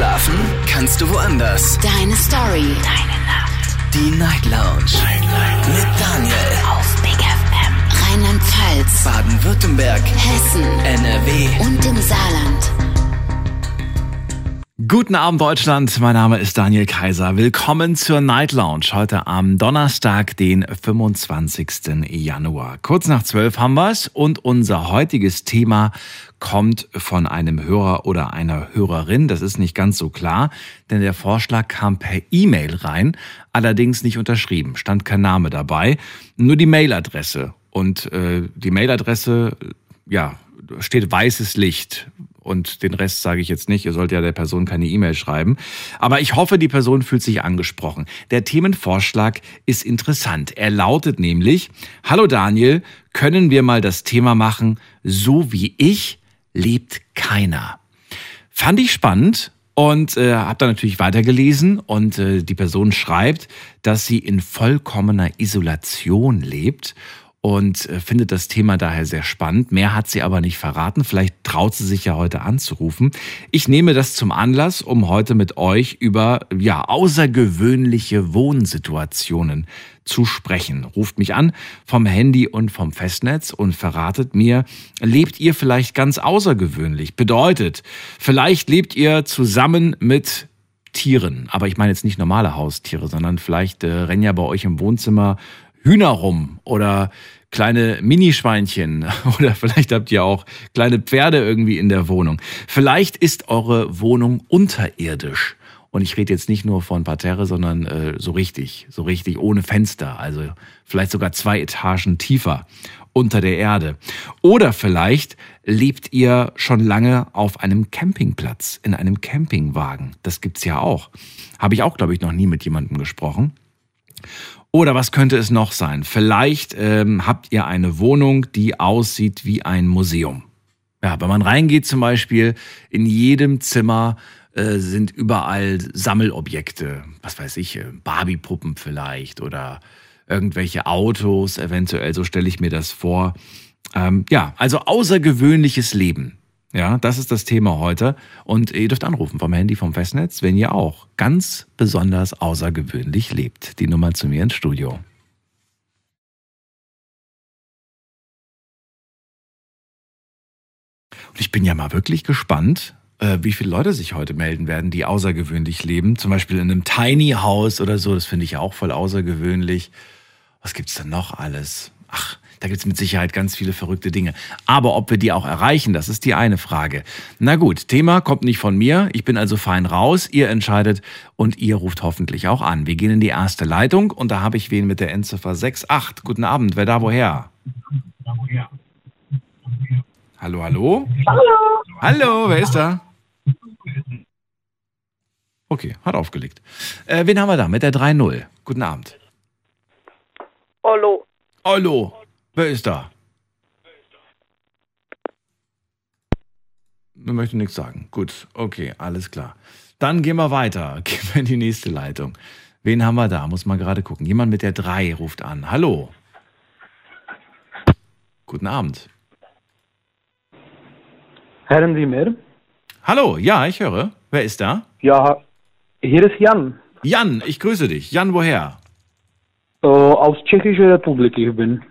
Schlafen kannst du woanders. Deine Story. Deine Nacht. Die Night Lounge. Night, Night. Mit Daniel. Auf Big FM. Rheinland-Pfalz. Baden-Württemberg. Hessen. NRW. Und im Saarland. Guten Abend Deutschland, mein Name ist Daniel Kaiser. Willkommen zur Night Lounge heute am Donnerstag, den 25. Januar. Kurz nach zwölf haben wir's und unser heutiges Thema kommt von einem Hörer oder einer Hörerin. Das ist nicht ganz so klar, denn der Vorschlag kam per E-Mail rein, allerdings nicht unterschrieben, stand kein Name dabei, nur die Mailadresse. Und äh, die Mailadresse, ja, steht weißes Licht und den Rest sage ich jetzt nicht. Ihr sollt ja der Person keine E-Mail schreiben. Aber ich hoffe, die Person fühlt sich angesprochen. Der Themenvorschlag ist interessant. Er lautet nämlich, Hallo Daniel, können wir mal das Thema machen, so wie ich lebt keiner. Fand ich spannend und äh, habe dann natürlich weitergelesen und äh, die Person schreibt, dass sie in vollkommener Isolation lebt und äh, findet das Thema daher sehr spannend. Mehr hat sie aber nicht verraten. Vielleicht traut sie sich ja heute anzurufen. Ich nehme das zum Anlass, um heute mit euch über ja außergewöhnliche Wohnsituationen zu sprechen. Ruft mich an vom Handy und vom Festnetz und verratet mir, lebt ihr vielleicht ganz außergewöhnlich? Bedeutet, vielleicht lebt ihr zusammen mit Tieren, aber ich meine jetzt nicht normale Haustiere, sondern vielleicht äh, rennen ja bei euch im Wohnzimmer Hühner rum oder kleine Minischweinchen oder vielleicht habt ihr auch kleine Pferde irgendwie in der Wohnung. Vielleicht ist eure Wohnung unterirdisch. Und ich rede jetzt nicht nur von Parterre, sondern äh, so richtig, so richtig ohne Fenster, also vielleicht sogar zwei Etagen tiefer unter der Erde. Oder vielleicht lebt ihr schon lange auf einem Campingplatz, in einem Campingwagen. Das gibt's ja auch. Habe ich auch, glaube ich, noch nie mit jemandem gesprochen. Oder was könnte es noch sein? Vielleicht ähm, habt ihr eine Wohnung, die aussieht wie ein Museum. Ja, wenn man reingeht zum Beispiel, in jedem Zimmer äh, sind überall Sammelobjekte. Was weiß ich, äh, Barbie-Puppen vielleicht oder irgendwelche Autos eventuell, so stelle ich mir das vor. Ähm, ja, also außergewöhnliches Leben. Ja, das ist das Thema heute. Und ihr dürft anrufen vom Handy, vom Festnetz, wenn ihr auch ganz besonders außergewöhnlich lebt. Die Nummer zu mir ins Studio. Und ich bin ja mal wirklich gespannt, äh, wie viele Leute sich heute melden werden, die außergewöhnlich leben. Zum Beispiel in einem Tiny House oder so. Das finde ich ja auch voll außergewöhnlich. Was gibt's denn noch alles? Ach, da gibt's mit Sicherheit ganz viele verrückte Dinge. Aber ob wir die auch erreichen, das ist die eine Frage. Na gut, Thema kommt nicht von mir. Ich bin also fein raus. Ihr entscheidet und ihr ruft hoffentlich auch an. Wir gehen in die erste Leitung und da habe ich wen mit der Endziffer 68. Guten Abend. Wer da woher? Hallo, hallo? Hallo. Hallo, wer ist da? Okay, hat aufgelegt. Äh, wen haben wir da mit der 3-0? Guten Abend. Hallo. Hallo, wer ist da? Ich möchte nichts sagen. Gut, okay, alles klar. Dann gehen wir weiter. Gehen wir in die nächste Leitung. Wen haben wir da? Muss mal gerade gucken. Jemand mit der 3 ruft an. Hallo. Guten Abend. Hören Sie mir? Hallo, ja, ich höre. Wer ist da? Ja, hier ist Jan. Jan, ich grüße dich. Jan, woher? Äh, aus Tschechischer Republik ich bin.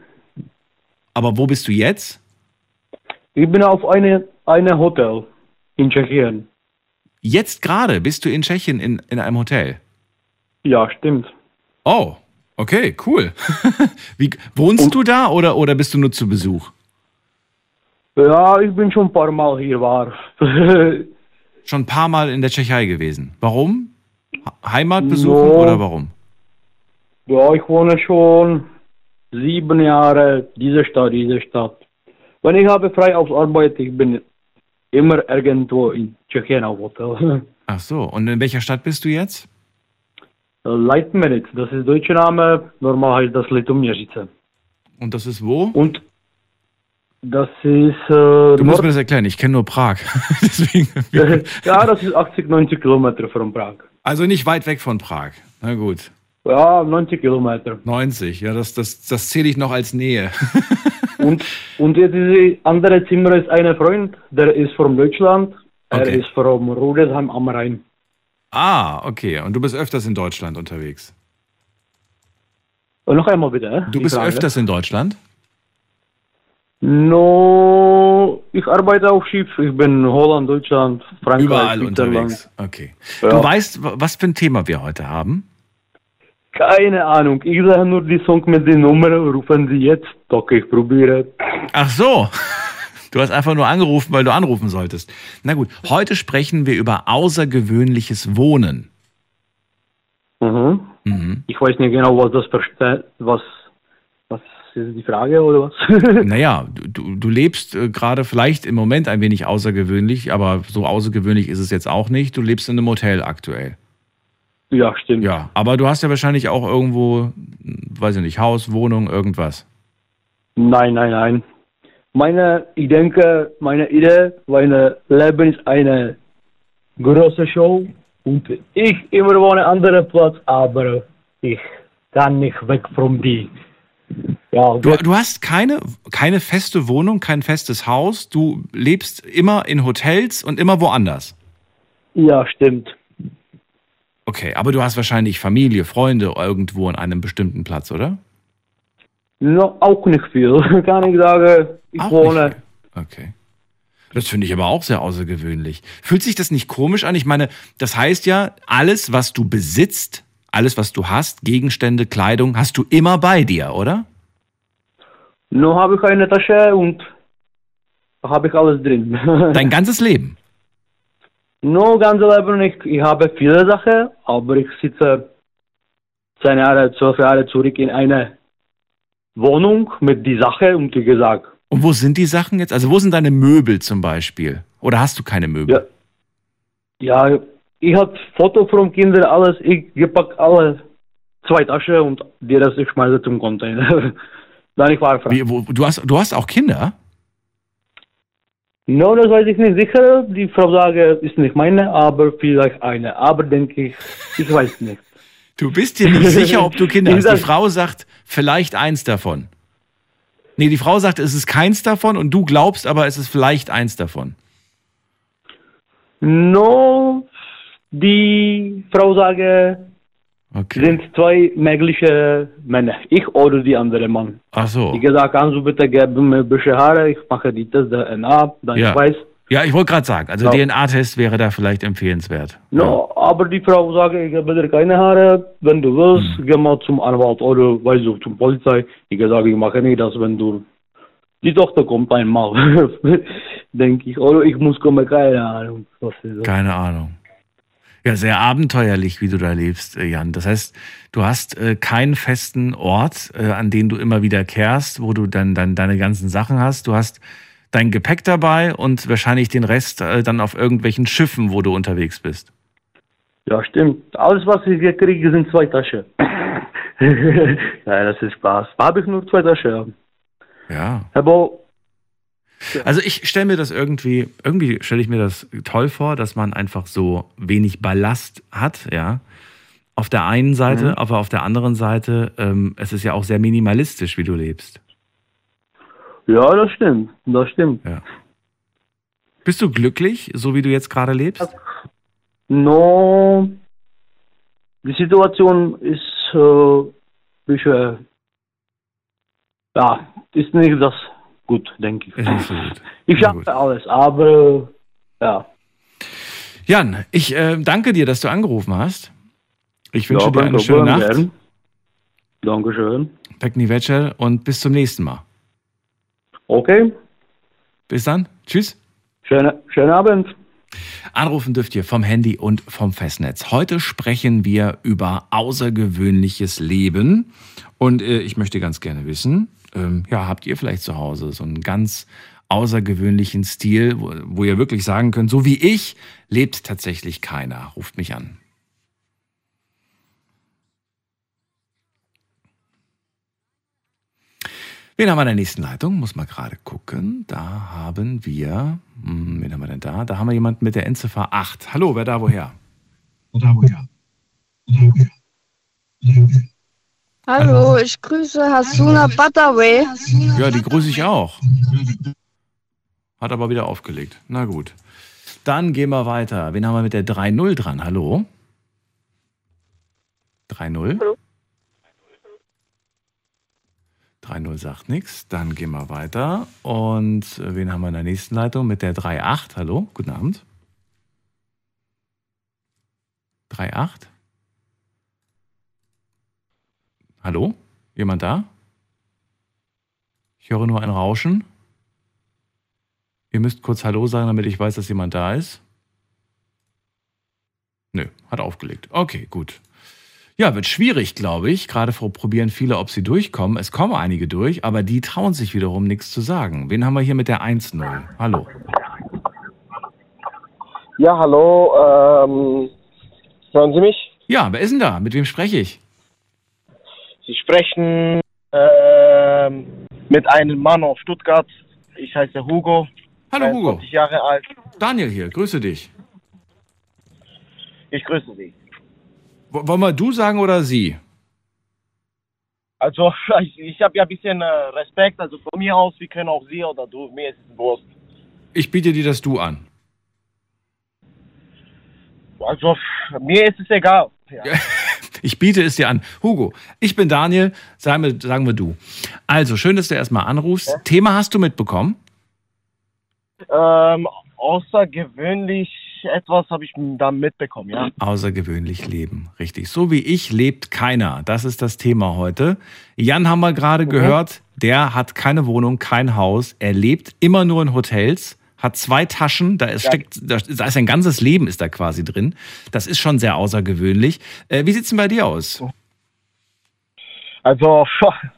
Aber wo bist du jetzt? Ich bin auf eine, eine Hotel in Tschechien. Jetzt gerade bist du in Tschechien in, in einem Hotel. Ja, stimmt. Oh, okay, cool. Wie, wohnst Und- du da oder, oder bist du nur zu Besuch? Ja, ich bin schon ein paar Mal hier war. Schon ein paar Mal in der Tschechei gewesen. Warum? Heimat besuchen Ja. oder warum? ja, ich wohne schon sieben Jahre diese Stadt, diese Stadt. Wenn ich habe frei auf Arbeit, ich bin immer irgendwo in Tschechien auf Hotel. Ach so, und in welcher Stadt bist du jetzt? Leitmeritz, das ist deutscher Name, normal heißt das Litoměřice. Und das ist wo? Und das ist äh, Du musst Nord mir das erklären, ich kenne nur Prag. Deswegen, ja, das ist 80, 90 Kilometer von Prag. also nicht weit weg von Prag. Na gut. Ja, 90 Kilometer. 90, ja, das, das, das zähle ich noch als Nähe. Und, und jetzt dieses andere Zimmer ist ein Freund, der ist von Deutschland. Er Okay. ist von Rudesheim am Rhein. Ah, okay. Und du bist öfters in Deutschland unterwegs? Und noch einmal bitte. Du bist öfters in Deutschland? No, ich arbeite auf Schiff. Ich bin in Holland, Deutschland, Frankreich, Überall unterwegs. Okay. Ja. Du weißt, wa- was für ein Thema wir heute haben? Keine Ahnung. Ich sage nur die Song mit den Nummern. Rufen Sie jetzt. Okay, ich probiere. Ach so. Du hast einfach nur angerufen, weil du anrufen solltest. Na gut, heute sprechen wir über außergewöhnliches Wohnen. Mhm. Mhm. Ich weiß nicht genau, was das versteht. Was, was ist die Frage oder was? Naja, du, du, du lebst äh, gerade vielleicht im Moment ein wenig außergewöhnlich, aber so außergewöhnlich ist es jetzt auch nicht. Du lebst in einem Hotel aktuell. Ja, stimmt. Ja, aber du hast ja wahrscheinlich auch irgendwo, weiß ich nicht, Haus, Wohnung, irgendwas. Nein, nein, nein. Meine, ich denke, meine Idee, meine Leben ist eine große Show und ich immer wohne an anderen Platz, aber ich kann nicht weg von die. Ja, Du, du hast keine, keine feste Wohnung, kein festes Haus. Du lebst immer in Hotels und immer woanders. ja, stimmt. Okay, aber du hast wahrscheinlich Familie, Freunde irgendwo an einem bestimmten Platz, oder? No, auch nicht viel, kann ich sagen. Ich Auch wohne. Okay. Das finde ich aber auch sehr außergewöhnlich. Fühlt sich das nicht komisch an? Ich meine, das heißt ja, alles, was du besitzt, alles, was du hast, Gegenstände, Kleidung, hast du immer bei dir, oder? Nur habe ich eine Tasche und habe ich alles drin. Dein ganzes Leben. Nur ganz Leben nicht. Ich habe viele Sachen, aber ich sitze zehn Jahre, zwölf Jahre zurück in eine Wohnung mit die Sache und wie gesagt, Und wo sind die Sachen jetzt? Also wo sind deine Möbel zum Beispiel? Oder hast du keine Möbel? ja, ja, ich habe Foto von Kindern, alles, ich gepackt alle zwei Taschen und die Rest ich schmeiße zum Container. Dann ich war frei. Wie, wo, du, hast, du hast auch Kinder? No, das weiß ich nicht sicher. Die Frau sage, ist nicht meine, aber vielleicht eine. Aber denke ich, ich weiß nicht. Du bist dir nicht sicher, ob du Kinder hast. Die Frau sagt, vielleicht eins davon. Nee, die Frau sagt, es ist keins davon und du glaubst aber, es ist vielleicht eins davon. No, die Frau sage, Okay. sind zwei mögliche Männer. Ich oder die andere Mann. Ach so. Wie gesagt, kannst du bitte geben mir ein bisschen Haare, ich mache die Test DNA, dann Ja. ich weiß. Ja, ich wollte gerade sagen, also Ja. DNA-Test wäre da vielleicht empfehlenswert. No, aber die Frau sage, ich gebe dir keine Haare, wenn du willst, Hm. geh mal zum Anwalt oder weißt du, zum Polizei. Ich sage, ich mache nicht das, wenn du, die Tochter kommt einmal, denke ich, oder ich muss kommen, keine Ahnung. Was ist das? Keine Ahnung. Ja, sehr abenteuerlich, wie du da lebst, äh, Jan. Das heißt, du hast äh, keinen festen Ort, äh, an den du immer wieder kehrst, wo du dann, dann deine ganzen Sachen hast. Du hast dein Gepäck dabei und wahrscheinlich den Rest äh, dann auf irgendwelchen Schiffen, wo du unterwegs bist. Ja, stimmt. Alles, was ich gekriegt sind zwei Taschen. Nein, das ist Spaß. Habe ich nur zwei Taschen. Ja. Aber Also ich stelle mir das irgendwie, irgendwie stelle ich mir das toll vor, dass man einfach so wenig Ballast hat, ja. Auf der einen Seite, aber auf der anderen Seite, ähm, es ist ja auch sehr minimalistisch, wie du lebst. ja, das stimmt. Das stimmt. Ja. Bist du glücklich, so wie du jetzt gerade lebst? No, die Situation ist äh, bisschen, ja, ist nicht das gut, denke ich. Gut. Ich schaffe alles, aber ja. Jan, ich äh, danke dir, dass du angerufen hast. Ich wünsche ja, dir eine schöne Nacht. gern. Dankeschön. Pekni Večer und bis zum nächsten Mal. Okay, Bis dann. Tschüss. schöne, schönen Abend. Anrufen dürft ihr vom Handy und vom Festnetz. Heute sprechen wir über außergewöhnliches Leben. Und äh, ich möchte ganz gerne wissen, ähm, ja, habt ihr vielleicht zu Hause so einen ganz außergewöhnlichen Stil, wo, wo ihr wirklich sagen könnt, so wie ich, lebt tatsächlich keiner. Ruft mich an. Wen haben wir in der nächsten Leitung? Muss mal gerade gucken. Da haben wir, hm, wen haben wir denn da? Da haben wir jemanden mit der Endziffer 8. Hallo, wer da woher? Hallo, ich grüße Hasuna Butterway. Ja, die grüße ich auch. Hat aber wieder aufgelegt. Na gut. Dann gehen wir weiter. Wen haben wir mit der 3.0 dran? Hallo? 3-0. Hallo. 3-0 sagt nichts. Dann gehen wir weiter. Und äh, wen haben wir in der nächsten Leitung? Mit der 3-8. Hallo, guten Abend. 3-8. Hallo? Jemand da? Ich höre nur ein Rauschen. Ihr müsst kurz Hallo sagen, damit ich weiß, dass jemand da ist. Nö, hat aufgelegt. Okay, gut. Ja, wird schwierig, glaube ich. Gerade probieren viele, ob sie durchkommen. Es kommen einige durch, aber die trauen sich wiederum nichts zu sagen. Wen haben wir hier mit der 1-0? Hallo. Ja, hallo. Ähm, hören Sie mich? Ja, wer ist denn da? Mit wem spreche ich? Sie sprechen ähm, mit einem Mann aus Stuttgart. Ich heiße Hugo. Hallo Hugo. 21 Jahre alt. Daniel hier, grüße dich. Ich grüße Sie. W wollen wir du sagen oder sie? Also, ich, ich habe ja ein bisschen äh, Respekt. Also von mir aus, wir können auch Sie oder du. Mir ist es Wurst. Ich biete dir das Du an. Also, mir ist es egal. Ja. Ich biete es dir an. Hugo, ich bin Daniel, sagen wir, sagen wir du. Also, schön, dass du erstmal anrufst. Thema hast du mitbekommen? Ähm, außergewöhnlich etwas habe ich da mitbekommen, ja. Außergewöhnlich leben, richtig. So wie ich lebt keiner. Das ist das Thema heute. Jan haben wir gerade gehört, der hat keine Wohnung, kein Haus. Er lebt immer nur in Hotels, hat zwei Taschen, da ist, Ja. steckt, da ist ein ganzes Leben ist da quasi drin. Das ist schon sehr außergewöhnlich. Äh, wie sieht's denn bei dir aus? Also,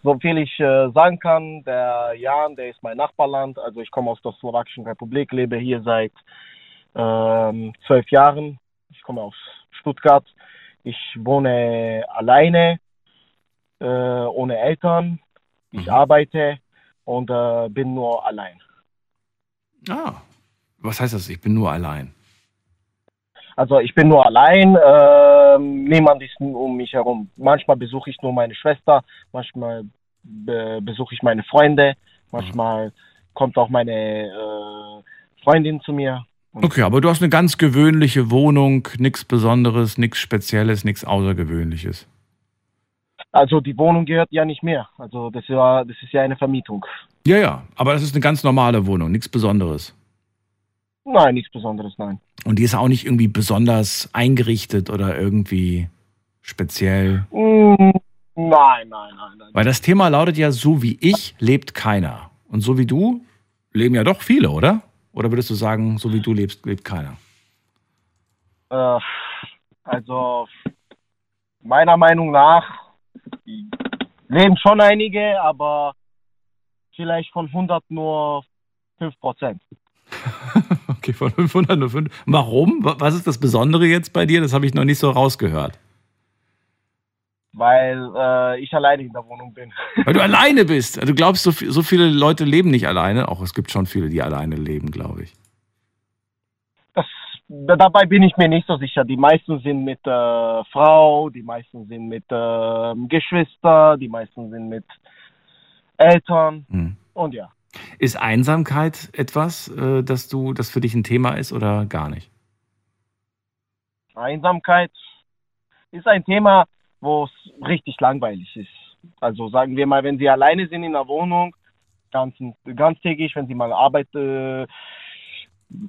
so viel ich äh, sagen kann, der Jan, der ist mein Nachbarland. Also, ich komme aus der Slowakischen Republik, lebe hier seit ähm, zwölf Jahren. Ich komme aus Stuttgart. Ich wohne alleine, äh, ohne Eltern. Ich Mhm. arbeite und äh, bin nur allein. Ah, was heißt das? Ich bin nur allein. Also ich bin nur allein, ähm, niemand ist um mich herum. Manchmal besuche ich nur meine Schwester, manchmal be besuche ich meine Freunde, manchmal kommt auch meine äh, Freundin zu mir. Okay, aber du hast eine ganz gewöhnliche Wohnung, nichts Besonderes, nichts Spezielles, nichts Außergewöhnliches. Also die Wohnung gehört ja nicht mehr. Also das war, das ist ja eine Vermietung. Ja, ja, aber das ist eine ganz normale Wohnung, nichts Besonderes. Nein, nichts Besonderes, nein. Und die ist auch nicht irgendwie besonders eingerichtet oder irgendwie speziell. Mm, nein, nein, nein, nein. Weil das Thema lautet ja, so wie ich lebt keiner. Und so wie du leben ja doch viele, oder? Oder würdest du sagen, so wie du lebst, lebt keiner? Äh, also meiner Meinung nach leben schon einige, aber vielleicht von 100 nur 5 Prozent. Okay, von 500 nur 5. Warum? Wa- Was ist das Besondere jetzt bei dir? Das habe ich noch nicht so rausgehört. weil äh, ich alleine in der Wohnung bin. Weil du alleine bist. Also Du glaubst, so, so viele Leute leben nicht alleine. Auch es gibt schon viele, die alleine leben, glaube ich. Das, dabei bin ich mir nicht so sicher. Die meisten sind mit äh, Frau, die meisten sind mit äh, Geschwister, die meisten sind mit Eltern Hm. und ja. Ist Einsamkeit etwas, äh, dass du, das für dich ein Thema ist oder gar nicht? Einsamkeit ist ein Thema, wo es richtig langweilig ist. Also sagen wir mal, wenn Sie alleine sind in der Wohnung, ganz, ganztägig, wenn Sie mal Arbeit, äh,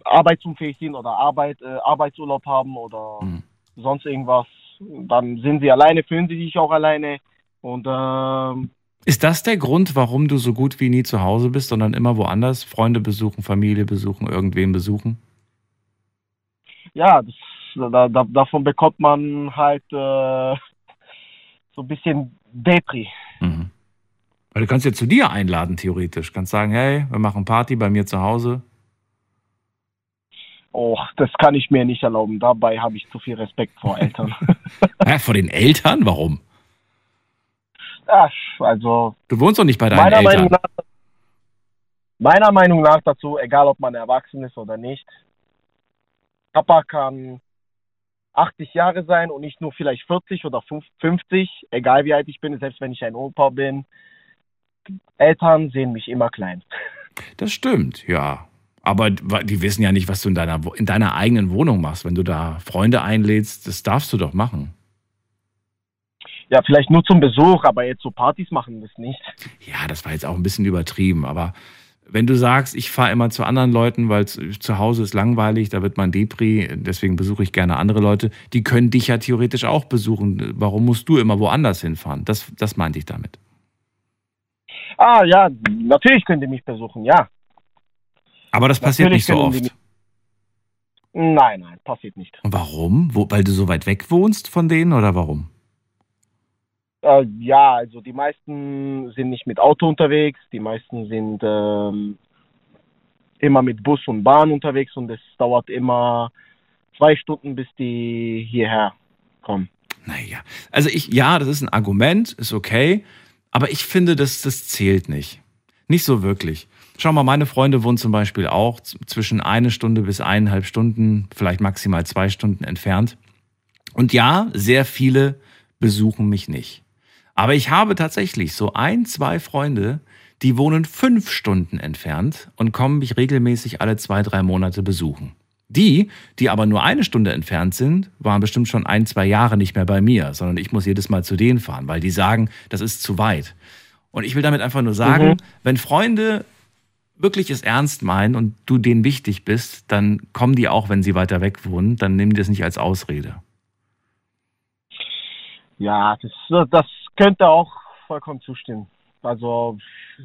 arbeitsunfähig sind oder Arbeit, äh, Arbeitsurlaub haben oder Hm. sonst irgendwas, dann sind Sie alleine, fühlen Sie sich auch alleine und ähm, Ist das der Grund, warum du so gut wie nie zu Hause bist, sondern immer woanders? Freunde besuchen, Familie besuchen, irgendwen besuchen? ja, das, da, da, davon bekommt man halt äh, so ein bisschen Depri. Mhm. Weil du kannst ja zu dir einladen, theoretisch. Kannst sagen, hey, wir machen Party bei mir zu Hause. Och, das kann ich mir nicht erlauben. Dabei habe ich zu viel Respekt vor Eltern. Hä, vor den Eltern? Warum? Ja, also Du wohnst doch nicht bei deinen meiner Eltern. Meinung, nach, meiner Meinung nach dazu, egal ob man erwachsen ist oder nicht, Papa kann 80 Jahre sein und nicht nur vielleicht 40 oder 50, egal wie alt ich bin, selbst wenn ich ein Opa bin. Eltern sehen mich immer klein. Das stimmt, ja. Aber die wissen ja nicht, was du in deiner, in deiner eigenen Wohnung machst. Wenn du da Freunde einlädst, das darfst du doch machen. Ja, vielleicht nur zum Besuch, aber jetzt so Partys machen das nicht. Ja, das war jetzt auch ein bisschen übertrieben, aber wenn du sagst, ich fahre immer zu anderen Leuten, weil zu Hause ist langweilig, da wird man Depri, deswegen besuche ich gerne andere Leute, die können dich ja theoretisch auch besuchen. Warum musst du immer woanders hinfahren? Das, das meinte ich damit. Ah, ja, natürlich könnt ihr mich besuchen, ja. Aber das passiert Natürlich nicht so oft. Nein, nein, passiert nicht. Und warum? Wo, weil du so weit weg wohnst von denen oder warum? Äh, ja, also die meisten sind nicht mit Auto unterwegs, die meisten sind ähm, immer mit Bus und Bahn unterwegs und es dauert immer zwei Stunden, bis die hierher kommen. Naja, also ich, ja, das ist ein Argument, ist okay, aber ich finde, das, das zählt nicht. Nicht so wirklich. Schau mal, meine Freunde wohnen zum Beispiel auch zwischen eine Stunde bis eineinhalb Stunden, vielleicht maximal zwei Stunden entfernt. Und ja, sehr viele besuchen mich nicht. Aber ich habe tatsächlich so ein, zwei Freunde, die wohnen fünf Stunden entfernt und kommen mich regelmäßig alle zwei, drei Monate besuchen. Die, die aber nur eine Stunde entfernt sind, waren bestimmt schon ein, zwei Jahre nicht mehr bei mir, sondern ich muss jedes Mal zu denen fahren, weil die sagen, das ist zu weit. Und ich will damit einfach nur sagen, Mhm. wenn Freunde wirklich es ernst meinen und du denen wichtig bist, dann kommen die auch, wenn sie weiter weg wohnen, dann nehmen die das nicht als Ausrede. Ja, das, das könnte auch vollkommen zustimmen. Also,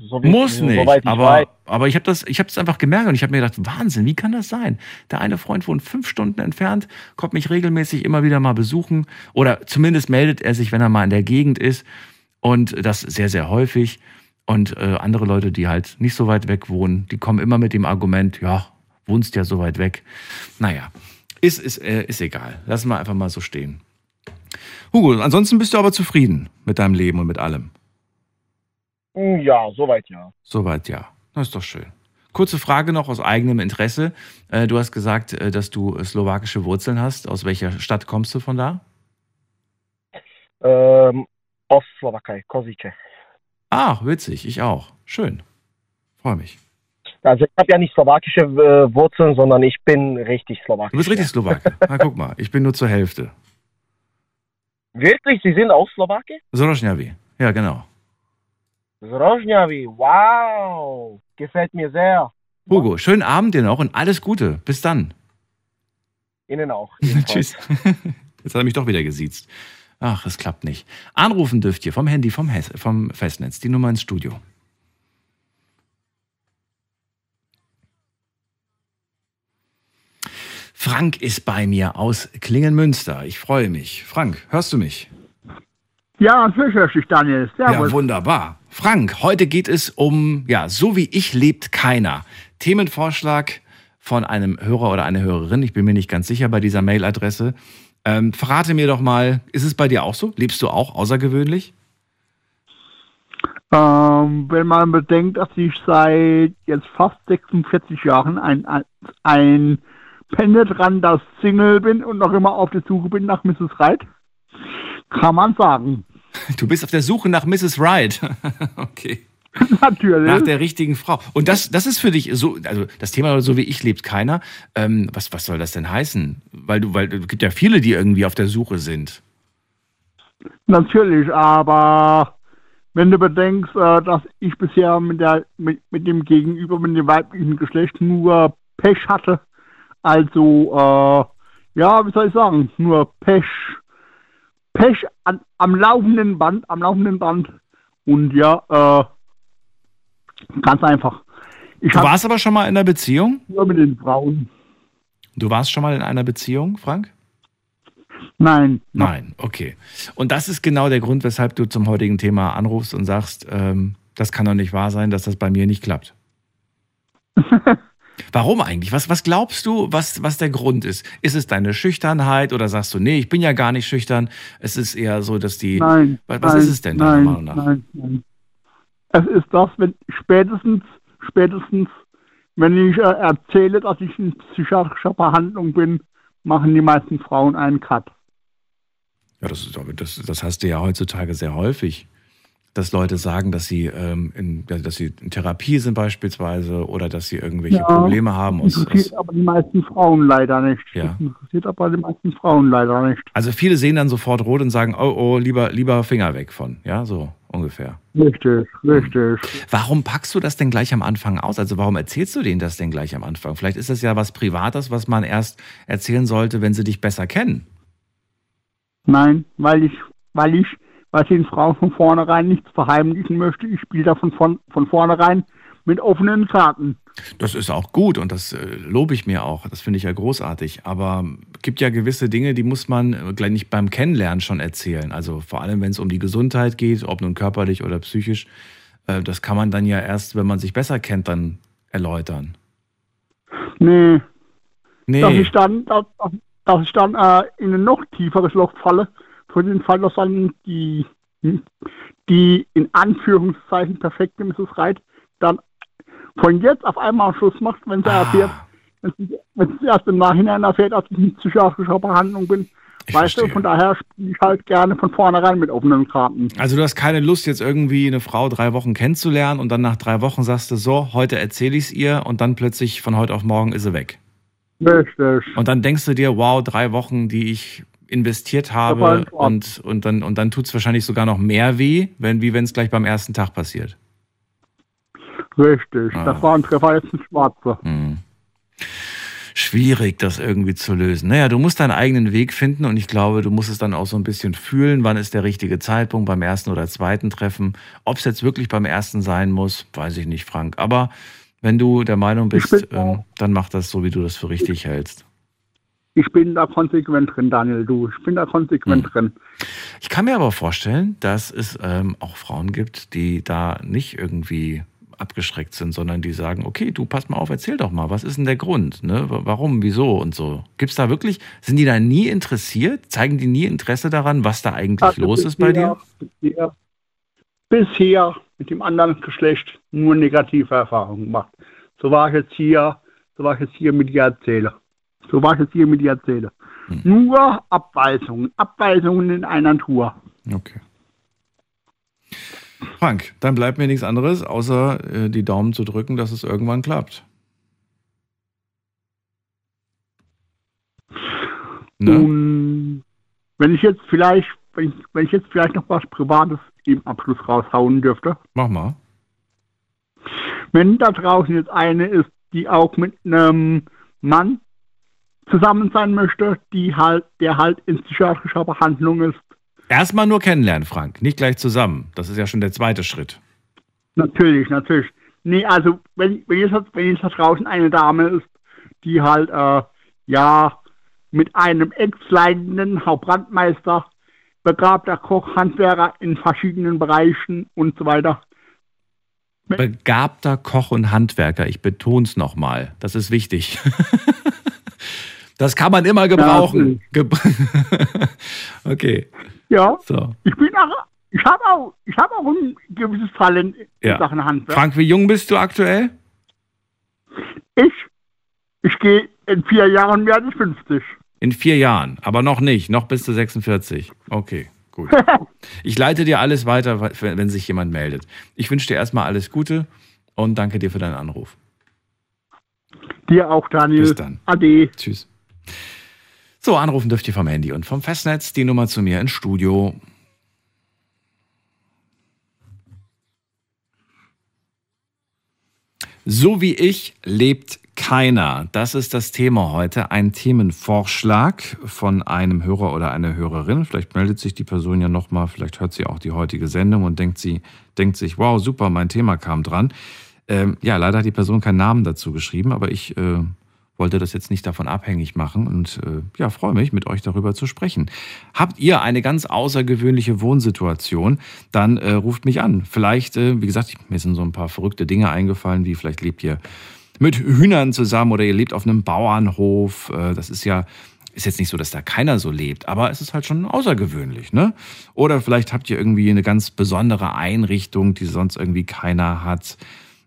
so wie, Muss nicht, ich aber, weiß. aber ich habe das, ich habe es einfach gemerkt und ich habe mir gedacht, Wahnsinn, wie kann das sein? Der eine Freund wohnt fünf Stunden entfernt, kommt mich regelmäßig immer wieder mal besuchen oder zumindest meldet er sich, wenn er mal in der Gegend ist und das sehr, sehr häufig. Und äh, andere Leute, die halt nicht so weit weg wohnen, die kommen immer mit dem Argument, ja, wohnst ja so weit weg. Naja, ist, ist, äh, ist egal. Lassen wir einfach mal so stehen. Hugo, ansonsten bist du aber zufrieden mit deinem Leben und mit allem. Hm, Ja, soweit ja. Soweit ja. Das ist doch schön. Kurze Frage noch aus eigenem Interesse. Äh, Du hast gesagt, äh, dass du äh, slowakische Wurzeln hast. Aus welcher Stadt kommst du von da? Ähm, aus Slowakei, Kozice. Ah, witzig. Ich auch. Schön. Freue mich. Also ich habe ja nicht slowakische Wurzeln, sondern ich bin richtig slowakisch. Du bist richtig Slowake. Na, guck mal, ich bin nur zur Hälfte. Wirklich? Sie sind auch Slowake? Soroschnjavi. Ja, genau. Zrożnjawi, wow. Gefällt mir sehr. Hugo, schönen Abend dir noch und alles Gute. Bis dann. Ihnen auch. Tschüss. Jetzt hat er mich doch wieder gesiezt. Ach, es klappt nicht. Anrufen dürft ihr vom Handy, vom, Hes vom Festnetz. Die Nummer ins Studio. Frank ist bei mir aus Klingenmünster. Ich freue mich. Frank, hörst du mich? Ja, natürlich höre ich dich, Daniel. Servus. Ja, wunderbar. Frank, heute geht es um, ja, so wie ich lebt keiner. Themenvorschlag von einem Hörer oder einer Hörerin. Ich bin mir nicht ganz sicher bei dieser Mailadresse. Ähm, verrate mir doch mal, ist es bei dir auch so? Lebst du auch außergewöhnlich? Ähm, wenn man bedenkt, dass ich seit jetzt fast 46 Jahren ein, ein, ein penetranter Single bin und noch immer auf der Suche bin nach Mrs. Wright, kann man sagen. Du bist auf der Suche nach Mrs. Wright. okay. Natürlich. Nach der richtigen Frau. Und das, das ist für dich so, also das Thema so wie ich lebt keiner. Ähm, was, was soll das denn heißen? Weil du, weil es gibt ja viele, die irgendwie auf der Suche sind. Natürlich, aber wenn du bedenkst, äh, dass ich bisher mit, der, mit, mit dem Gegenüber, mit dem weiblichen Geschlecht nur Pech hatte, also, äh, ja, wie soll ich sagen, nur Pech, Pech an, am laufenden Band, am laufenden Band. Und ja, äh, ganz einfach. Ich Du warst aber schon mal in einer Beziehung? nur mit den Frauen. Du warst schon mal in einer Beziehung, Frank? Nein, Nein, okay. Und das ist genau der Grund, weshalb du zum heutigen Thema anrufst und sagst, ähm, das kann doch nicht wahr sein, dass das bei mir nicht klappt. Warum eigentlich? Was, was glaubst du, was, was der Grund ist? Ist es deine Schüchternheit oder sagst du, nee, ich bin ja gar nicht schüchtern? Es ist eher so, dass die. Nein. was was nein, ist es denn deiner nein, Meinung nach? Nein, nein. Es ist das, wenn spätestens, spätestens, wenn ich äh, erzähle, dass ich in psychiatrischer Behandlung bin, machen die meisten Frauen einen Cut. Ja, das, das, das hast du ja heutzutage sehr häufig. Dass Leute sagen, dass sie, ähm, in, dass sie in Therapie sind beispielsweise oder dass sie irgendwelche Ja, Probleme haben. Aus, interessiert aus, aber die meisten Frauen leider nicht. Ja. Das interessiert aber die meisten Frauen leider nicht. also viele sehen dann sofort rot und sagen, oh, oh, lieber, lieber Finger weg von. Ja, so ungefähr. Richtig, richtig. Warum packst du das denn gleich am Anfang aus? Also warum erzählst du denen das denn gleich am Anfang? Vielleicht ist das ja was Privates, was man erst erzählen sollte, wenn sie dich besser kennen. Nein, weil ich, weil ich, weil ich den Frauen von vornherein nichts verheimlichen möchte. Ich spiele da von, von, von vornherein mit offenen Karten. Das ist auch gut und das äh, lobe ich mir auch. Das finde ich ja großartig. Aber es gibt ja gewisse Dinge, die muss man äh, gleich nicht beim Kennenlernen schon erzählen. Also vor allem, wenn es um die Gesundheit geht, ob nun körperlich oder psychisch. Äh, das kann man dann ja erst, wenn man sich besser kennt, dann erläutern. Nee, Nee, dass ich dann, dass, dass ich dann äh, in ein noch tieferes Loch falle, für den Fall, dass dann die, die in Anführungszeichen perfekte Mrs. Reit dann von jetzt auf einmal Schluss macht, wenn sie Ah. erfährt, wenn sie, wenn sie erst im Nachhinein erfährt, dass ich in psychiatrischer Behandlung bin. Ich weißt du, verstehe. von daher spiele ich halt gerne von vornherein mit offenen Karten. also du hast keine Lust, jetzt irgendwie eine Frau drei Wochen kennenzulernen und dann nach drei Wochen sagst du so, heute erzähle ich es ihr und dann plötzlich von heute auf morgen ist sie weg. Richtig. Und dann denkst du dir, wow, drei Wochen, die ich investiert habe und, und dann, und dann tut es wahrscheinlich sogar noch mehr weh, wenn, wie wenn es gleich beim ersten Tag passiert. Richtig. Ah. Das war ein Treffer jetzt ein Schwarzer. Hm. Schwierig, das irgendwie zu lösen. Naja, du musst deinen eigenen Weg finden und ich glaube, du musst es dann auch so ein bisschen fühlen, wann ist der richtige Zeitpunkt beim ersten oder zweiten Treffen. Ob es jetzt wirklich beim ersten sein muss, weiß ich nicht, Frank. Aber wenn du der Meinung bist, ähm, dann mach das so, wie du das für richtig hältst. Ich bin da konsequent drin, Daniel, du. Ich bin da konsequent Hm. drin. Ich kann mir aber vorstellen, dass es ähm, auch Frauen gibt, die da nicht irgendwie abgeschreckt sind, sondern die sagen, okay, du pass mal auf, erzähl doch mal, was ist denn der Grund? Ne? Warum, wieso und so? Gibt es da wirklich, sind die da nie interessiert? Zeigen die nie Interesse daran, was da eigentlich Also los ist bei dir? Bisher, bisher mit dem anderen Geschlecht nur negative Erfahrungen gemacht. So war ich jetzt hier, so war ich jetzt hier mit dir erzähle. So war ich jetzt hier mit dir erzähle. Hm. Nur Abweisungen, Abweisungen in einer Tour. Okay. Frank, dann bleibt mir nichts anderes, außer äh, die Daumen zu drücken, dass es irgendwann klappt. Ne? Und wenn ich jetzt vielleicht, wenn ich, wenn ich jetzt vielleicht noch was Privates im Abschluss raushauen dürfte, Mach mal. wenn da draußen jetzt eine ist, die auch mit einem Mann zusammen sein möchte, die halt, der halt in psychiatrischer Behandlung ist, Erstmal nur kennenlernen, Frank, nicht gleich zusammen. Das ist ja schon der zweite Schritt. natürlich, natürlich. Nee, also wenn, wenn, jetzt, wenn jetzt da draußen eine Dame ist, die halt, äh, ja, mit einem ex-leitenden Hauptbrandmeister, begabter Koch, Handwerker in verschiedenen Bereichen und so weiter, Begabter Koch und Handwerker, ich betone es nochmal, das ist wichtig. Das kann man immer gebrauchen. Ge okay, Ja, so. ich bin auch, ich habe auch, ich habe auch ein gewisses Talent in Ja. Sachen Handwerk. Frank, wie jung bist du aktuell? Ich, ich gehe in vier Jahren werde ich 50. In vier Jahren, aber noch nicht, noch bis zu 46. Okay, gut. Ich leite dir alles weiter, wenn wenn sich jemand meldet. Ich wünsche dir erstmal alles Gute und danke dir für deinen Anruf. Dir auch, Daniel. Bis dann. Ade. Tschüss. So, anrufen dürft ihr vom Handy und vom Festnetz die Nummer zu mir ins Studio. So wie ich lebt keiner. Das ist das Thema heute. Ein Themenvorschlag von einem Hörer oder einer Hörerin. Vielleicht meldet sich die Person ja nochmal, vielleicht hört sie auch die heutige Sendung und denkt, sie, denkt sich, wow, super, mein Thema kam dran. Ähm, ja, leider hat die Person keinen Namen dazu geschrieben, aber ich äh, wollte das jetzt nicht davon abhängig machen und äh, ja, freue mich, mit euch darüber zu sprechen. Habt ihr eine ganz außergewöhnliche Wohnsituation, dann äh, ruft mich an. Vielleicht, äh, wie gesagt, mir sind so ein paar verrückte Dinge eingefallen, wie vielleicht lebt ihr mit Hühnern zusammen oder ihr lebt auf einem Bauernhof. Äh, das ist ja ist jetzt nicht so, dass da keiner so lebt, aber es ist halt schon außergewöhnlich, ne? Oder vielleicht habt ihr irgendwie eine ganz besondere Einrichtung, die sonst irgendwie keiner hat.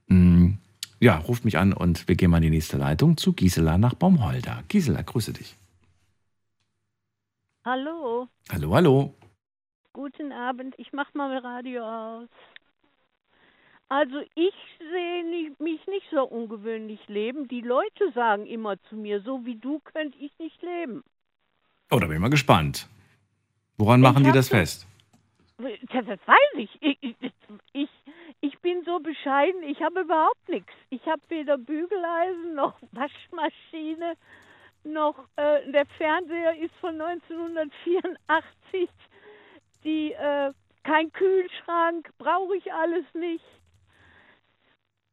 Hm, ja, ruft mich an und wir gehen mal in die nächste Leitung zu Gisela nach Baumholder. Gisela, grüße dich. Hallo. Hallo, hallo. Guten Abend. Ich mach mal Radio aus. Also ich sehe mich nicht so ungewöhnlich leben. Die Leute sagen immer zu mir, so wie du könnte ich nicht leben. Oh, da bin ich mal gespannt. Woran machen Ich die hab das fest? Das, das weiß ich. Ich, ich. ich ich bin so bescheiden, ich habe überhaupt nichts. Ich habe weder Bügeleisen noch Waschmaschine, noch äh, der Fernseher ist von 1984. Die, äh, kein Kühlschrank, brauche ich alles nicht.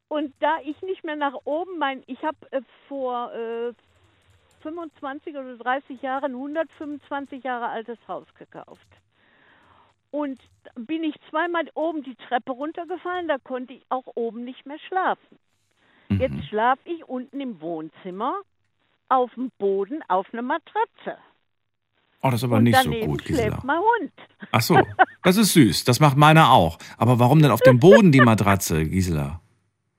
Und da ich nicht mehr nach oben, mein, ich habe äh, vor äh, 25 oder 30 Jahren ein 125 Jahre altes Haus gekauft. Und bin ich zweimal oben die Treppe runtergefallen, da konnte ich auch oben nicht mehr schlafen. Mhm. Jetzt schlafe ich unten im Wohnzimmer auf dem Boden auf einer Matratze. Oh, das ist aber Und nicht so gut, Gisela. schläft mein Hund. Ach so, das ist süß. Das macht meiner auch. Aber warum denn auf dem Boden die Matratze, Gisela?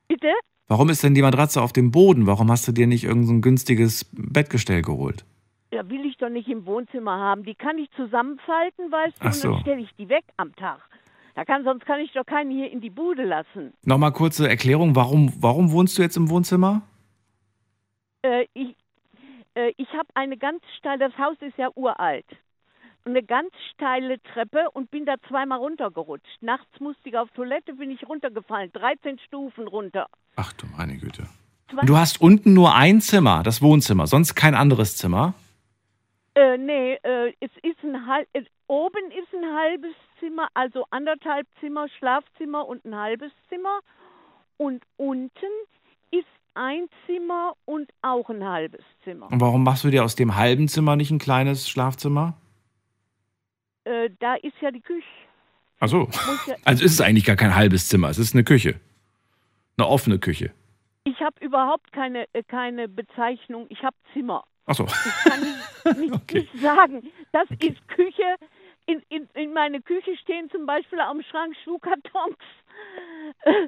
Bitte? Warum ist denn die Matratze auf dem Boden? Warum hast du dir nicht irgendein so günstiges Bettgestell geholt? Ja, will ich doch nicht im Wohnzimmer haben. Die kann ich zusammenfalten, weißt du, Ach und so. dann stelle ich die weg am Tag. Da kann, sonst kann ich doch keinen hier in die Bude lassen. Nochmal kurze Erklärung, warum, warum wohnst du jetzt im Wohnzimmer? Äh, ich äh, ich habe eine ganz steile, das Haus ist ja uralt. Eine ganz steile Treppe und bin da zweimal runtergerutscht. Nachts musste ich auf Toilette, bin ich runtergefallen. 13 Stufen runter. Ach du meine Güte. Und du hast unten nur ein Zimmer, das Wohnzimmer, sonst kein anderes Zimmer? Äh, nee, äh, es ist ein halb, äh, oben ist ein halbes Zimmer, also anderthalb Zimmer, Schlafzimmer und ein halbes Zimmer. Und unten ist ein Zimmer und auch ein halbes Zimmer. Und warum machst du dir aus dem halben Zimmer nicht ein kleines Schlafzimmer? Äh, da ist ja die Küche. Ach so. Ja, Also ist es eigentlich gar kein halbes Zimmer, es ist eine Küche. Eine offene Küche. ich habe überhaupt keine, äh, keine Bezeichnung, ich habe Zimmer. Ach so. Ich kann nicht, nicht, Okay. nicht sagen, das ist Küche. In, in, in meine Küche stehen zum Beispiel am Schrank Schuhkartons.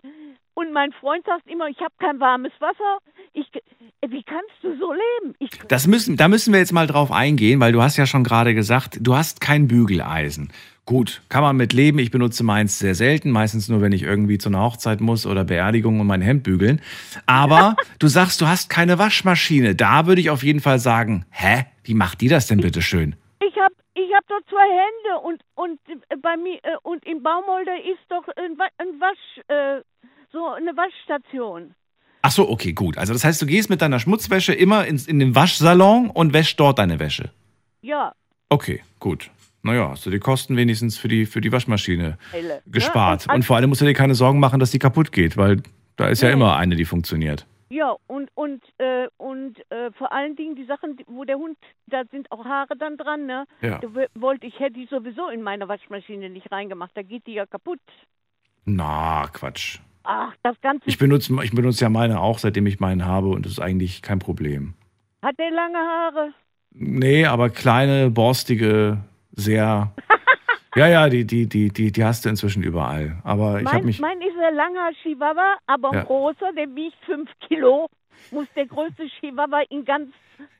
Und mein Freund sagt immer, ich habe kein warmes Wasser. Ich, äh, wie kannst du so leben? Ich, Das müssen, da müssen wir jetzt mal drauf eingehen, weil du hast ja schon gerade gesagt, du hast kein Bügeleisen. Gut, kann man mit leben. Ich benutze meins sehr selten, meistens nur, wenn ich irgendwie zu einer Hochzeit muss oder Beerdigung und mein Hemd bügeln. Aber du sagst, du hast keine Waschmaschine. Da würde ich auf jeden Fall sagen, hä? Wie macht die das denn bitte schön? ich habe ich hab doch zwei Hände und, und äh, bei mir äh, und im Baumholder ist doch ein, Wa- ein Wasch, äh, so eine Waschstation. Ach so, okay, gut. Also das heißt, du gehst mit deiner Schmutzwäsche immer ins, in den Waschsalon und wäschst dort deine Wäsche. Ja, Okay, gut. Naja, hast du die Kosten wenigstens für die, für die Waschmaschine Helle. gespart. Ja, und vor allem musst du dir keine Sorgen machen, dass die kaputt geht, weil da ist ja Nee. immer eine, die funktioniert. Ja, und und äh, und äh, vor allen Dingen die Sachen, wo der Hund, da sind auch Haare dann dran, ne? Ja. Da wollte ich hätte die sowieso in meine Waschmaschine nicht reingemacht, da geht die ja kaputt. Na, Quatsch. Ach, das Ganze Ich benutze, ich benutze ja meine auch, seitdem ich meinen habe und das ist eigentlich kein Problem. hat der lange Haare. Nee, aber kleine, borstige, sehr. ja, ja, die, die, die, die, die hast du inzwischen überall. Aber ich habe Mein, mich. mein ist ein langer Chihuahua, aber Ja. ein großer, der wiegt fünf Kilo. Muss der größte Chihuahua in ganz,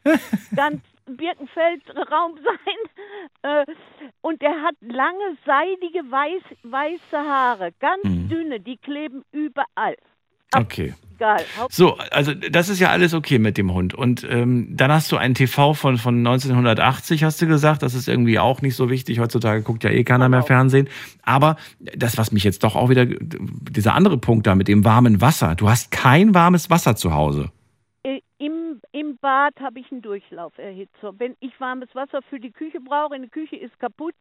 ganz Birkenfeld-Raum sein. Äh, und der hat lange, seidige, weiß, weiße Haare. Ganz Mhm. dünne, die kleben überall. Okay. Egal. So, also das ist ja alles okay mit dem Hund. Und ähm, dann hast du einen TV von, von 1980, hast du gesagt. Das ist irgendwie auch nicht so wichtig. Heutzutage guckt ja eh keiner mehr. Fernsehen. Aber das, was mich jetzt doch auch wieder, dieser andere Punkt da mit dem warmen Wasser. Du hast kein warmes Wasser zu Hause. Äh, Im, Im Bad habe ich einen Durchlauferhitzer. Wenn ich warmes Wasser für die Küche brauche, eine Küche ist kaputt,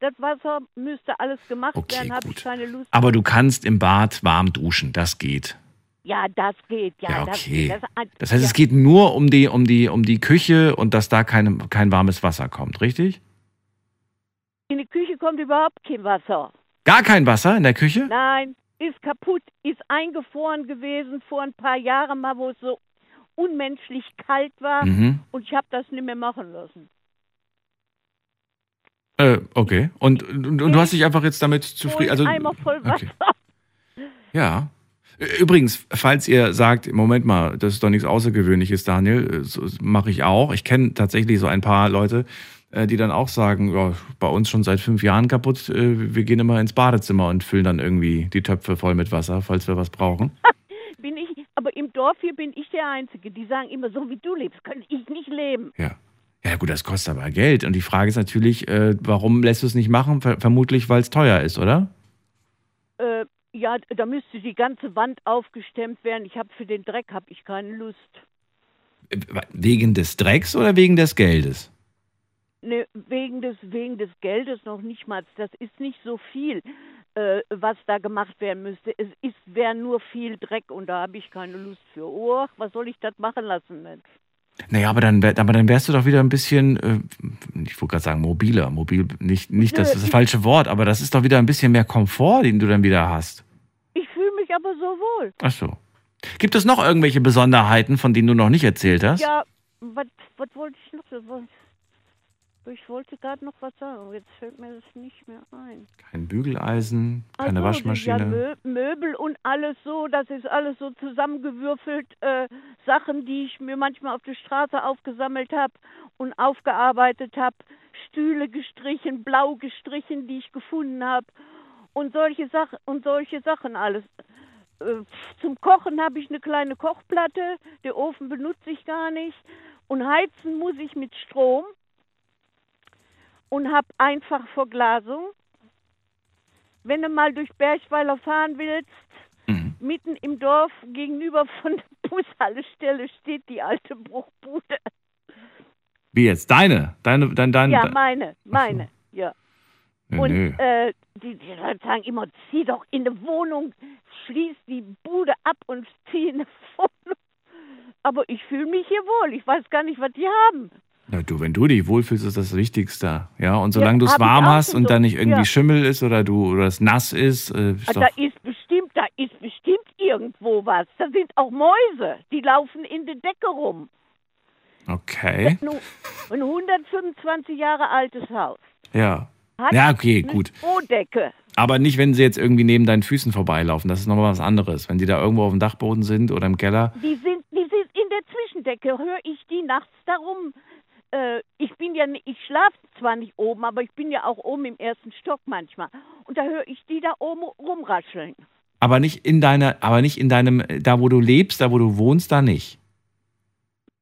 das Wasser müsste alles gemacht Okay, werden, habe ich keine Lust. Aber du kannst im Bad warm duschen. Das geht. Ja, das geht. Ja, Ja, das okay. geht. Das, Das heißt, ja, es geht nur um die, um die, um die Küche und dass da kein, kein warmes Wasser kommt, richtig? In die Küche kommt überhaupt kein Wasser. Gar kein Wasser in der Küche? Nein, ist kaputt, ist eingefroren gewesen vor ein paar Jahren mal, wo es so unmenschlich kalt war Mhm. und ich habe das nicht mehr machen lassen. Äh, okay. Und, und, und du hast dich einfach jetzt damit zufrieden. Also, Eimer voll Wasser. okay. Ja. Übrigens, falls ihr sagt, Moment mal, das ist doch nichts Außergewöhnliches, Daniel, äh, so mache ich auch. Ich kenne tatsächlich so ein paar Leute, äh, die dann auch sagen, ja, bei uns schon seit fünf Jahren kaputt, äh, wir gehen immer ins Badezimmer und füllen dann irgendwie die Töpfe voll mit Wasser, falls wir was brauchen. Bin ich, aber im Dorf hier bin ich der Einzige. Die sagen immer, so wie du lebst, kann ich nicht leben. Ja. Ja gut, das kostet aber Geld. Und die Frage ist natürlich, äh, warum lässt du es nicht machen? Ver vermutlich, weil es teuer ist, oder? Äh, ja, da müsste die ganze Wand aufgestemmt werden. Ich habe für den Dreck habe ich keine Lust. Äh, Wegen des Drecks oder wegen des Geldes? Ne, wegen des wegen des Geldes noch nicht mal. Das ist nicht so viel, äh, was da gemacht werden müsste. Es ist wäre nur viel Dreck und da habe ich keine Lust für. Oh, was soll ich das machen lassen, Mensch? Naja, aber dann, aber dann wärst du doch wieder ein bisschen, äh, ich wollte gerade sagen, mobiler. Mobil, nicht, nicht das, ist das falsche Wort, aber das ist doch wieder ein bisschen mehr Komfort, den du dann wieder hast. Ich fühle mich aber so wohl. Ach so. Gibt es noch irgendwelche Besonderheiten, von denen du noch nicht erzählt hast? Ja, was was wollte ich noch? Ich wollte gerade noch was sagen, aber jetzt fällt mir das nicht mehr ein. Kein Bügeleisen, keine Ach so, Waschmaschine. Ja, Mö Möbel und alles so, das ist alles so zusammengewürfelt. Äh, Sachen, die ich mir manchmal auf der Straße aufgesammelt habe und aufgearbeitet habe. Stühle gestrichen, blau gestrichen, die ich gefunden habe. Und solche Sachen und solche Sachen alles. Äh, zum Kochen habe ich eine kleine Kochplatte. Der Ofen benutze ich gar nicht. Und heizen muss ich mit Strom. Und habe einfach Verglasung wenn du mal durch Bergweiler fahren willst, Mhm. mitten im Dorf gegenüber von der Bushaltestelle steht die alte Bruchbude. Wie jetzt? Deine? Deine, dein, dein, Ja, meine, meine, ja. Nö, Und nö. äh, die, die Leute sagen immer, zieh doch in eine Wohnung, schließ die Bude ab und zieh in eine Wohnung. Aber ich fühle mich hier wohl. Ich weiß gar nicht, was die haben. Na, du, wenn du dich wohlfühlst, ist das Wichtigste. Ja, und solange du es warm hast und so. da nicht irgendwie Ja. Schimmel ist oder du oder es nass ist, äh, ist Ah, Da ist bestimmt, da ist bestimmt irgendwo was. Da sind auch Mäuse, die laufen in der Decke rum. okay. Ein ein 125 Jahre altes Haus. Ja. Hat Ja, okay, eine gut. Strohdecke. Aber nicht, wenn sie jetzt irgendwie neben deinen Füßen vorbeilaufen. Das ist nochmal was anderes. Wenn die da irgendwo auf dem Dachboden sind oder im Keller. Die sind, die sind in der Zwischendecke. Höre ich die nachts darum. Äh, ich bin ja, ich schlafe zwar nicht oben, aber ich bin ja auch oben im ersten Stock manchmal. Und da höre ich die da oben rumrascheln. Aber nicht in deiner, aber nicht in deinem, da wo du lebst, da wo du wohnst, da nicht.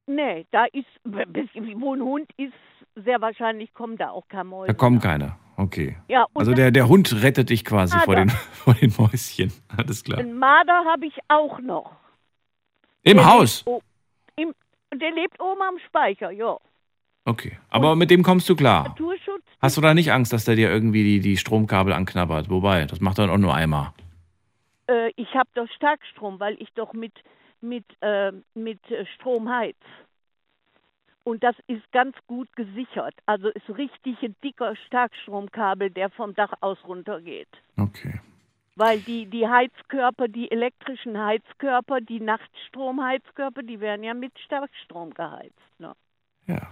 Nee, da ist, wo ein Hund ist, sehr wahrscheinlich kommen da auch keine Mäuse. Da kommen keine. Okay. Ja, Also der, der Hund rettet dich quasi vor den, vor den Mäuschen. Alles klar. Ein Marder habe ich auch noch. Im Der Haus? Lebt, im, der lebt oben am Speicher, ja. Okay. Aber mit dem kommst du klar. Hast du da nicht Angst, dass der dir irgendwie die, die Stromkabel anknabbert? Wobei, das macht dann auch nur einmal. Äh, ich habe doch Starkstrom, weil ich doch mit, mit, äh, mit äh, Strom heiz. Und das ist ganz gut gesichert. Also ist richtig ein dicker Starkstromkabel, der vom Dach aus runtergeht. Okay. Weil die, die Heizkörper, die elektrischen Heizkörper, die Nachtstromheizkörper, die werden ja mit Starkstrom geheizt. Ne? Ja.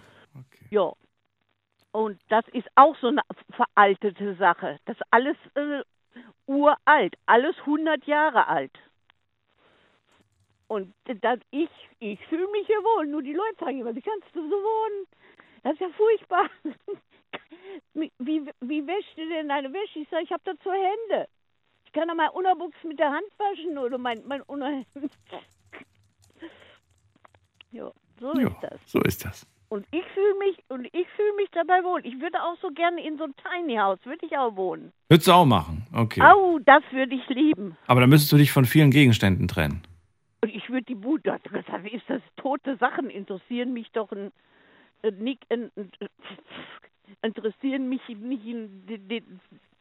Ja. Und das ist auch so eine veraltete Sache. Das ist alles äh, uralt, alles 100 Jahre alt. Und das, ich, ich fühle mich hier wohl. Nur die Leute sagen immer, wie kannst du so wohnen? Das ist ja furchtbar. wie, wie, wäschst du denn deine Wäsche? Ich sage, ich habe dazu Hände. Ich kann doch mal Unterbuchs mit der Hand waschen oder mein, mein Unterhemd. ja, so Ja, ist das. so ist das. Und ich fühle mich und ich fühle mich dabei wohl. Ich würde auch so gerne in so einem Tiny House, würde ich auch wohnen. Würdest du auch machen? Okay. Au, das würde ich lieben. Aber dann müsstest du dich von vielen Gegenständen trennen. Und ich würde die Bude, das ist das tote Sachen interessieren mich doch ein, ein, Nick- ein, ein, interessieren mich nicht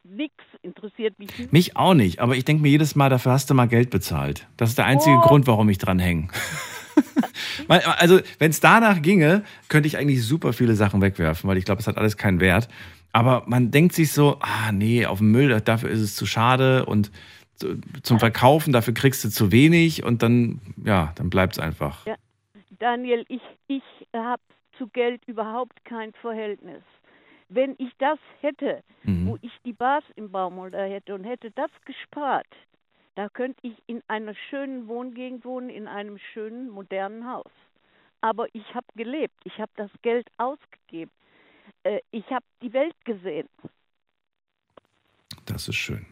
nix interessiert mich nicht. Mich auch nicht, aber ich denke mir jedes Mal, dafür hast du mal Geld bezahlt. Das ist der einzige Oh. Grund, warum ich dran hänge. Also, wenn es danach ginge, könnte ich eigentlich super viele Sachen wegwerfen, weil ich glaube, es hat alles keinen Wert. Aber man denkt sich so, ah nee, auf dem Müll, dafür ist es zu schade und zu, zum Verkaufen, dafür kriegst du zu wenig und dann, ja, dann bleibt es einfach. Ja. Daniel, ich, ich habe zu Geld überhaupt kein Verhältnis. Wenn ich das hätte, Mhm. wo ich die Bars im Baumholder hätte und hätte das gespart, da könnte ich in einer schönen Wohngegend wohnen, in einem schönen, modernen Haus. Aber ich habe gelebt, ich habe das Geld ausgegeben. äh, ich habe die Welt gesehen. Das ist schön.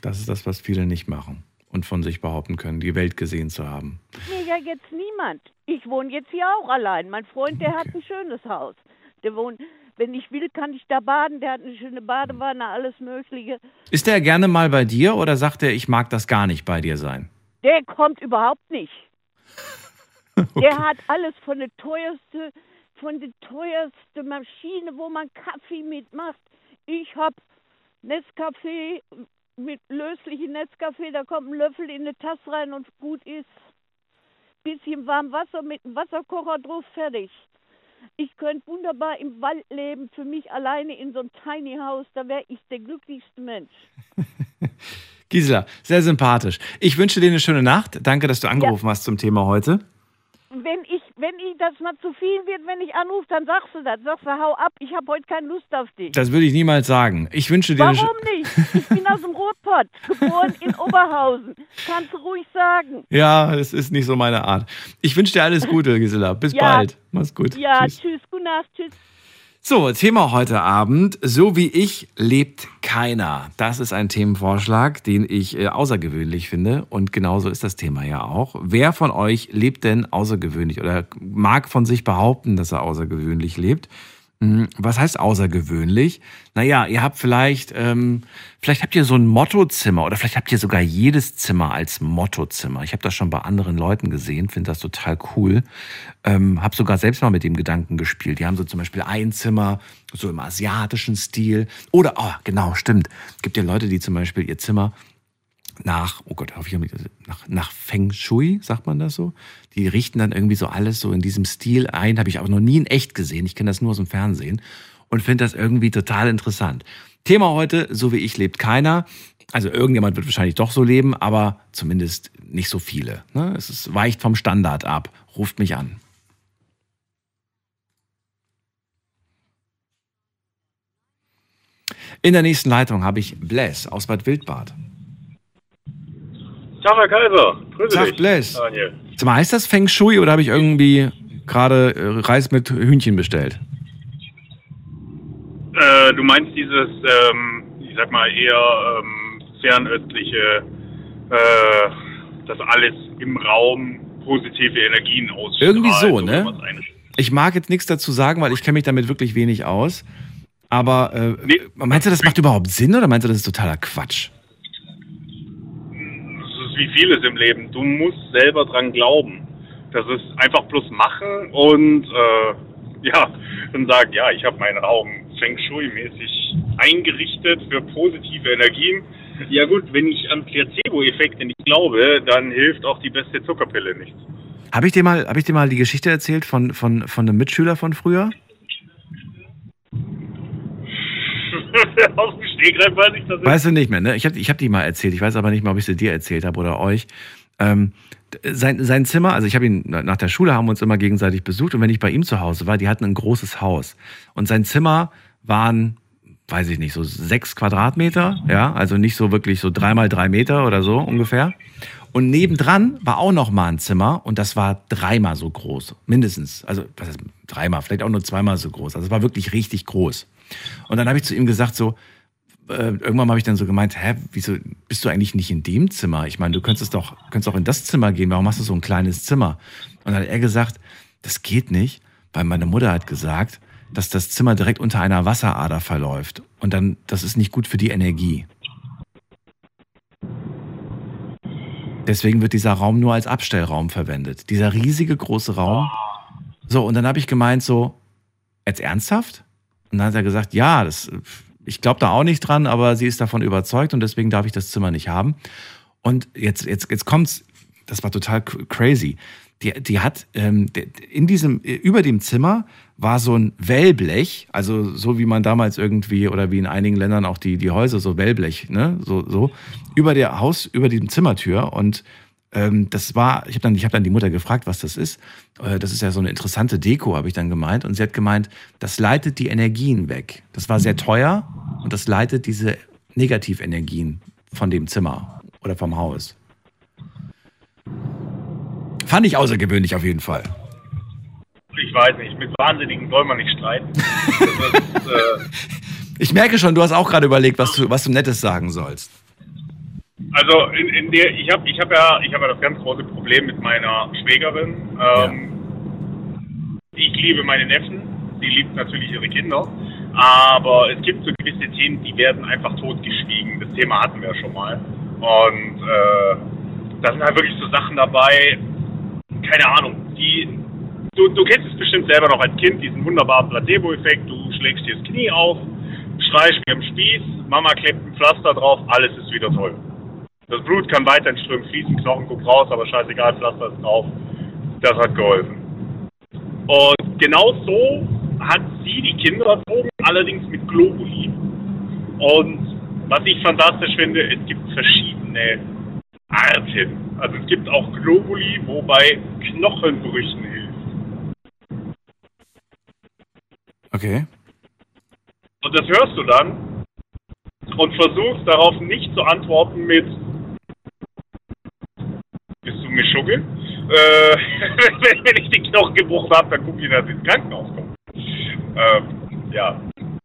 Das ist das, was viele nicht machen und von sich behaupten können, die Welt gesehen zu haben. Nee, ja jetzt niemand. Ich wohne jetzt hier auch allein. Mein Freund, der hat ein schönes Haus. Der wohnt, wenn ich will, kann ich da baden. Der hat eine schöne Badewanne, alles Mögliche. Ist der gerne mal bei dir oder sagt er, ich mag das gar nicht bei dir sein? Der kommt überhaupt nicht. Der hat alles von der teuerste, von der teuerste Maschine, wo man Kaffee mitmacht. Ich hab Nescafé mit löslichen Nescafé, da kommt ein Löffel in eine Tasse rein und gut ist. Bisschen warm Wasser mit einem Wasserkocher drauf, fertig. Ich könnte wunderbar im Wald leben, für mich alleine in so einem Tiny House, da wäre ich der glücklichste Mensch. Gisela, sehr sympathisch. Ich wünsche dir eine schöne Nacht. Danke, dass du angerufen hast zum Thema heute. Wenn ich, wenn ich das mal zu viel wird, wenn ich anrufe, dann sagst du das. Sagst du, hau ab, ich habe heute keine Lust auf dich. Das würde ich niemals sagen. Ich wünsche dir Warum nicht? Ich bin aus dem Ruhrpott, geboren in Oberhausen. Kannst du ruhig sagen. Ja, das ist nicht so meine Art. Ich wünsche dir alles Gute, Gisela. Bis Ja. bald. Mach's gut. Ja, Tschüss. tschüss, gute Nacht, tschüss. So, Thema heute Abend. So wie ich lebt keiner. Das ist ein Themenvorschlag, den ich äh, außergewöhnlich finde. Und genauso ist das Thema ja auch. Wer von euch lebt denn außergewöhnlich oder mag von sich behaupten, dass er außergewöhnlich lebt? Hm, Was heißt außergewöhnlich? Naja, ihr habt vielleicht, ähm, vielleicht habt ihr so ein Mottozimmer oder vielleicht habt ihr sogar jedes Zimmer als Mottozimmer. Ich habe das schon bei anderen Leuten gesehen, finde das total cool. Ähm, habe sogar selbst mal mit dem Gedanken gespielt. Die haben so zum Beispiel ein Zimmer so im asiatischen Stil oder, oh, genau, stimmt. Gibt ja Leute, die zum Beispiel ihr Zimmer nach, oh Gott, hoffe ich, nach, nach Feng Shui, sagt man das so? Die richten dann irgendwie so alles so in diesem Stil ein, habe ich aber noch nie in echt gesehen. Ich kenne das nur aus dem Fernsehen und finde das irgendwie total interessant. Thema heute, so wie ich lebt keiner. Also irgendjemand wird wahrscheinlich doch so leben, aber zumindest nicht so viele. Ne? Es ist, weicht vom Standard ab. Ruft mich an. In der nächsten Leitung habe ich Bless aus Bad Wildbad. Tag, Herr Kaiser. Grüße Tag, dich, Bless. Daniel. Sag mal, heißt das Feng Shui oder habe ich irgendwie gerade äh, Reis mit Hühnchen bestellt? Äh, du meinst dieses, ähm, ich sag mal, eher ähm, fernöstliche, äh, dass alles im Raum positive Energien ausstrahlt. Irgendwie so, ne? Ich mag jetzt nichts dazu sagen, weil ich kenne mich damit wirklich wenig aus. Aber äh, meinst du, das macht überhaupt Sinn oder meinst du, das ist totaler Quatsch? Ist wie vieles im Leben. Du musst selber dran glauben. Das ist einfach bloß machen und äh, ja, dann sagen, ja, ich habe meinen Raum Feng Shui-mäßig eingerichtet für positive Energien. Ja gut, wenn ich an Placebo-Effekte nicht glaube, dann hilft auch die beste Zuckerpille nichts. Habe ich dir mal, habe ich dir mal die Geschichte erzählt von, von, von einem Mitschüler von früher? Aus dem Stegreif weiß ich das. Weißt du nicht mehr, ne? Ich habe ich hab die mal erzählt. Ich weiß aber nicht mehr, ob ich sie dir erzählt habe oder euch. Ähm, sein, sein Zimmer, also ich habe ihn nach der Schule haben wir uns immer gegenseitig besucht und wenn ich bei ihm zu Hause war, die hatten ein großes Haus und sein Zimmer waren, weiß ich nicht, so sechs Quadratmeter, ja, also nicht so wirklich so drei mal drei Meter oder so ungefähr. Und nebendran war auch noch mal ein Zimmer und das war dreimal so groß, mindestens. Also was heißt dreimal, vielleicht auch nur zweimal so groß. Also es war wirklich richtig groß. Und dann habe ich zu ihm gesagt so, äh, irgendwann habe ich dann so gemeint, hä, wieso bist du eigentlich nicht in dem Zimmer? Ich meine, du könntest doch, könntest auch in das Zimmer gehen. Warum hast du so ein kleines Zimmer? Und dann hat er gesagt, das geht nicht, weil meine Mutter hat gesagt, dass das Zimmer direkt unter einer Wasserader verläuft. Und dann, das ist nicht gut für die Energie. Deswegen wird dieser Raum nur als Abstellraum verwendet. Dieser riesige große Raum. So, und dann habe ich gemeint, so, jetzt ernsthaft? Und dann hat er gesagt, ja, das, ich glaube da auch nicht dran, aber sie ist davon überzeugt und deswegen darf ich das Zimmer nicht haben. Und jetzt, jetzt, jetzt kommt's, das war total crazy. Die, die hat ähm, in diesem, über dem Zimmer war so ein Wellblech, also so wie man damals irgendwie oder wie in einigen Ländern auch die, die Häuser so Wellblech, ne, so, so, über der Haus, über die Zimmertür und das war, ich habe dann, ich hab dann die Mutter gefragt, was das ist. Äh, das ist ja so eine interessante Deko, habe ich dann gemeint. Und sie hat gemeint, das leitet die Energien weg. Das war sehr teuer und das leitet diese Negativenergien von dem Zimmer oder vom Haus. Fand ich außergewöhnlich auf jeden Fall. Ich weiß nicht, mit Wahnsinnigen soll man nicht streiten. Ist, äh, Ich merke schon, du hast auch gerade überlegt, was du, was du Nettes sagen sollst. Also in, in der, ich habe ich hab ja, ich hab ja das ganz große Problem mit meiner Schwägerin. Ähm, Ich liebe meine Neffen, sie liebt natürlich ihre Kinder, aber es gibt so gewisse Themen, die werden einfach totgeschwiegen. Das Thema hatten wir ja schon mal. Und äh, da sind halt wirklich so Sachen dabei, keine Ahnung, die du, du kennst es bestimmt selber noch als Kind, diesen wunderbaren Placebo-Effekt, du schlägst dir das Knie auf, schreist wie am Spieß, Mama klebt ein Pflaster drauf, alles ist wieder toll. Das Blut kann weiterhin strömen, fließen, Knochen guckt raus, aber scheißegal, Pflaster ist drauf. Das hat geholfen. Und genau so hat sie die Kinder erzogen, allerdings mit Globuli. Und was ich fantastisch finde, es gibt verschiedene Arten. Also es gibt auch Globuli, wo bei Knochenbrüchen hilft. Okay. Und das hörst du dann und versuchst darauf nicht zu antworten mit Mischugge? Äh, wenn, ich den Knochen gebrochen habe, dann gucke ich, dass ich ins Krankenhaus komme. Ähm, ja.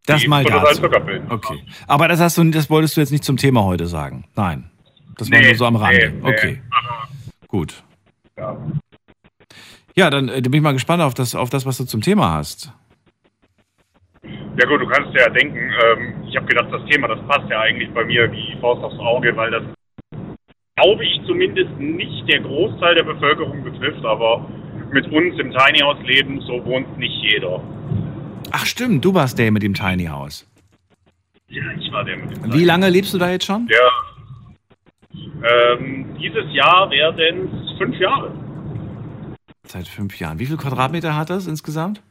Das mal dazu. Okay. Aber das hast du, das wolltest du jetzt nicht zum Thema heute sagen. Nein. Das war Nee, nur so am Rande. nee, nee. Okay. Gut. Ja. Ja, dann äh, bin ich mal gespannt auf das, auf das, was du zum Thema hast. Ja gut, du kannst ja denken, ähm, ich habe gedacht, das Thema, das passt ja eigentlich bei mir wie Faust aufs Auge, weil das, glaube ich, zumindest nicht der Großteil der Bevölkerung betrifft, aber mit uns im Tiny House leben, so wohnt nicht jeder. Ach stimmt, du warst der mit dem Tiny House. Ja, ich war der mit dem Wie lange lebst du da jetzt schon? Ja. Ähm, dieses Jahr werden es fünf Jahre. Seit fünf Jahren. Wie viel Quadratmeter hat das insgesamt?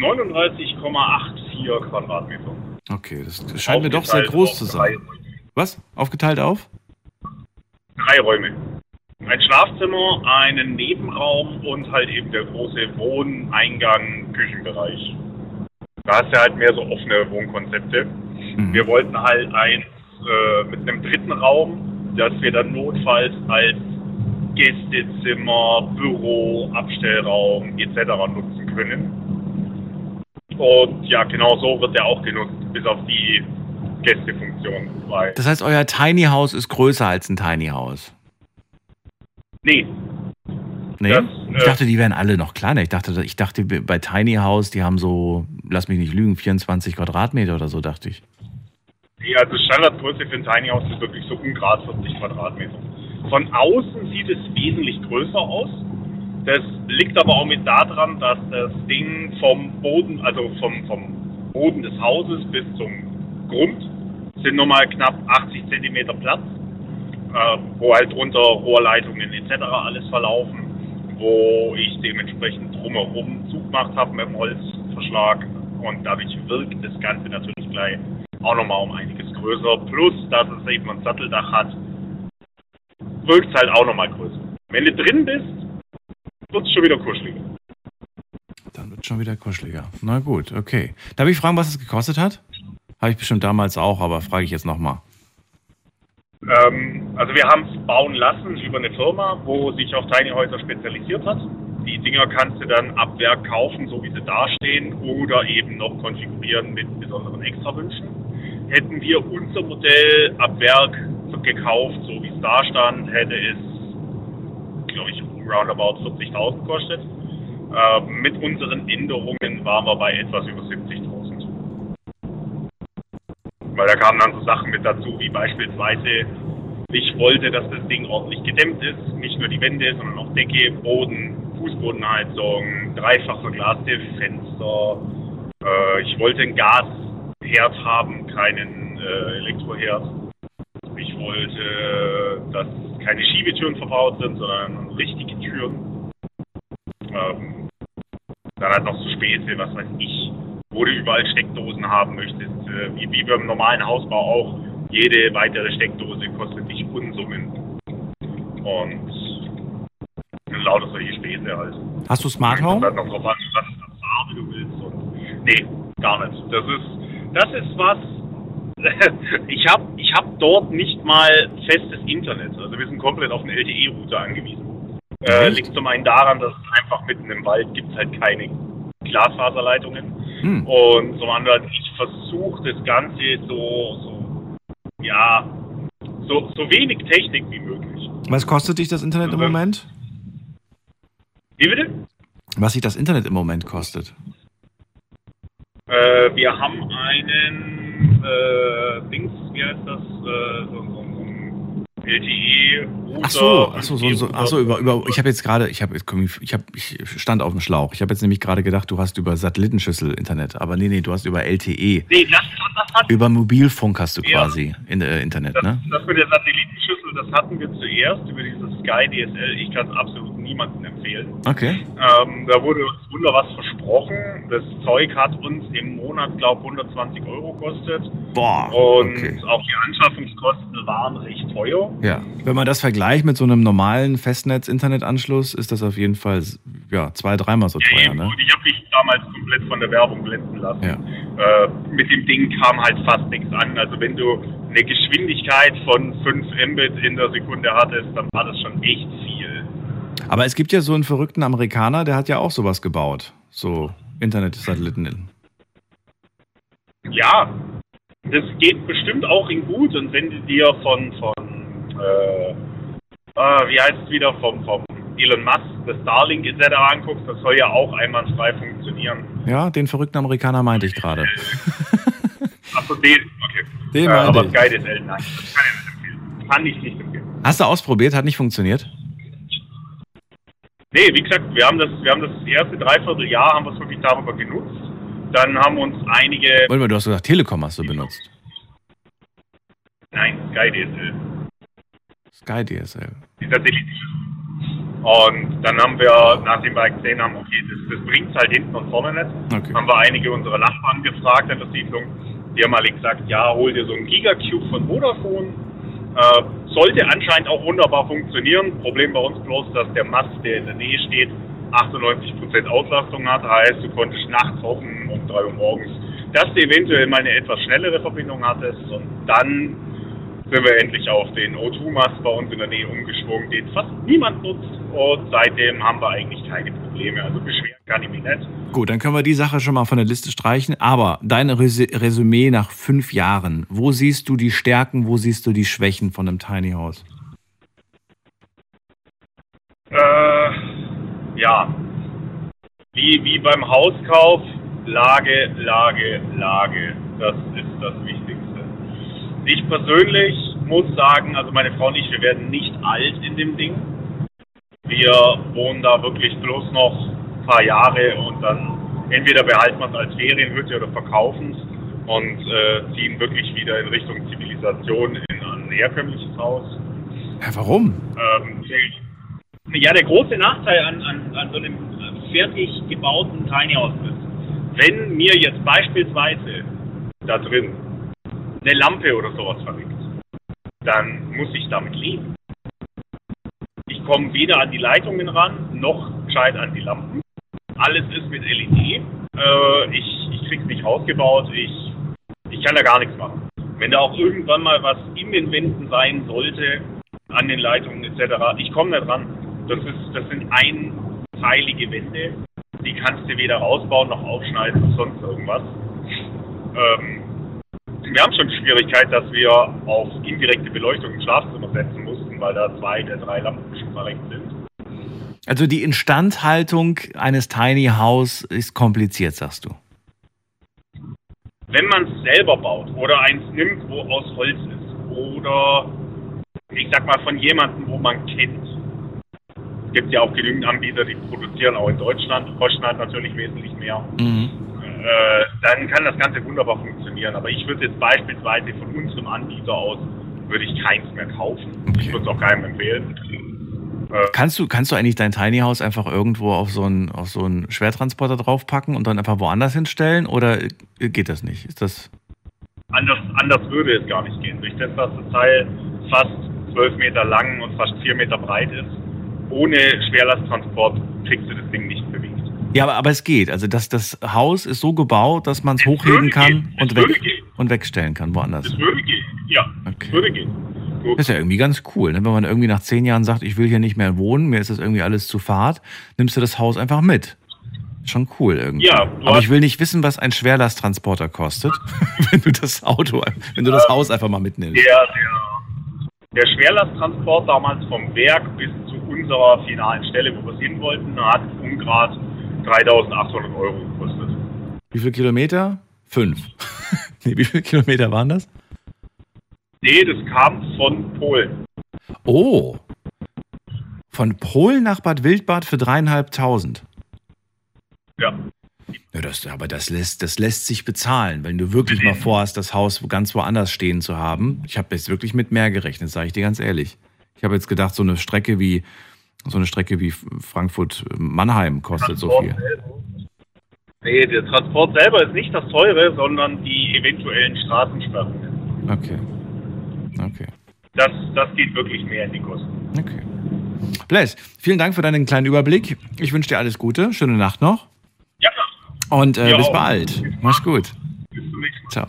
39,84 Quadratmeter. Okay, das, scheint mir doch sehr groß zu sein. Was? Aufgeteilt auf? Drei Räume. Ein Schlafzimmer, einen Nebenraum und halt eben der große Wohn-, Eingang-, Küchenbereich. Da hast du halt mehr so offene Wohnkonzepte. Mhm. Wir wollten halt eins äh, mit einem dritten Raum, das wir dann notfalls als Gästezimmer, Büro, Abstellraum etc. nutzen können. Und ja, genau so wird der auch genutzt, bis auf die Gästefunktion. Weil, Das heißt, euer Tiny House ist größer als ein Tiny House. nee, Nee? Das, ich äh, dachte, die wären alle noch kleiner. Ich dachte, ich dachte, bei Tiny House, die haben so, lass mich nicht lügen, 24 Quadratmeter oder so, dachte ich. Ja, also Standardgröße für ein Tiny House ist wirklich so um Grad 40 Quadratmeter. Von außen sieht es wesentlich größer aus. Das liegt aber auch mit daran, dass das Ding vom Boden, also vom, vom Boden des Hauses bis zum Grund sind nochmal knapp 80 Zentimeter Platz, äh, wo halt drunter Rohrleitungen etc. alles verlaufen, wo ich dementsprechend drumherum zugemacht habe mit dem Holzverschlag und dadurch wirkt das Ganze natürlich gleich auch nochmal um einiges größer. Plus, dass es eben ein Satteldach hat, wirkt es halt auch nochmal größer. Wenn du drin bist, wird es schon wieder kuscheliger. Dann wird schon wieder kuscheliger. Na gut, okay. Darf ich fragen, was es gekostet hat? Habe ich bestimmt damals auch, aber frage ich jetzt nochmal. Ähm, also wir haben es bauen lassen über eine Firma, wo sich auf Tiny Häuser spezialisiert hat. Die Dinger kannst du dann ab Werk kaufen, so wie sie dastehen, oder eben noch konfigurieren mit besonderen Extrawünschen. Hätten wir unser Modell ab Werk gekauft, so wie es da stand, hätte es, glaube ich, roundabout 40.000 gekostet. Ähm, mit unseren Änderungen waren wir bei etwas über 70.000. Weil da kamen dann so Sachen mit dazu, wie beispielsweise, ich wollte, dass das Ding ordentlich gedämmt ist. Nicht nur die Wände, sondern auch Decke, Boden, Fußbodenheizung, dreifach verglaste Fenster. Äh, ich wollte einen Gasherd haben, keinen äh, Elektroherd. Ich wollte, dass keine Schiebetüren verbaut sind, sondern richtige Türen. Ähm, dann halt noch so Späße, was weiß ich, wo du überall Steckdosen haben möchtest, äh, wie, wie beim normalen Hausbau auch. Jede weitere Steckdose kostet dich Unsummen. Und lauter solche Späße halt. Hast du Smart Home? dann noch drauf an, was für Farbe du willst. Und nee, gar nicht. Das ist, das ist was. ich habe ich hab dort nicht mal festes Internet. Also wir sind komplett auf einen LTE-Router angewiesen. Äh, liegt zum einen daran, dass einfach mitten im Wald gibt es halt keine Glasfaserleitungen. Hm. Und zum anderen, ich versuche das Ganze so, so ja, so, so wenig Technik wie möglich. Was kostet dich das Internet im Also- Moment? Wie bitte? Was sich das Internet im Moment kostet? Äh, wir haben einen äh, Dings, wie heißt das? Äh, so, so, LTE. Ach so, ach so, so, so, ach so über, über, ich habe jetzt gerade, ich habe jetzt, ich habe, ich stand auf dem Schlauch. Ich habe jetzt nämlich gerade gedacht, du hast über Satellitenschüssel Internet, aber nee, nee, du hast über LTE. Nee, das, das hat Über Mobilfunk hast du Ja. quasi in, äh, Internet, das, ne? das mit der Satellitenschüssel, das hatten wir zuerst über dieses Sky DSL. Ich kann es absolut niemandem empfehlen. Okay. Ähm, da wurde uns wunder was versprochen. Das Zeug hat uns im Monat, glaube 120 Euro gekostet. Boah. Und okay. auch die Anschaffungskosten waren recht teuer. Ja. Wenn man das vergleicht mit so einem normalen Festnetz-Internetanschluss, ist das auf jeden Fall ja, zwei, dreimal so teuer, eben. ne? Und ich habe mich damals komplett von der Werbung blenden lassen. Ja. Äh, mit dem Ding kam halt fast nichts an. Also wenn du eine Geschwindigkeit von 5 Mbit in der Sekunde hattest, dann war das schon echt viel. Aber es gibt ja so einen verrückten Amerikaner, der hat ja auch sowas gebaut. So Internet-Satelliten. Ja, das geht bestimmt auch in gut und wenn du dir von, von äh, äh, wie heißt es wieder, vom, vom Elon Musk, das Starlink etc. anguckst, das soll ja auch einwandfrei funktionieren. Ja, den verrückten Amerikaner meinte ich gerade. Achso, den, okay. Den äh, aber ich. Sky DSL, nein, das kann ich nicht empfehlen. Kann ich nicht empfehlen. Hast du ausprobiert? Hat nicht funktioniert? Nee, wie gesagt, wir haben das, wir haben das erste Dreivierteljahr haben wir es wirklich darüber genutzt. Dann haben uns einige, Warte mal, du hast gesagt, Telekom hast du benutzt. nein, Sky DSL, Sky DSL. die. Und dann haben wir, nachdem wir gesehen haben, okay, das, das bringt halt hinten und vorne nicht, Okay. haben wir einige unserer Nachbarn gefragt an der Siedlung. Die haben alle gesagt, ja, hol dir so einen Gigacube von Vodafone. Äh, sollte anscheinend auch wunderbar funktionieren. Problem bei uns bloß, dass der Mast, der in der Nähe steht, 98% Auslastung hat. Heißt, du konntest nachts hoffen um 3 Uhr morgens, dass du eventuell mal eine etwas schnellere Verbindung hattest. Und dann sind wir endlich auf den O2-Mast bei uns in der Nähe umgeschwungen, den fast niemand nutzt. Und seitdem haben wir eigentlich keine Probleme. Also beschweren kann ich mich nicht. Gut, dann können wir die Sache schon mal von der Liste streichen. Aber dein Resü- Resümee nach fünf Jahren, wo siehst du die Stärken, wo siehst du die Schwächen von einem Tiny House? Äh, ja. Wie, wie beim Hauskauf, Lage, Lage, Lage. Das ist das Wichtigste. Ich persönlich muss sagen, also meine Frau und ich, wir werden nicht alt in dem Ding. Wir wohnen da wirklich bloß noch ein paar Jahre und dann entweder behalten wir es als Ferienhütte oder verkaufen es und äh, ziehen wirklich wieder in Richtung Zivilisation in ein herkömmliches Haus. Ja, warum? Ähm, ja, der große Nachteil an, an, an so einem äh, fertig gebauten Tiny House ist, wenn mir jetzt beispielsweise da drin eine Lampe oder sowas verrückt, dann muss ich damit leben. Ich komme weder an die Leitungen ran, noch gescheit an die Lampen. Alles ist mit LED. Äh, ich, ich krieg's nicht rausgebaut. Ich, ich kann da gar nichts machen. Wenn da auch irgendwann mal was in den Wänden sein sollte, an den Leitungen etc., ich komme nicht ran. Das, ist, das sind einteilige Wände. Die kannst du weder rausbauen noch aufschneiden sonst irgendwas. Ähm, wir haben schon die Schwierigkeit, dass wir auf indirekte Beleuchtung im Schlafzimmer setzen mussten, weil da zwei der drei Lampen schon verreckt sind. Also die Instandhaltung eines Tiny House ist kompliziert, sagst du. Wenn man es selber baut oder eins nimmt, wo aus Holz ist oder ich sag mal von jemandem, wo man kennt. Es gibt ja auch genügend Anbieter, die produzieren auch in Deutschland, kosten halt natürlich wesentlich mehr. Mhm. Äh, dann kann das Ganze wunderbar funktionieren. Aber ich würde jetzt beispielsweise von unserem Anbieter aus, würde ich keins mehr kaufen. Ich würde es auch keinem empfehlen. Äh, Kannst du, kannst du eigentlich dein Tiny House einfach irgendwo auf so einen, auf so einen Schwertransporter draufpacken und dann einfach woanders hinstellen? Oder geht das nicht? Ist das. anders, anders würde es gar nicht gehen. Durch das, dass das Teil fast 12 Meter lang und fast 4 Meter breit ist, ohne Schwerlasttransport kriegst du das Ding nicht. Ja, aber, aber es geht. Also das, das Haus ist so gebaut, dass man es Es hochheben kann und, Es weg, und wegstellen kann, woanders. Das würde gehen. Ja, Okay. das würde gehen. gut. Das ist ja irgendwie ganz cool, ne? wenn man irgendwie nach zehn Jahren sagt, ich will hier nicht mehr wohnen, mir ist das irgendwie alles zu fad, nimmst du das Haus einfach mit. Schon cool irgendwie. Ja, Aber ich will nicht wissen, was ein Schwerlasttransporter kostet, wenn du das Auto, wenn du das Haus einfach mal mitnimmst. Der, der, der Schwerlasttransport damals vom Werk bis zu unserer finalen Stelle, wo wir es hin wollten, hat um Grad 3800 Euro gekostet. Wie viele Kilometer? Fünf. nee, wie viele Kilometer waren das? Nee, das kam von Polen. Oh. Von Polen nach Bad Wildbad für dreieinhalbtausend. Ja. Ja, das, aber das lässt, das lässt sich bezahlen, wenn du wirklich mal vorhast, das Haus ganz woanders stehen zu haben. Ich habe jetzt wirklich mit mehr gerechnet, sage ich dir ganz ehrlich. Ich habe jetzt gedacht, so eine Strecke wie so eine Strecke wie Frankfurt-Mannheim kostet so viel. Nee, der Transport selber ist nicht das teure, sondern die eventuellen Straßensperren. Okay. Okay. Das, das geht wirklich mehr in die Kosten. Okay. Blaise, vielen Dank für deinen kleinen Überblick. Ich wünsche dir alles Gute. Schöne Nacht noch. Ja. Und äh, bis bald. Mach's gut. Bis zum nächsten Mal. Ciao.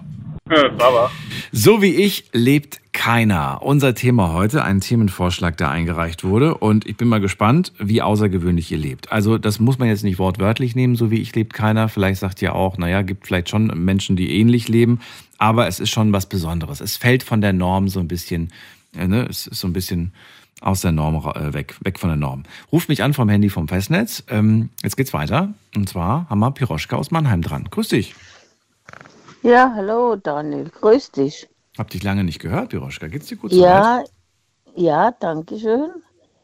Äh, Baba. So wie ich lebt keiner. Unser Thema heute, ein Themenvorschlag, der eingereicht wurde. Und ich bin mal gespannt, wie außergewöhnlich ihr lebt. Also das muss man jetzt nicht wortwörtlich nehmen, so wie ich lebt keiner. Vielleicht sagt ihr auch, naja, gibt vielleicht schon Menschen, die ähnlich leben. Aber es ist schon was Besonderes. Es fällt von der Norm so ein bisschen, äh, ne? es ist so ein bisschen aus der Norm äh, weg, weg von der Norm. Ruft mich an vom Handy vom Festnetz. Ähm, jetzt geht's weiter. Und zwar haben wir Piroschka aus Mannheim dran. Grüß dich. Ja, hallo Daniel, grüß dich. Hab dich lange nicht gehört, Piroschka. Geht's dir gut? Ja, ja, danke schön.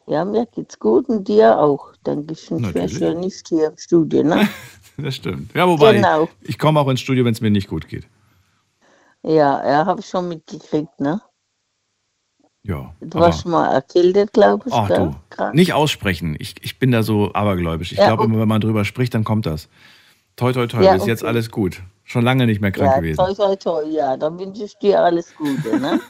Ja, mir geht's gut und dir auch. Danke schön. Ich wäre Natürlich. schon nicht hier im Studio, ne? Das stimmt. Ja, wobei, Genau. ich, ich komme auch ins Studio, wenn es mir nicht gut geht. ja, ja, habe ich schon mitgekriegt, ne? Ja. Du warst mal erkältet, glaube ich, Ach du, Krank. nicht aussprechen. Ich, ich bin da so abergläubisch. Ich Ja, glaube okay. immer, wenn man drüber spricht, dann kommt das. Toi, toi, toi, Ja, bis jetzt okay. alles gut. Schon lange nicht mehr krank ja, gewesen. toi, toi, toi, ja, dann wünsche ich dir alles Gute, ne?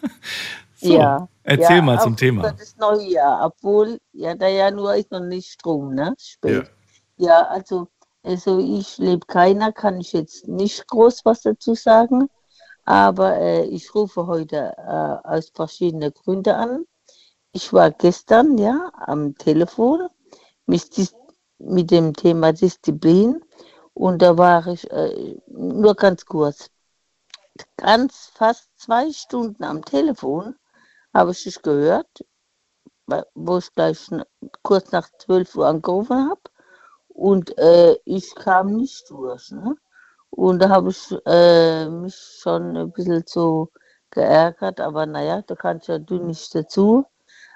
So, ja. erzähl ja, mal zum Thema. Das neue Jahr, obwohl, ja, der Januar ist noch nicht rum, ne? Spät. Ja, also, also ich lebe keiner, kann ich jetzt nicht groß was dazu sagen. Aber äh, ich rufe heute äh, aus verschiedenen Gründen an. Ich war gestern ja am Telefon mit, mit dem Thema Disziplin und da war ich äh, nur ganz kurz. Ganz fast zwei Stunden am Telefon habe ich dich gehört, wo ich gleich kurz nach 12 Uhr angerufen habe. Und äh, ich kam nicht durch. Ne? Und da habe ich äh, mich schon ein bisschen so geärgert, aber naja, da kannst ja du nicht dazu.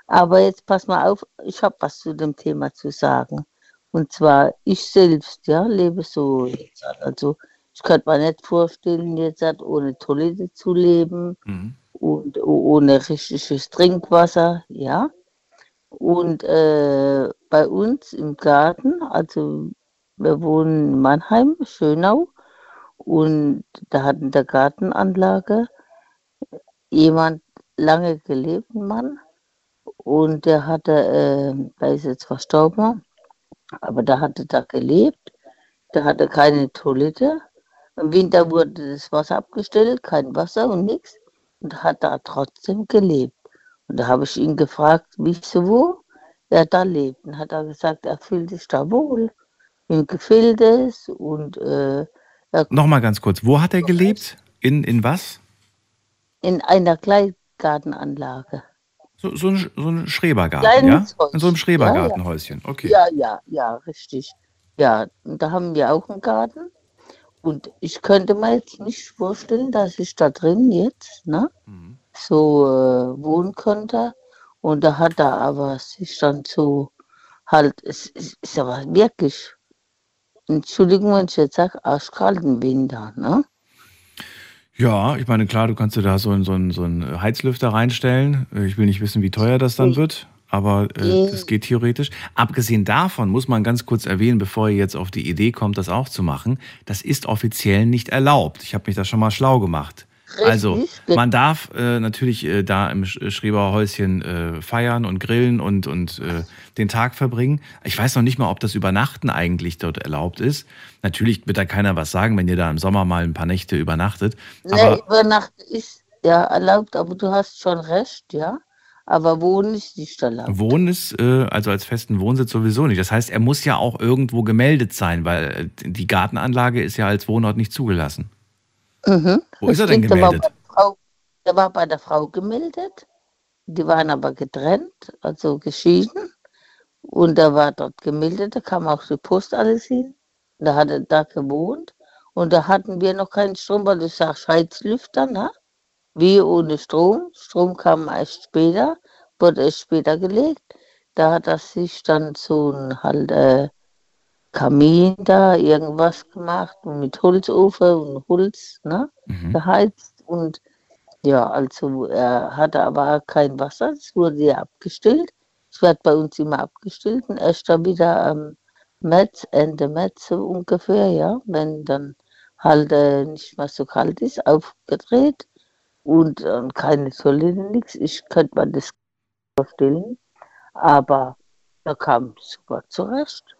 Aber jetzt pass mal auf, ich habe was zu dem Thema zu sagen. Und zwar, ich selbst, ja, lebe so jetzt. Also, ich könnte mir nicht vorstellen, jetzt halt ohne Toilette zu leben Mhm. und ohne richtiges Trinkwasser, ja. Und äh, bei uns im Garten, also wir wohnen in Mannheim, Schönau, und da hat in der Gartenanlage jemand lange gelebt, ein Mann, und der hatte, äh, der ist jetzt verstorben, aber der hatte da gelebt, der hatte keine Toilette. Im Winter wurde das Wasser abgestellt, kein Wasser und nichts, und hat da trotzdem gelebt. Und da habe ich ihn gefragt, wieso er da lebt. Und hat er gesagt, er fühlt sich da wohl, ihm gefällt es und äh, er Nochmal ganz kurz. Wo hat er gelebt? In, in was? in einer Kleingartenanlage. So, so, ein, so ein Schrebergarten, ja? In so einem Ja, Schrebergartenhäuschen. Okay. Ja, ja, ja, richtig. Ja, und da haben wir auch einen Garten. Und ich könnte mir jetzt nicht vorstellen, dass ich da drin jetzt ne, Mhm. so äh, wohnen könnte. Und da hat er aber sich dann so halt, es es ist aber wirklich, Entschuldigung, wenn ich jetzt sage, arschkalten Winter, ne? Ja, ich meine, klar, du kannst dir da so, einen- so, einen- so einen Heizlüfter reinstellen. Ich will nicht wissen, wie teuer das dann wird, aber äh, das geht theoretisch. Abgesehen davon muss man ganz kurz erwähnen, bevor ihr jetzt auf die Idee kommt, das auch zu machen, das ist offiziell nicht erlaubt. Ich habe mich da schon mal schlau gemacht. Also, Richtig. man darf äh, natürlich äh, da im Sch- Schreberhäuschen äh, feiern und grillen und, und äh, den Tag verbringen. Ich weiß noch nicht mal, ob das Übernachten eigentlich dort erlaubt ist. Natürlich wird da keiner was sagen, wenn ihr da im Sommer mal ein paar Nächte übernachtet. Aber über Nacht ist ja erlaubt, aber du hast schon recht, ja. Aber Wohnen ist nicht erlaubt. Wohnen ist äh, also als festen Wohnsitz sowieso nicht. Das heißt, er muss ja auch irgendwo gemeldet sein, weil äh, die Gartenanlage ist ja als Wohnort nicht zugelassen. Mhm. Wo ist er denn Stimmt, der war gemeldet? bei der Frau- Der war bei der Frau gemeldet. Die waren aber getrennt, also geschieden. Und er war dort gemeldet, da kam auch die Post alles hin. Da hat er da gewohnt. Und da hatten wir noch keinen Strom, weil du sagst Heizlüfter, ne? Wie ohne Strom. Strom kam erst später, wurde erst später gelegt. Da hat er sich dann so ein halt äh, Kamin da, irgendwas gemacht und mit Holzofen und Holz, ne? Geheizt. Und ja, also er hatte aber kein Wasser, es wurde ja abgestillt. Es wird bei uns immer abgestillt und erst dann wieder am März, Ende März so ungefähr, ja, wenn dann halt äh, nicht mehr so kalt ist, aufgedreht und, und keine Toilette, nichts. Ich könnte mir das vorstellen, aber er kam super zurecht.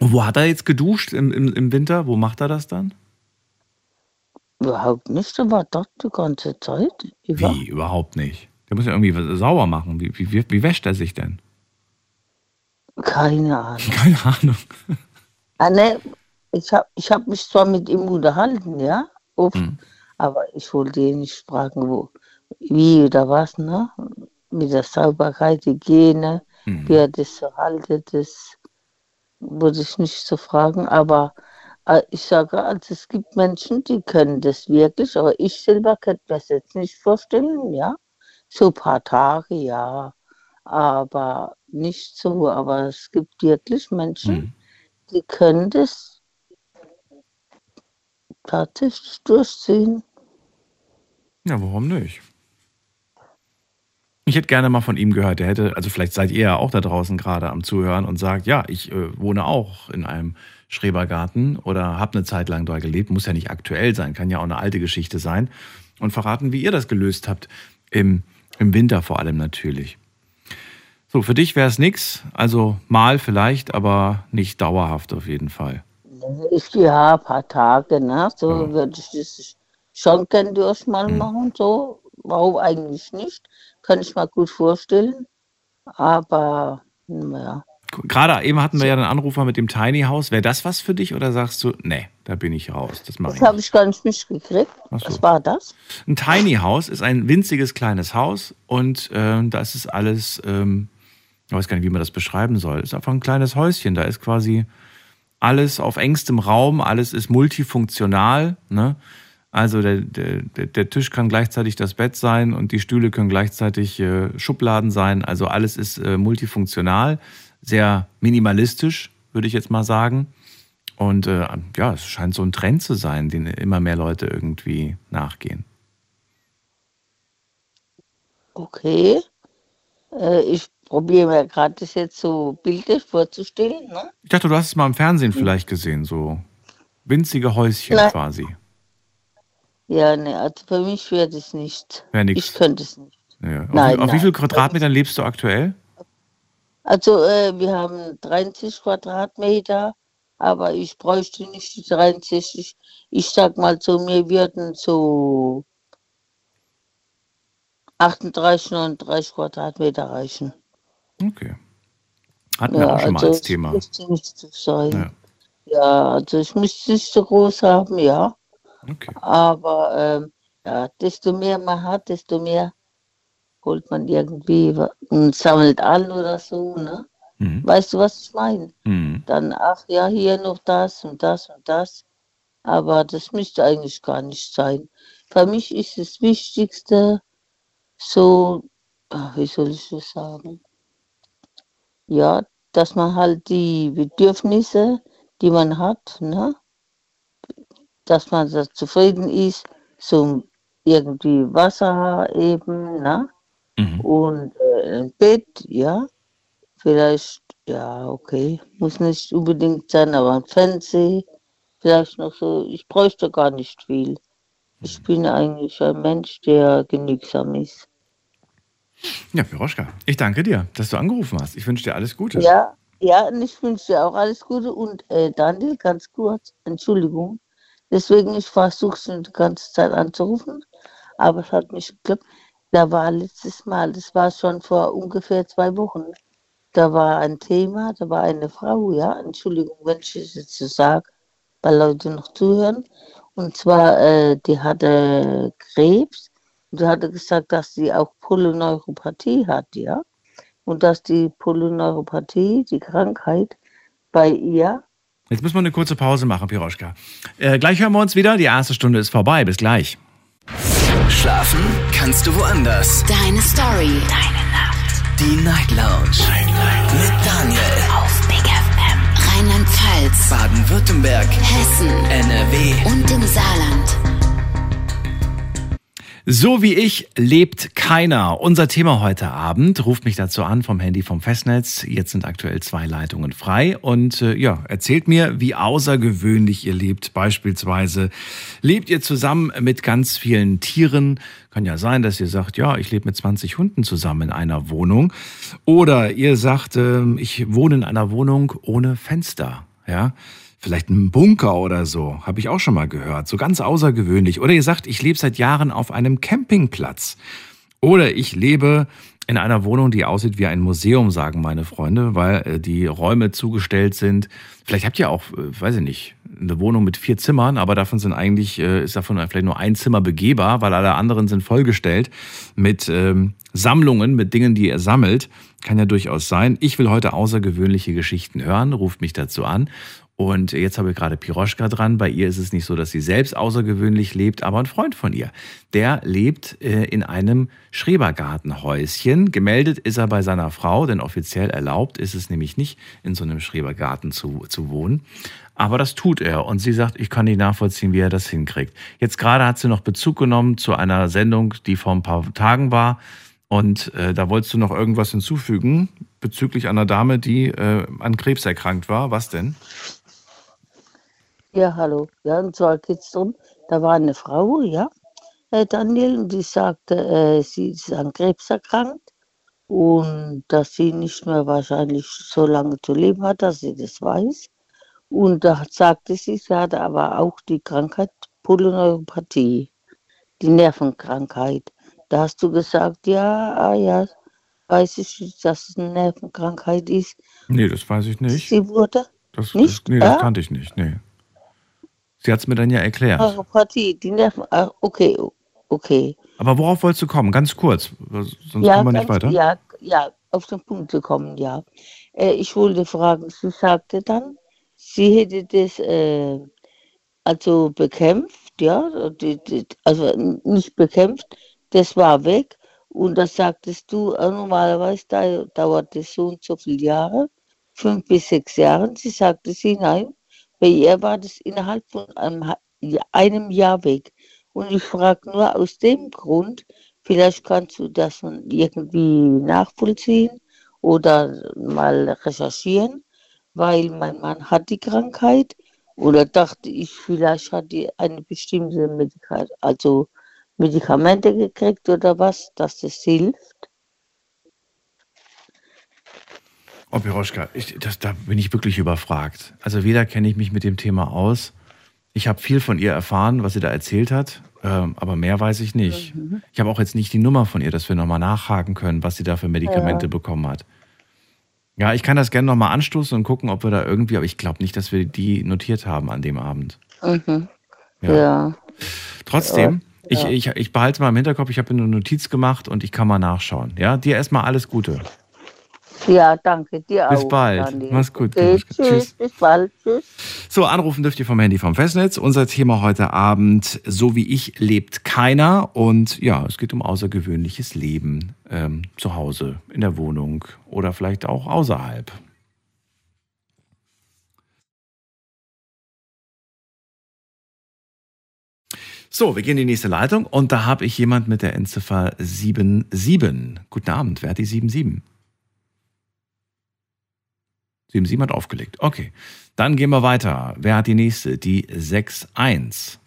Und wo hat er jetzt geduscht im, im, im Winter? Wo macht er das dann? Überhaupt nicht, er war dort die ganze Zeit. Über. Wie? Überhaupt nicht. Der muss ja irgendwie was sauber machen. Wie, wie, wie, wie wäscht er sich denn? Keine Ahnung. Keine Ahnung. Ah, ne, ich habe ich hab mich zwar mit ihm unterhalten, ja, oft, Hm. aber ich wollte ihn nicht fragen, wo, wie oder was, ne? Mit der Sauberkeit, Hygiene, Hm. wie er das so haltet, das wollte ich nicht so fragen, aber äh, ich sage, also es gibt Menschen, die können das wirklich, aber ich selber könnte mir das jetzt nicht vorstellen, ja. So ein paar Tage, ja, aber nicht so, aber es gibt wirklich Menschen, die können das tatsächlich durchziehen. Ja, warum nicht? Ich hätte gerne mal von ihm gehört. Er hätte, also vielleicht seid ihr ja auch da draußen gerade am Zuhören und sagt, ja, ich äh, wohne auch in einem Schrebergarten oder habe eine Zeit lang da gelebt. Muss ja nicht aktuell sein, kann ja auch eine alte Geschichte sein. Und verraten, wie ihr das gelöst habt. Im, im Winter vor allem natürlich. So, für dich wäre es nix. Also mal vielleicht, aber nicht dauerhaft auf jeden Fall. Ich, ja, ein paar Tage, ne? So würde ich das schon gern durch mal Hm. machen, so. Warum eigentlich nicht? Kann ich mir gut vorstellen. Aber, ja. Gerade eben hatten wir ja einen Anrufer mit dem Tiny House. Wäre das was für dich oder sagst du, nee, da bin ich raus, das mache ich Das habe ich gar nicht mitgekriegt. So. Was war das? Ein Tiny House ist ein winziges kleines Haus und ähm, da ist es alles, ähm, ich weiß gar nicht, wie man das beschreiben soll. Es ist einfach ein kleines Häuschen. Da ist quasi alles auf engstem Raum, alles ist multifunktional. Ne? Also der, der, der- Tisch kann gleichzeitig das Bett sein und die Stühle können gleichzeitig äh, Schubladen sein. Also alles ist äh, multifunktional, sehr minimalistisch, würde ich jetzt mal sagen. Und äh, ja, es scheint so ein Trend zu sein, den immer mehr Leute irgendwie nachgehen. Okay. Äh, ich probiere mir gerade das jetzt so bildlich vorzustellen, ne? Ich dachte, du hast es mal im Fernsehen vielleicht gesehen, so winzige Häuschen Nein. quasi. Ja, ne, also für mich wäre das nicht. Wär nix. Ich könnte es nicht. Ja. Auf, Nein, wie- auf wie nein. viel Quadratmetern lebst du aktuell? Also äh, wir haben 30 Quadratmeter, aber ich bräuchte nicht die 63. Ich sag mal so, mir würden so 38, 39 Quadratmeter reichen. Okay. Hatten wir auch schon mal als Thema. nicht so. Ja. Ja, also ich müsste es nicht so groß haben, ja. Okay. Aber ähm, ja, desto mehr man hat, desto mehr holt man irgendwie und sammelt an oder so, ne? Mhm. Weißt du, was ich meine? Mhm. Dann, ach ja, hier noch das und das und das. Aber das müsste eigentlich gar nicht sein. Für mich ist das Wichtigste so, ach, wie soll ich das sagen? Ja, dass man halt die Bedürfnisse, die man hat, ne? Dass man da zufrieden ist, so irgendwie Wasser eben, ne? Und äh, ein Bett, ja. Vielleicht, ja, okay, muss nicht unbedingt sein, aber ein Fernseher, vielleicht noch so. Ich bräuchte gar nicht viel. Ich bin eigentlich ein Mensch, der genügsam ist. Ja, Piroschka, ich danke dir, dass du angerufen hast. Ich wünsche dir alles Gute. Ja, ja, und ich wünsche dir auch alles Gute. Und äh, Daniel, ganz kurz, Entschuldigung. Deswegen, ich versuche schon die ganze Zeit anzurufen, aber es hat nicht geklappt. Da war letztes Mal, das war schon vor ungefähr zwei Wochen, da war ein Thema, da war eine Frau, ja, Entschuldigung, wenn ich es jetzt so sage, weil Leute noch zuhören. Und zwar, äh, die hatte Krebs und die hatte gesagt, dass sie auch Polyneuropathie hat, ja. Und dass die Polyneuropathie, die Krankheit, bei ihr. Jetzt müssen wir eine kurze Pause machen, Piroschka. Äh, gleich hören wir uns wieder. Die erste Stunde ist vorbei. Bis gleich. Schlafen kannst du woanders. Deine Story. Deine Nacht. Die Night Lounge. Night, Night. Mit Daniel. Auf Big FM. Rheinland-Pfalz. Baden-Württemberg. Hessen. NRW. Und im Saarland. So wie ich lebt keiner. Unser Thema heute Abend ruft mich dazu an vom Handy vom Festnetz. Jetzt sind aktuell zwei Leitungen frei und äh, ja, erzählt mir, wie außergewöhnlich ihr lebt. Beispielsweise lebt ihr zusammen mit ganz vielen Tieren. Kann ja sein, dass ihr sagt, ja, ich lebe mit 20 Hunden zusammen in einer Wohnung. Oder ihr sagt, äh, ich wohne in einer Wohnung ohne Fenster. Ja, Vielleicht ein Bunker oder so, habe ich auch schon mal gehört. So ganz außergewöhnlich. Oder ihr sagt, ich lebe seit Jahren auf einem Campingplatz. Oder ich lebe in einer Wohnung, die aussieht wie ein Museum, sagen meine Freunde, weil äh, die Räume zugestellt sind. Vielleicht habt ihr auch, äh, weiß ich nicht, eine Wohnung mit vier Zimmern, aber davon sind eigentlich, äh, ist davon vielleicht nur ein Zimmer begehbar, weil alle anderen sind vollgestellt mit ähm, Sammlungen, mit Dingen, die ihr sammelt. Kann ja durchaus sein. Ich will heute außergewöhnliche Geschichten hören, ruft mich dazu an. Und jetzt habe ich gerade Piroschka dran. Bei ihr ist es nicht so, dass sie selbst außergewöhnlich lebt, aber ein Freund von ihr. Der lebt äh, in einem Schrebergartenhäuschen. Gemeldet ist er bei seiner Frau, denn offiziell erlaubt ist es nämlich nicht, in so einem Schrebergarten zu, zu wohnen. Aber das tut er. Und sie sagt, ich kann nicht nachvollziehen, wie er das hinkriegt. Jetzt gerade hat sie noch Bezug genommen zu einer Sendung, die vor ein paar Tagen war. Und äh, da wolltest du noch irgendwas hinzufügen bezüglich einer Dame, die äh, an Krebs erkrankt war. Was denn? Ja, hallo. Ja, und zwar geht es darum, da war eine Frau, ja, äh, Daniel, und die sagte, äh, sie ist an Krebs erkrankt und dass sie nicht mehr wahrscheinlich so lange zu leben hat, dass sie das weiß. Und da sagte sie, sie hatte aber auch die Krankheit Polyneuropathie, die Nervenkrankheit. Da hast du gesagt, ja, ah, ja, weiß ich, dass es eine Nervenkrankheit ist. Nee, das weiß ich nicht. Sie wurde? Das, nicht? Das, nee, das kannte ich nicht, nee. Sie hat es mir dann ja erklärt. Okay, okay. Aber worauf wolltest du kommen? Ganz kurz, sonst ja, kommen wir nicht weiter. Ja, ja, auf den Punkt zu kommen, ja. Äh, ich wollte fragen, sie sagte dann, sie hätte das äh, also bekämpft, ja, also nicht bekämpft, das war weg. Und das sagtest du, äh, normalerweise dauert das so und so viele Jahre, fünf bis sechs Jahre. Sie sagte sie, nein, bei ihr war das innerhalb von einem, einem Jahr weg. Und ich frage nur aus dem Grund, vielleicht kannst du das irgendwie nachvollziehen oder mal recherchieren, weil mein Mann hat die Krankheit oder dachte ich, vielleicht hat die eine bestimmte Medikament, also Medikamente gekriegt oder was, dass das hilft. Oh, Piroschka, ich, das, da bin ich wirklich überfragt. Also weder kenne ich mich mit dem Thema aus. Ich habe viel von ihr erfahren, was sie da erzählt hat, ähm, aber mehr weiß ich nicht. Mhm. Ich habe auch jetzt nicht die Nummer von ihr, dass wir nochmal nachhaken können, was sie da für Medikamente ja. bekommen hat. Ja, ich kann das gerne nochmal anstoßen und gucken, ob wir da irgendwie, aber ich glaube nicht, dass wir die notiert haben an dem Abend. Mhm. Ja. ja. Trotzdem, ja. Ich, ich, ich behalte mal im Hinterkopf, ich habe eine Notiz gemacht und ich kann mal nachschauen. Ja, dir erstmal alles Gute. Ja, danke dir bis auch. Bis bald. Daniel. Mach's gut. Okay, tschüss, tschüss. Bis bald. Tschüss. So, anrufen dürft ihr vom Handy vom Festnetz. Unser Thema heute Abend, so wie ich, lebt keiner. Und ja, es geht um außergewöhnliches Leben ähm, zu Hause, in der Wohnung oder vielleicht auch außerhalb. So, wir gehen in die nächste Leitung und da habe ich jemand mit der Endziffer 77. Guten Abend, wer hat die 77? 77 hat aufgelegt. Okay. Dann gehen wir weiter. Wer hat die nächste? Die 6-1.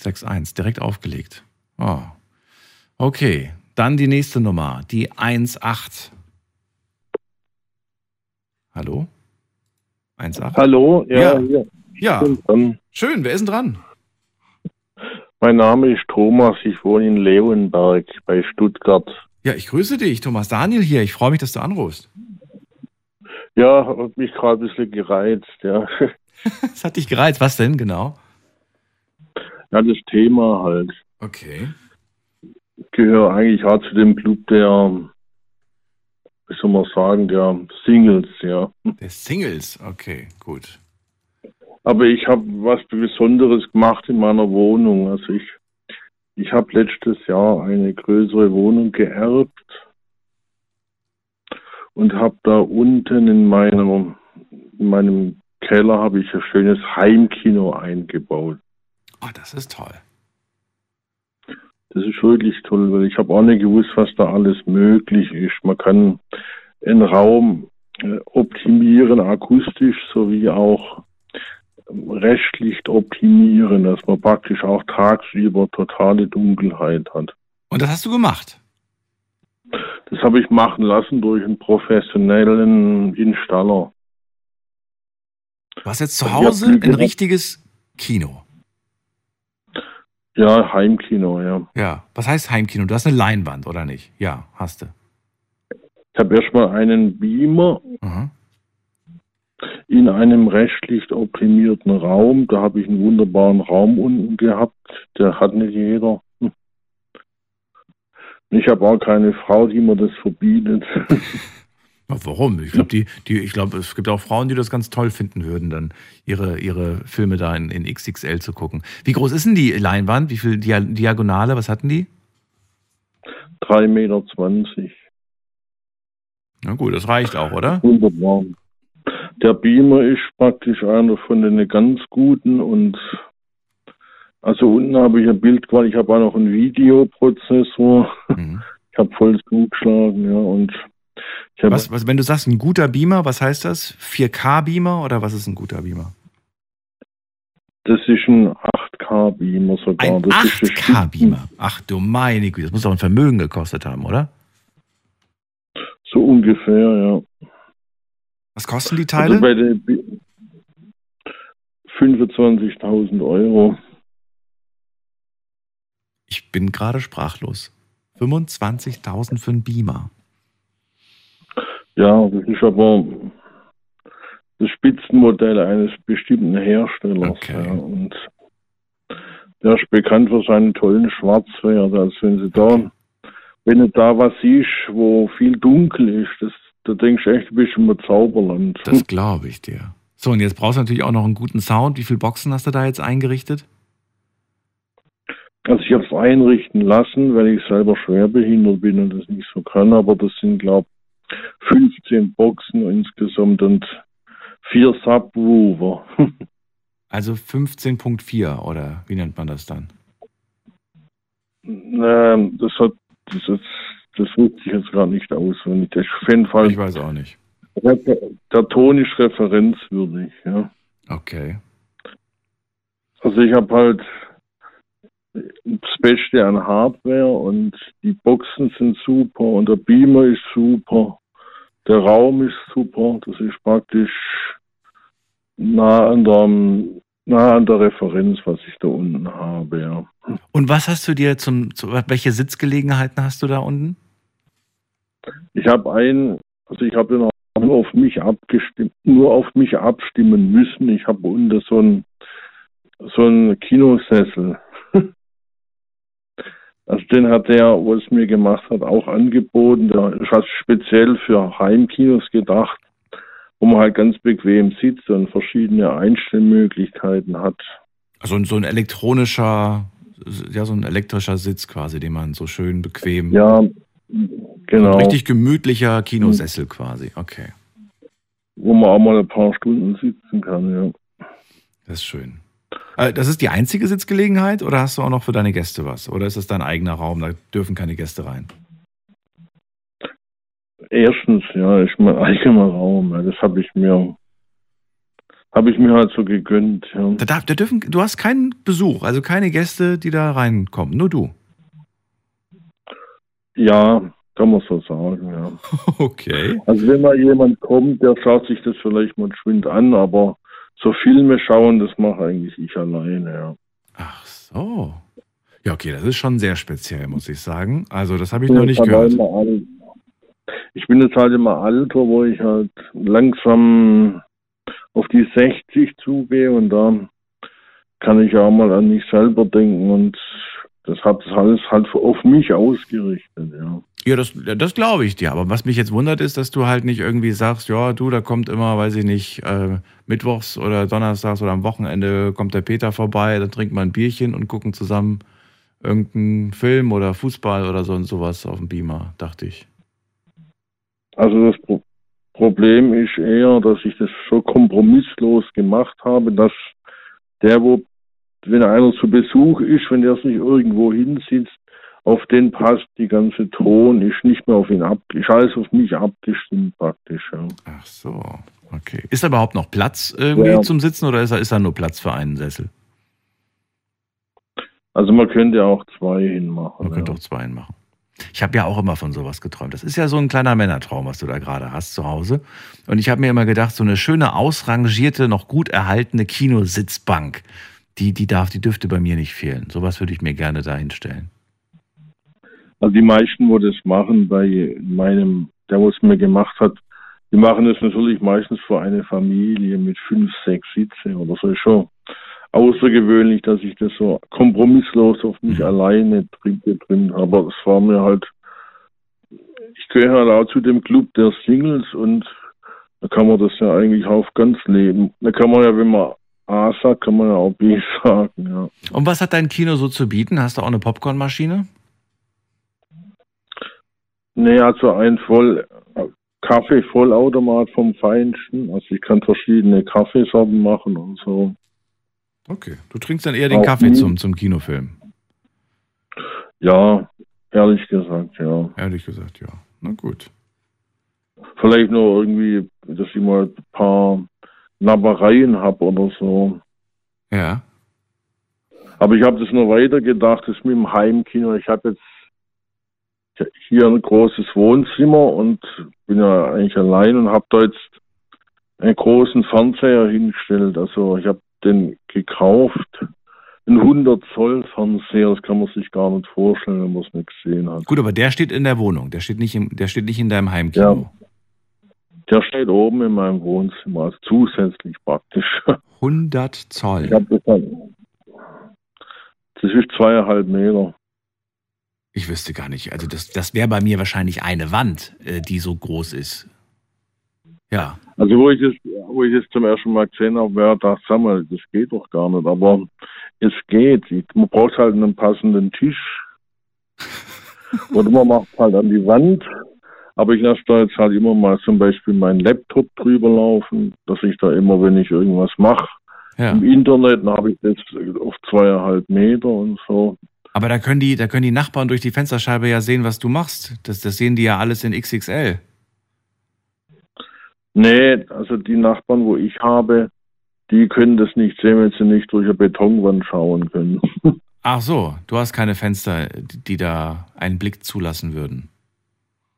6-1, direkt aufgelegt. Oh. Okay. Dann die nächste Nummer, die 1-8. Hallo? 1-8? Hallo, ja. Ja, ja. schön. Wer ist denn dran? Mein Name ist Thomas, ich wohne in Leonberg bei Stuttgart. Ja, ich grüße dich, Thomas Daniel hier. Ich freue mich, dass du anrufst. Ja, hat mich gerade ein bisschen gereizt, ja. Das hat dich gereizt. Was denn genau? Ja, das Thema halt. Okay. Ich gehöre eigentlich auch zu dem Club der, wie soll man sagen, der Singles, ja. Der Singles, okay, gut. Aber ich habe was Besonderes gemacht in meiner Wohnung. Also ich, ich habe letztes Jahr eine größere Wohnung geerbt und habe da unten in meinem, in meinem Keller habe ich ein schönes Heimkino eingebaut. Oh, das ist toll. Das ist wirklich toll, weil ich habe auch nicht gewusst, was da alles möglich ist. Man kann einen Raum äh, optimieren, akustisch sowie auch Restlicht optimieren, dass man praktisch auch tagsüber totale Dunkelheit hat. Und das hast du gemacht? Das habe ich machen lassen durch einen professionellen Installer. Du hast jetzt zu Hause ein richtiges Kino. Ja, Heimkino, ja. Ja, was heißt Heimkino? Du hast eine Leinwand, oder nicht? Ja, hast du. Ich habe erstmal einen Beamer Mhm. in einem rechtlich optimierten Raum. Da habe ich einen wunderbaren Raum unten gehabt. Der hat nicht jeder. Ich habe auch keine Frau, die mir das verbietet. Warum? Ich glaube, die, die, ich glaube, es gibt auch Frauen, die das ganz toll finden würden, dann ihre, ihre Filme da in, in XXL zu gucken. Wie groß ist denn die Leinwand? Wie viel Dia Diagonale? Was hatten die? 3,20 Meter. Na gut, das reicht auch, oder? Wunderbar. Der Beamer ist praktisch einer von den ganz guten und also unten habe ich ein Bildqualität, ich habe auch noch einen Videoprozessor. Ich habe volles zugeschlagen, ja, und Was, was, wenn du sagst, ein guter Beamer, was heißt das? 4K-Beamer oder was ist ein guter Beamer? das ist ein 8K-Beamer sogar. Ein das ist das 8K-Beamer. Ach du meine Güte, das muss doch ein Vermögen gekostet haben, oder? So ungefähr, ja. Was kosten die Also Teile? Bi- 25.000 Euro. Ich bin gerade sprachlos. 25.000 für einen Beamer. Ja, das ist aber das Spitzenmodell eines bestimmten Herstellers. Ja, und der ist bekannt für seinen tollen Schwarzwert. Also wenn sie da, wenn du da was siehst, wo viel dunkel ist, das, da denkst du echt, du bist im Zauberland. Das glaube ich dir. So, und jetzt brauchst du natürlich auch noch einen guten Sound. Wie viele Boxen hast du da jetzt eingerichtet? Also ich habe es einrichten lassen, weil ich selber schwerbehindert bin und das nicht so kann, aber das sind, glaube 15 Boxen insgesamt und vier Subwoofer. Also 15.4 oder wie nennt man das dann? ähm, das hat das, das, das wusste ich jetzt gerade nicht auswendig. Das ist auf jeden Fall. Ich weiß auch nicht. Der, der Ton ist referenzwürdig, ja. Okay. Also ich habe halt das Beste an Hardware und die Boxen sind super und der Beamer ist super. Der Raum ist super. Das ist praktisch nah an der, nah an der Referenz, was ich da unten habe, ja. Und was hast du dir zum, zu, welche Sitzgelegenheiten hast du da unten? Ich habe ein, also ich habe den nur auf mich abgestimmt, nur auf mich abstimmen müssen. Ich habe unten so ein so ein Kinosessel. Also den hat der, wo es mir gemacht hat, auch angeboten. Der ist halt speziell für Heimkinos gedacht, wo man halt ganz bequem sitzt und verschiedene Einstellmöglichkeiten hat. Also so ein elektronischer, ja, so ein elektrischer Sitz quasi, den man so schön bequem. Ja, So genau. ein richtig gemütlicher Kinosessel quasi. Okay. Wo man auch mal ein paar Stunden sitzen kann, ja. Das ist schön. Äh, Das ist die einzige Sitzgelegenheit oder hast du auch noch für deine Gäste was? Oder ist das dein eigener Raum? Da dürfen keine Gäste rein. Erstens, ja, ist mein eigener Raum. Ja, das habe ich mir, habe ich mir halt so gegönnt. Ja. Da, darf, da dürfen, du hast keinen Besuch, also keine Gäste, die da reinkommen, nur du. Ja, kann man so sagen, ja. Okay. Also wenn mal jemand kommt, der schaut sich das vielleicht mal geschwind an, aber so Filme schauen, das mache eigentlich ich alleine, ja. Ach so. Ja, okay, das ist schon sehr speziell, muss ich sagen. Also, das habe ich bin noch nicht halt gehört. Ich bin jetzt halt immer Alter, wo ich halt langsam auf die 60 zugehe und da kann ich auch mal an mich selber denken und das hat das alles halt auf mich ausgerichtet, ja. Ja, das, das glaube ich dir. Aber was mich jetzt wundert, ist, dass du halt nicht irgendwie sagst, ja, du, da kommt immer, weiß ich nicht, äh, mittwochs oder donnerstags oder am Wochenende kommt der Peter vorbei, dann trinkt man ein Bierchen und gucken zusammen irgendeinen Film oder Fußball oder so und sowas auf dem Beamer, dachte ich. Also das Pro Problem ist eher, dass ich das so kompromisslos gemacht habe, dass der, wo, wenn einer zu Besuch ist, wenn der sich irgendwo hinsitzt, auf den passt die ganze Ton, ist nicht mehr auf ihn ab, ist alles auf mich abgestimmt praktisch. Ja. Ach so, okay. Ist da überhaupt noch Platz irgendwie Ja. zum Sitzen oder ist da, ist da nur Platz für einen Sessel? Also man könnte auch zwei hinmachen. Man könnte auch zwei machen. Ich habe ja auch immer von sowas geträumt. Das ist ja so ein kleiner Männertraum, was du da gerade hast zu Hause. Und ich habe mir immer gedacht, so eine schöne, ausrangierte, noch gut erhaltene Kinositzbank, die, die darf, die dürfte bei mir nicht fehlen. Sowas würde ich mir gerne da hinstellen. Also die meisten, wo das machen, bei meinem, der, was mir gemacht hat, die machen das natürlich meistens für eine Familie mit fünf, sechs Sitze oder so. Ist schon außergewöhnlich, dass ich das so kompromisslos auf mich alleine drin getrimmt habe. Aber es war mir halt, ich gehöre halt auch zu dem Club der Singles und da kann man das ja eigentlich auf ganz leben. Da kann man ja, wenn man A sagt, kann man ja auch B sagen, ja. Und was hat dein Kino so zu bieten? Hast du auch eine Popcornmaschine? Nee, also ein voll Kaffee-Vollautomat vom Feinsten. Also ich kann verschiedene Kaffeesorten machen und so. Okay. Du trinkst dann eher den Auch Kaffee nie. zum, zum Kinofilm. Ja, ehrlich gesagt, ja. Ehrlich gesagt, ja. Na gut. Vielleicht nur irgendwie, dass ich mal ein paar Nappereien habe oder so. Ja. Aber ich habe das nur weitergedacht, das mit dem Heimkino. Ich habe jetzt hier ein großes Wohnzimmer und bin ja eigentlich allein und habe da jetzt einen großen Fernseher hingestellt. Also ich habe den gekauft. Ein 100 Zoll Fernseher, das kann man sich gar nicht vorstellen, wenn man es nicht gesehen hat. Gut, aber der steht in der Wohnung. Der steht nicht, im, der steht nicht in deinem Heimkino. Der steht oben in meinem Wohnzimmer, also zusätzlich praktisch. 100 Zoll. Ich das, dann- das ist zweieinhalb Meter. Ich wüsste gar nicht. Also das, das wäre bei mir wahrscheinlich eine Wand, äh, die so groß ist. Ja. Also wo ich es, wo ich es zum ersten Mal gesehen habe, wäre das, sag mal, das geht doch gar nicht. Aber es geht. Man braucht halt einen passenden Tisch. Oder man macht halt an die Wand. Aber ich lasse da jetzt halt immer mal zum Beispiel meinen Laptop drüber laufen, dass ich da immer, wenn ich irgendwas mache, Ja. im Internet, dann habe ich das auf zweieinhalb Meter und so. Aber da können die, da können die Nachbarn durch die Fensterscheibe ja sehen, was du machst. Das, das sehen die ja alles in XXL. Nee, also die Nachbarn, wo ich habe, die können das nicht sehen, wenn sie nicht durch eine Betonwand schauen können. Ach so, du hast keine Fenster, die da einen Blick zulassen würden.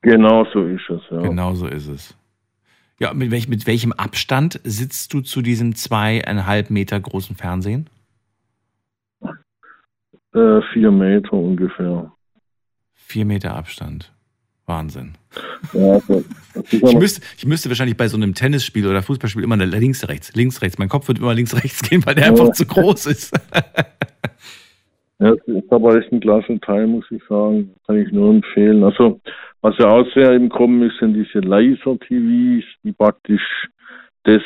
genau so ist es, ja. Genau so ist es. Ja, mit, welch, mit welchem Abstand sitzt du zu diesem zweieinhalb Meter großen Fernsehen? Äh, vier Meter ungefähr. Vier Meter Abstand. Wahnsinn. Ja, also, das Ich müsste, ich müsste wahrscheinlich bei so einem Tennisspiel oder Fußballspiel immer links, rechts, links, rechts. Mein Kopf wird immer links, rechts gehen, weil der einfach Ja. zu groß ist. Ja, es ist aber echt ein klasse Teil, muss ich sagen. Kann ich nur empfehlen. Also, was ja auch sehr im Kommen ist, sind diese Laser-TVs, die praktisch das,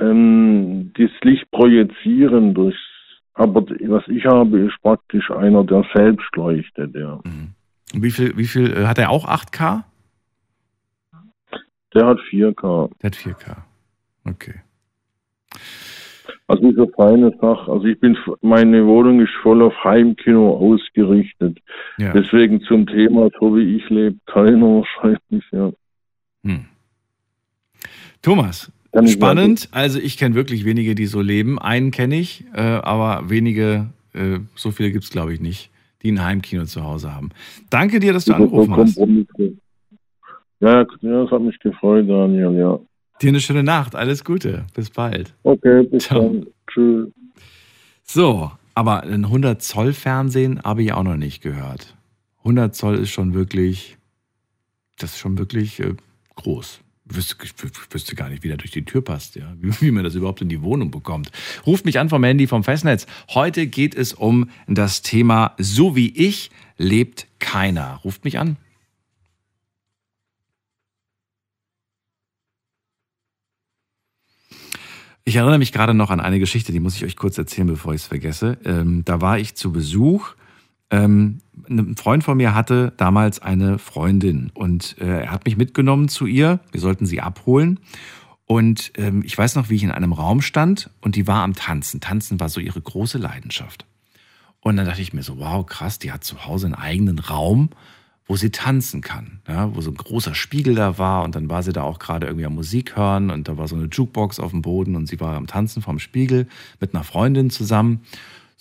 ähm, das Licht projizieren durch, aber was ich habe, ist praktisch einer, der selbst leuchtet, ja. Und Wie viel, wie viel, äh, hat er auch 8K? Der hat 4K. Der hat 4K. Okay. Also eine feine Sache. Also ich bin, meine Wohnung ist voll auf Heimkino ausgerichtet. Ja. Deswegen zum Thema, so wie ich lebe, keiner wahrscheinlich, ja. Hm. Thomas, spannend. Also ich kenne wirklich wenige, die so leben. Einen kenne ich, äh, aber wenige, äh, so viele gibt es glaube ich nicht, die ein Heimkino zu Hause haben. Danke dir, dass du angerufen hast. Ja, das hat mich gefreut, Daniel, ja. Dir eine schöne Nacht. Alles Gute. Bis bald. Okay, bis Ciao. dann. Tschüss. So, Aber ein 100 Zoll Fernsehen habe ich auch noch nicht gehört. 100 Zoll ist schon wirklich, das ist schon wirklich äh, groß. Wüsste, wüsste gar nicht, wie der durch die Tür passt, ja. Wie, wie man das überhaupt in die Wohnung bekommt. Ruft mich an vom Handy vom Festnetz. Heute geht es um das Thema So wie ich lebt keiner. Ruft mich an. Ich erinnere mich gerade noch an eine Geschichte, die muss ich euch kurz erzählen, bevor ich es vergesse. Ähm, da war ich zu Besuch. Ähm, ein Freund von mir hatte damals eine Freundin und äh, er hat mich mitgenommen zu ihr. Wir sollten sie abholen. Und ähm, ich weiß noch, wie ich in einem Raum stand und die war am Tanzen. Tanzen war so ihre große Leidenschaft. Und dann dachte ich mir so, wow, krass, die hat zu Hause einen eigenen Raum wo sie tanzen kann, ja, wo so ein großer Spiegel da war und dann war sie da auch gerade irgendwie am Musik hören und da war so eine Jukebox auf dem Boden und sie war am Tanzen vorm Spiegel mit einer Freundin zusammen.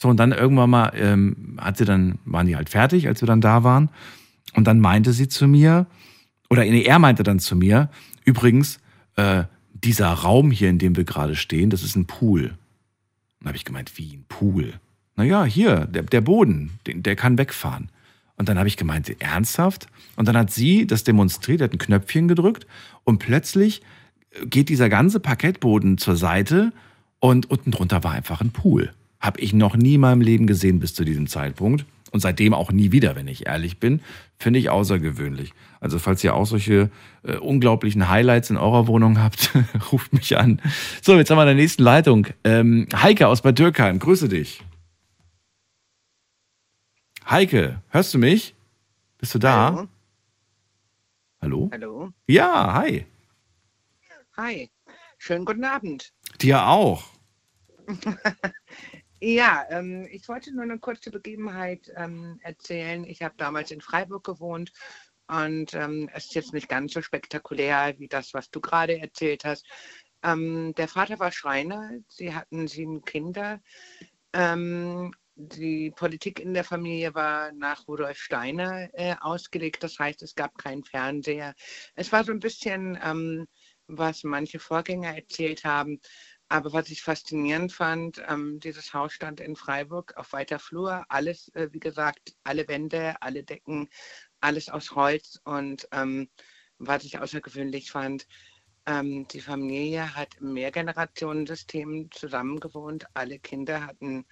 So und dann irgendwann mal ähm, hat sie dann waren die halt fertig, als wir dann da waren und dann meinte sie zu mir oder er meinte dann zu mir übrigens äh, dieser Raum hier, in dem wir gerade stehen, das ist ein Pool. Dann habe ich gemeint, wie ein Pool? Naja, hier, der, der Boden, den, der kann wegfahren. Und dann habe ich gemeint, ernsthaft? Und dann hat sie das demonstriert, hat ein Knöpfchen gedrückt und plötzlich geht dieser ganze Parkettboden zur Seite und unten drunter war einfach ein Pool. Habe ich noch nie in meinem Leben gesehen bis zu diesem Zeitpunkt. Und seitdem auch nie wieder, wenn ich ehrlich bin. Finde ich außergewöhnlich. Also falls ihr auch solche äh, unglaublichen Highlights in eurer Wohnung habt, ruft mich an. So, jetzt haben wir in der nächsten Leitung. Ähm, Heike aus Bad Dürkheim, grüße dich. Heike, hörst du mich? Bist du da? Hallo? Hallo? Hallo? Ja, hi. Hi. Schönen guten Abend. Dir auch. ja, ähm, ich wollte nur eine kurze Begebenheit ähm, erzählen. Ich habe damals in Freiburg gewohnt und ähm, es ist jetzt nicht ganz so spektakulär wie das, was du gerade erzählt hast. Ähm, der Vater war Schreiner, sie hatten sieben Kinder ähm, die Politik in der Familie war nach Rudolf Steiner äh, ausgelegt. Das heißt, es gab keinen Fernseher. Es war so ein bisschen, ähm, was manche Vorgänger erzählt haben. Aber was ich faszinierend fand, ähm, dieses Haus stand in Freiburg auf weiter Flur. Alles, äh, wie gesagt, alle Wände, alle Decken, alles aus Holz. Und ähm, was ich außergewöhnlich fand, ähm, die Familie hat im Mehrgenerationensystem zusammengewohnt. Alle Kinder hatten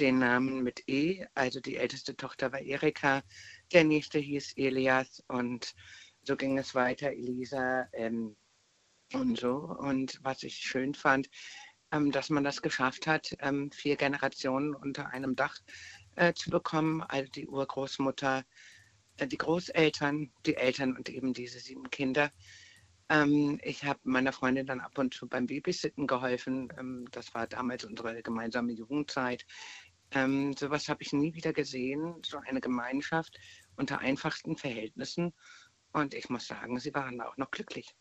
den Namen mit E. Also die älteste Tochter war Erika, der nächste hieß Elias und so ging es weiter, Elisa ähm, und so. Und was ich schön fand, ähm, dass man das geschafft hat, ähm, vier Generationen unter einem Dach äh, zu bekommen. Also die Urgroßmutter, äh, die Großeltern, die Eltern und eben diese sieben Kinder. Ähm, ich habe meiner Freundin dann ab und zu beim Babysitten geholfen. Ähm, das war damals unsere gemeinsame Jugendzeit. Ähm, sowas habe ich nie wieder gesehen, so eine Gemeinschaft unter einfachsten Verhältnissen. Und ich muss sagen, sie waren auch noch glücklich.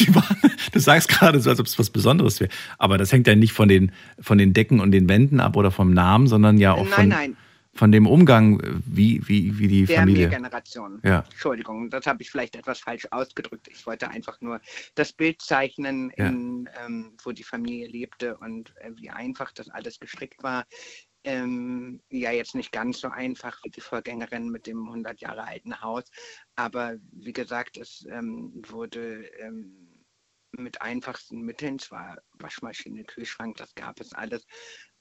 Waren, du sagst gerade so, als ob es was Besonderes wäre. Aber das hängt ja nicht von den, von den Decken und den Wänden ab oder vom Namen, sondern ja auch nein, von, nein von dem Umgang, wie, wie, wie die der Familie. Generation. Ja. Entschuldigung, das habe ich vielleicht etwas falsch ausgedrückt. Ich wollte einfach nur das Bild zeichnen, Ja. in, ähm, wo die Familie lebte und äh, wie einfach das alles gestrickt war. Ähm, ja, jetzt nicht ganz so einfach wie die Vorgängerin mit dem 100 Jahre alten Haus, aber wie gesagt, es ähm, wurde ähm, mit einfachsten Mitteln, zwar Waschmaschine, Kühlschrank, das gab es alles,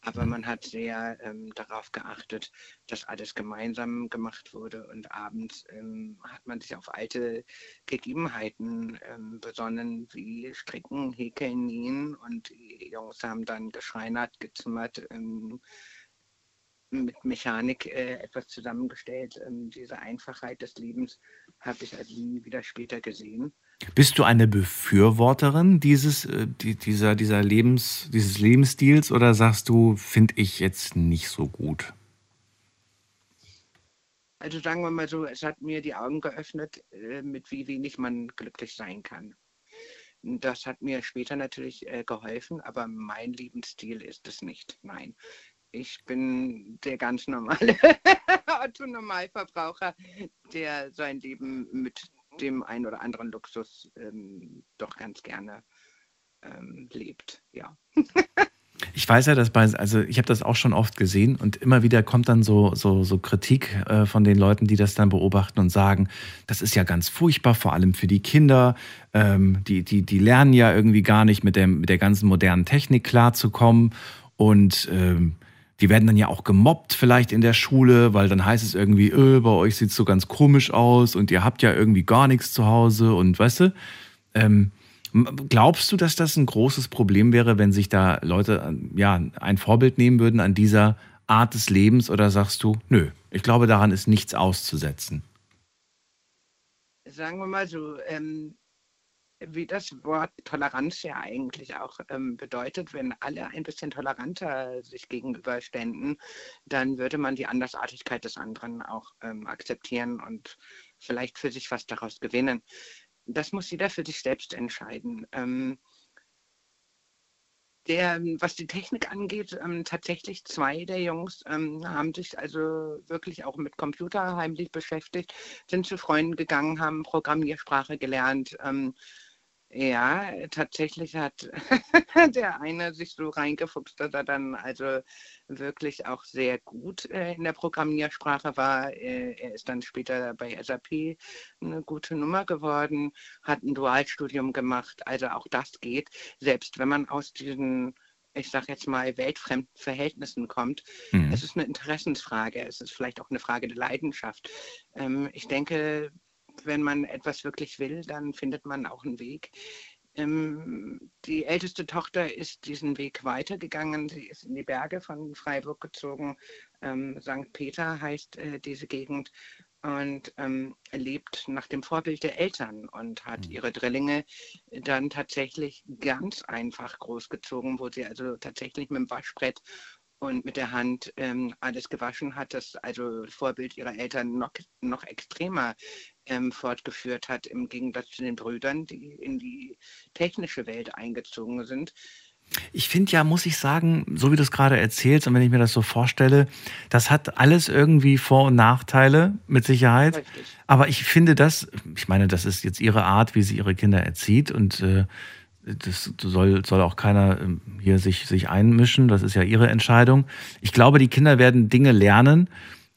aber man hat sehr ähm, darauf geachtet, dass alles gemeinsam gemacht wurde und abends ähm, hat man sich auf alte Gegebenheiten ähm, besonnen, wie Stricken, Häkeln, Nähen und die Jungs haben dann geschreinert, gezimmert, mit Mechanik äh, etwas zusammengestellt. Ähm, diese Einfachheit des Lebens habe ich also nie wieder später gesehen. Bist du eine Befürworterin dieses, äh, die- dieser, dieser Lebens, dieses Lebensstils oder sagst du, finde ich jetzt nicht so gut? Also sagen wir mal so, es hat mir die Augen geöffnet, äh, mit wie wenig man glücklich sein kann. Das hat mir später natürlich äh, geholfen, aber mein Lebensstil ist es nicht. Nein. Ich bin der ganz normale Otto-Normalverbraucher, der sein Leben mit dem ein oder anderen Luxus ähm, doch ganz gerne ähm, lebt. Ja. Ich weiß ja, dass bei, also ich habe das auch schon oft gesehen und immer wieder kommt dann so, so, so Kritik äh, von den Leuten, die das dann beobachten und sagen, das ist ja ganz furchtbar, vor allem für die Kinder. Ähm, die, die, die lernen ja irgendwie gar nicht mit der, mit der ganzen modernen Technik klarzukommen und ähm, die werden dann ja auch gemobbt vielleicht in der Schule, weil dann heißt es irgendwie, öh, bei euch sieht es so ganz komisch aus und ihr habt ja irgendwie gar nichts zu Hause und weißt du, ähm, Glaubst du, dass das ein großes Problem wäre, wenn sich da Leute ja, ein Vorbild nehmen würden an dieser Art des Lebens oder sagst du, nö, ich glaube, daran ist nichts auszusetzen? Sagen wir mal so, ähm, wie das Wort Toleranz ja eigentlich auch ähm, bedeutet, wenn alle ein bisschen toleranter sich gegenüberständen, dann würde man die Andersartigkeit des anderen auch ähm, akzeptieren und vielleicht für sich was daraus gewinnen das muss jeder für sich selbst entscheiden. Ähm, der, was die Technik angeht, ähm, tatsächlich zwei der Jungs ähm, haben sich also wirklich auch mit Computer heimlich beschäftigt, sind zu Freunden gegangen, haben Programmiersprache gelernt. Ähm, ja, tatsächlich hat der eine sich so reingefuchst, dass er dann also wirklich auch sehr gut äh, in der Programmiersprache war. Äh, er ist dann später bei SAP eine gute Nummer geworden, hat ein Dualstudium gemacht. Also auch das geht, selbst wenn man aus diesen ich sage jetzt mal, weltfremden Verhältnissen kommt. Mhm. Es ist eine Interessensfrage, es ist vielleicht auch eine Frage der Leidenschaft. Ähm, ich denke, wenn man etwas wirklich will, dann findet man auch einen Weg. Ähm, die älteste Tochter ist diesen Weg weitergegangen. Sie ist in die Berge von Freiburg gezogen. Ähm, St. Peter heißt äh, diese Gegend und ähm, lebt nach dem Vorbild der Eltern und hat mhm. ihre Drillinge dann tatsächlich ganz einfach großgezogen, wo sie also tatsächlich mit dem Waschbrett und mit der Hand ähm, alles gewaschen hat, das also Vorbild ihrer Eltern noch, noch extremer ähm, fortgeführt hat, im Gegensatz zu den Brüdern, die in die technische Welt eingezogen sind. Ich finde ja, muss ich sagen, so wie du es gerade erzählst und wenn ich mir das so vorstelle, das hat alles irgendwie Vor- und Nachteile, mit Sicherheit. Richtig. Aber ich finde das, ich meine, das ist jetzt ihre Art, wie sie ihre Kinder erzieht und äh, das soll, soll auch keiner ähm, hier sich, sich einmischen. Das ist ja ihre Entscheidung. Ich glaube, die Kinder werden Dinge lernen,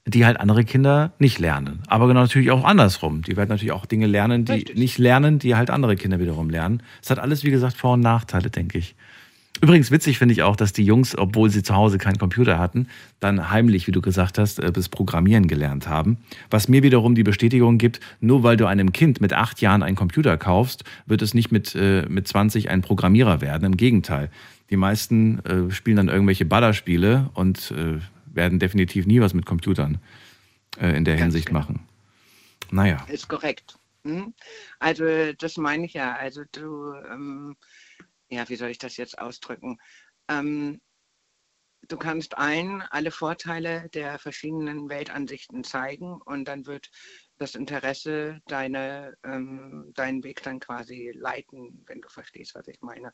die halt andere Kinder nicht lernen. Aber genau natürlich auch andersrum. Die werden natürlich auch Dinge lernen, die Richtig. nicht lernen, die halt andere Kinder wiederum lernen. Es hat alles, wie gesagt, Vor- und Nachteile, denke ich. Übrigens witzig finde ich auch, dass die Jungs, obwohl sie zu Hause keinen Computer hatten, dann heimlich, wie du gesagt hast, äh, bis Programmieren gelernt haben. Was mir wiederum die Bestätigung gibt, nur weil du einem Kind mit acht Jahren einen Computer kaufst, wird es nicht mit, äh, mit 20 ein Programmierer werden. Im Gegenteil. Die meisten äh, spielen dann irgendwelche Ballerspiele und äh, werden definitiv nie was mit Computern äh, in der Ganz Hinsicht genau. machen. Naja. Ist korrekt. Hm? Also das meine ich ja. Also du ähm, ja, wie soll ich das jetzt ausdrücken? Ähm, du kannst allen alle Vorteile der verschiedenen Weltansichten zeigen und dann wird das Interesse deine, ähm, deinen Weg dann quasi leiten, wenn du verstehst, was ich meine.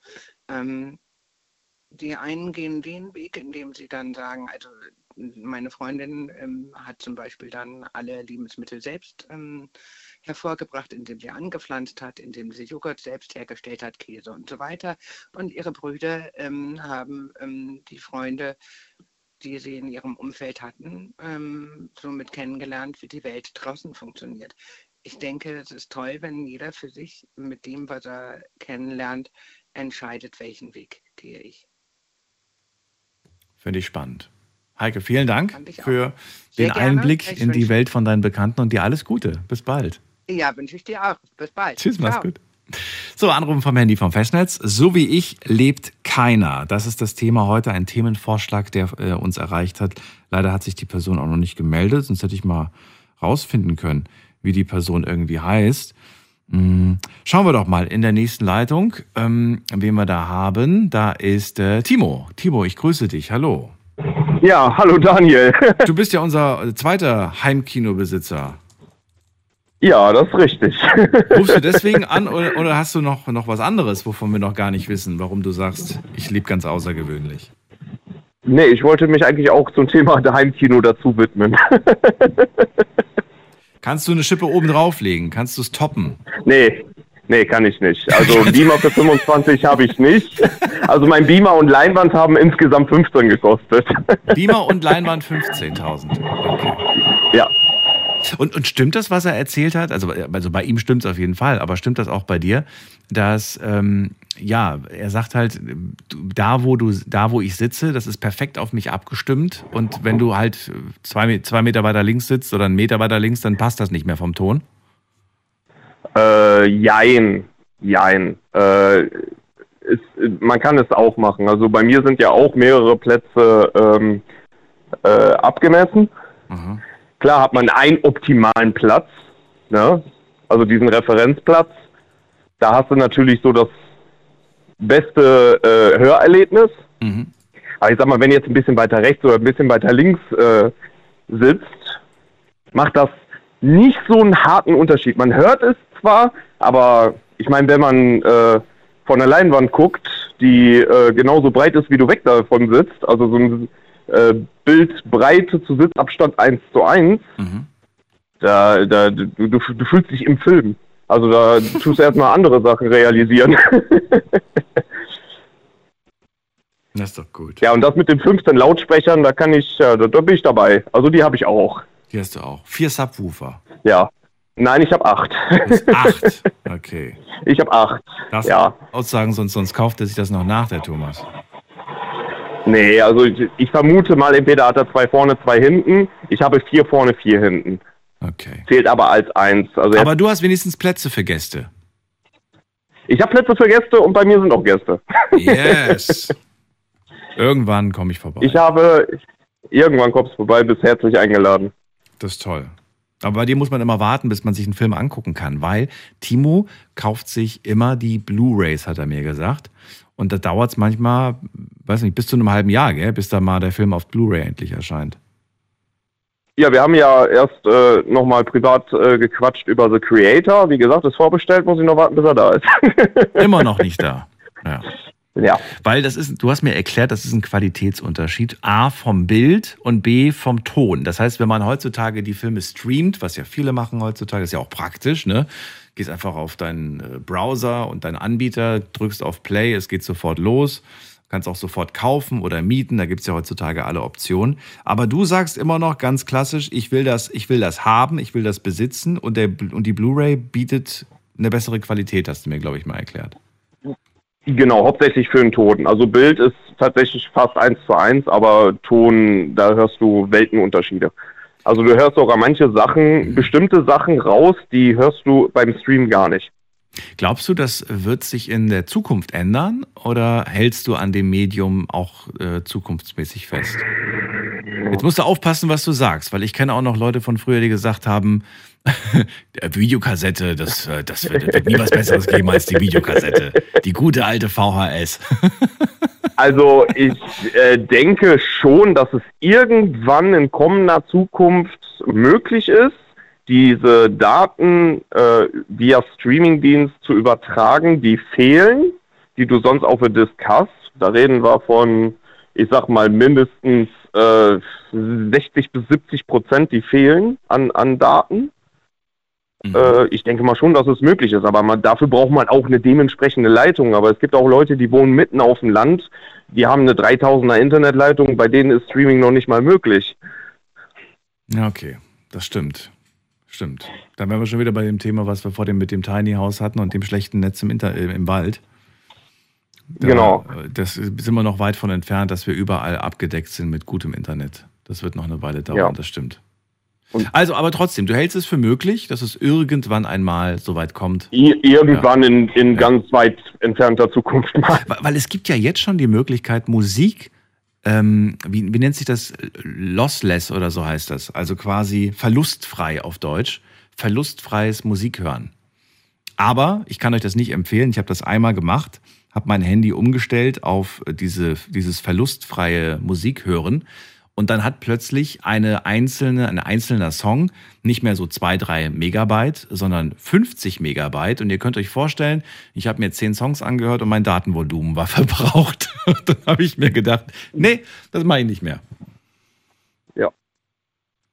Ähm, die einen gehen den Weg, indem sie dann sagen, also meine Freundin ähm, hat zum Beispiel dann alle Lebensmittel selbst ähm, hervorgebracht, indem sie angepflanzt hat, indem sie Joghurt selbst hergestellt hat, Käse und so weiter. Und ihre Brüder ähm, haben ähm, die Freunde, die sie in ihrem Umfeld hatten, ähm, somit kennengelernt, wie die Welt draußen funktioniert. Ich denke, es ist toll, wenn jeder für sich mit dem, was er kennenlernt, entscheidet, welchen Weg gehe ich. Finde ich spannend. Heike, vielen Dank für den gerne. Einblick ich in die Welt von deinen Bekannten und dir alles Gute. Bis bald. Ja, wünsche ich dir auch. Bis bald. Tschüss, Ciao. mach's gut. So, Anrufen vom Handy vom Festnetz. So wie ich lebt keiner. Das ist das Thema heute, ein Themenvorschlag, der äh, uns erreicht hat. Leider hat sich die Person auch noch nicht gemeldet, sonst hätte ich mal rausfinden können, wie die Person irgendwie heißt. Hm, schauen wir doch mal in der nächsten Leitung, ähm, wen wir da haben. Da ist äh, Timo. Timo, ich grüße dich. Hallo. Ja, hallo Daniel. du bist ja unser zweiter Heimkinobesitzer. Ja, das ist richtig. Rufst du deswegen an oder, oder, hast du noch, noch was anderes, wovon wir noch gar nicht wissen, warum du sagst, ich lebe ganz außergewöhnlich? Nee, ich wollte mich eigentlich auch zum Thema Heimkino dazu widmen. Kannst du eine Schippe oben drauflegen? Kannst du es toppen? Nee, Nee, kann ich nicht. Also Beamer für 25 habe ich nicht. Also mein Beamer und Leinwand haben insgesamt 15 gekostet. Beamer und Leinwand 15.000. Okay. Ja. Und, und stimmt das, was er erzählt hat? Also, also bei ihm stimmt es auf jeden Fall, aber stimmt das auch bei dir, dass ähm, ja, er sagt halt, da wo du, da wo ich sitze, das ist perfekt auf mich abgestimmt. Und wenn du halt zwei, zwei Meter weiter links sitzt oder einen Meter weiter links, dann passt das nicht mehr vom Ton. Äh, jein, jein. Äh, ist, man kann es auch machen. Also bei mir sind ja auch mehrere Plätze ähm, äh, abgemessen. Klar hat man einen optimalen Platz, ne? also diesen Referenzplatz. Da hast du natürlich so das beste äh, Hörerlebnis. Aber ich sag mal, wenn du jetzt ein bisschen weiter rechts oder ein bisschen weiter links äh, sitzt, macht das nicht so einen harten Unterschied. Man hört es zwar, aber ich meine, wenn man äh, von der Leinwand guckt, die äh, genauso breit ist, wie du weg davon sitzt, also so ein äh, Bildbreite zu Sitzabstand 1 zu 1, da, da, du, du, du fühlst dich im Film. Also da tust du erstmal andere Sachen realisieren. Das ist doch gut. Ja, und das mit den 15 Lautsprechern, da kann ich, da, da bin ich dabei. Also die habe ich auch. Die hast du auch. Vier Subwoofer. Ja. Nein, ich habe acht. Acht. Okay. Ich habe acht. Das Ja. Aussagen, sonst, sonst kauft er sich das noch nach, der Thomas. Nee, also ich, ich vermute mal, entweder hat er zwei vorne, zwei hinten. Ich habe vier vorne, vier hinten. Okay. Zählt aber als eins. Also Aber du hast wenigstens Plätze für Gäste. ich habe Plätze für Gäste und bei mir sind auch Gäste. Yes. Irgendwann komme ich vorbei. Ich habe, irgendwann kommst du vorbei, bist herzlich eingeladen. Das ist toll. Aber bei dir muss man immer warten, bis man sich einen Film angucken kann, weil Timo kauft sich immer die Blu-Rays, hat er mir gesagt. Und da dauert es manchmal, weiß nicht, bis zu einem halben Jahr, gell, bis da mal der Film auf Blu-ray endlich erscheint. Ja, wir haben ja erst äh, nochmal privat äh, gequatscht über The Creator. Wie gesagt, ist vorbestellt, muss ich noch warten, bis er da ist. Immer noch nicht da. Ja. Ja. Weil das ist, du hast mir erklärt, das ist ein Qualitätsunterschied. A vom Bild und B vom Ton. Das heißt, wenn man heutzutage die Filme streamt, was ja viele machen heutzutage, ist ja auch praktisch, ne? Gehst einfach auf deinen äh, Browser und deinen Anbieter, drückst auf Play, es geht sofort los. Kannst auch sofort kaufen oder mieten, da gibt's ja heutzutage alle Optionen. Aber du sagst immer noch ganz klassisch, ich will das, ich will das haben, ich will das besitzen und, der, und die Blu-ray bietet eine bessere Qualität, hast du mir, glaube ich, mal erklärt. Genau, hauptsächlich für den Ton. Also Bild ist tatsächlich fast eins zu eins, aber Ton, da hörst du Weltenunterschiede. Also du hörst sogar manche Sachen, bestimmte Sachen raus, die hörst du beim Stream gar nicht. Glaubst du, das wird sich in der Zukunft ändern oder hältst du an dem Medium auch äh, zukunftsmäßig fest? Jetzt musst du aufpassen, was du sagst, weil ich kenne auch noch Leute von früher, die gesagt haben, Videokassette, das, äh, das wird, wird nie was Besseres geben als die Videokassette. Die gute alte VHS. Also ich äh, denke schon, dass es irgendwann in kommender Zukunft möglich ist, diese Daten äh, via Streamingdienst zu übertragen, die fehlen, die du sonst auf der Disk hast. Da reden wir von, ich sag mal, mindestens äh, 60 bis 70 Prozent, die fehlen an, an Daten. Äh, ich denke mal schon, dass es möglich ist, aber man, dafür braucht man auch eine dementsprechende Leitung. Aber es gibt auch Leute, die wohnen mitten auf dem Land, die haben eine 3000er Internetleitung, bei denen ist Streaming noch nicht mal möglich. Ja, okay, das stimmt. Stimmt. Dann wären wir schon wieder bei dem Thema, was wir vor dem mit dem Tiny House hatten und dem schlechten Netz im, Inter äh, im Wald. Da, Genau. äh, Das sind wir noch weit von entfernt, dass wir überall abgedeckt sind mit gutem Internet. Das wird noch eine Weile dauern, Ja. das stimmt. Also, aber trotzdem, du hältst es für möglich, dass es irgendwann einmal so weit kommt. Irgendwann in, in ganz weit entfernter Zukunft mal. Weil, weil es gibt ja jetzt schon die Möglichkeit, Musik, ähm, wie, wie nennt sich das? Lossless oder so heißt das. Also quasi verlustfrei auf Deutsch. Verlustfreies Musik hören. Aber ich kann euch das nicht empfehlen. Ich habe das einmal gemacht, habe mein Handy umgestellt auf diese, dieses verlustfreie Musik hören. Und dann hat plötzlich eine einzelne, ein einzelner Song nicht mehr so zwei, drei Megabyte, sondern 50 Megabyte. Und ihr könnt euch vorstellen, ich habe mir zehn Songs angehört und mein Datenvolumen war verbraucht. dann habe ich mir gedacht, nee, das mache ich nicht mehr. Ja.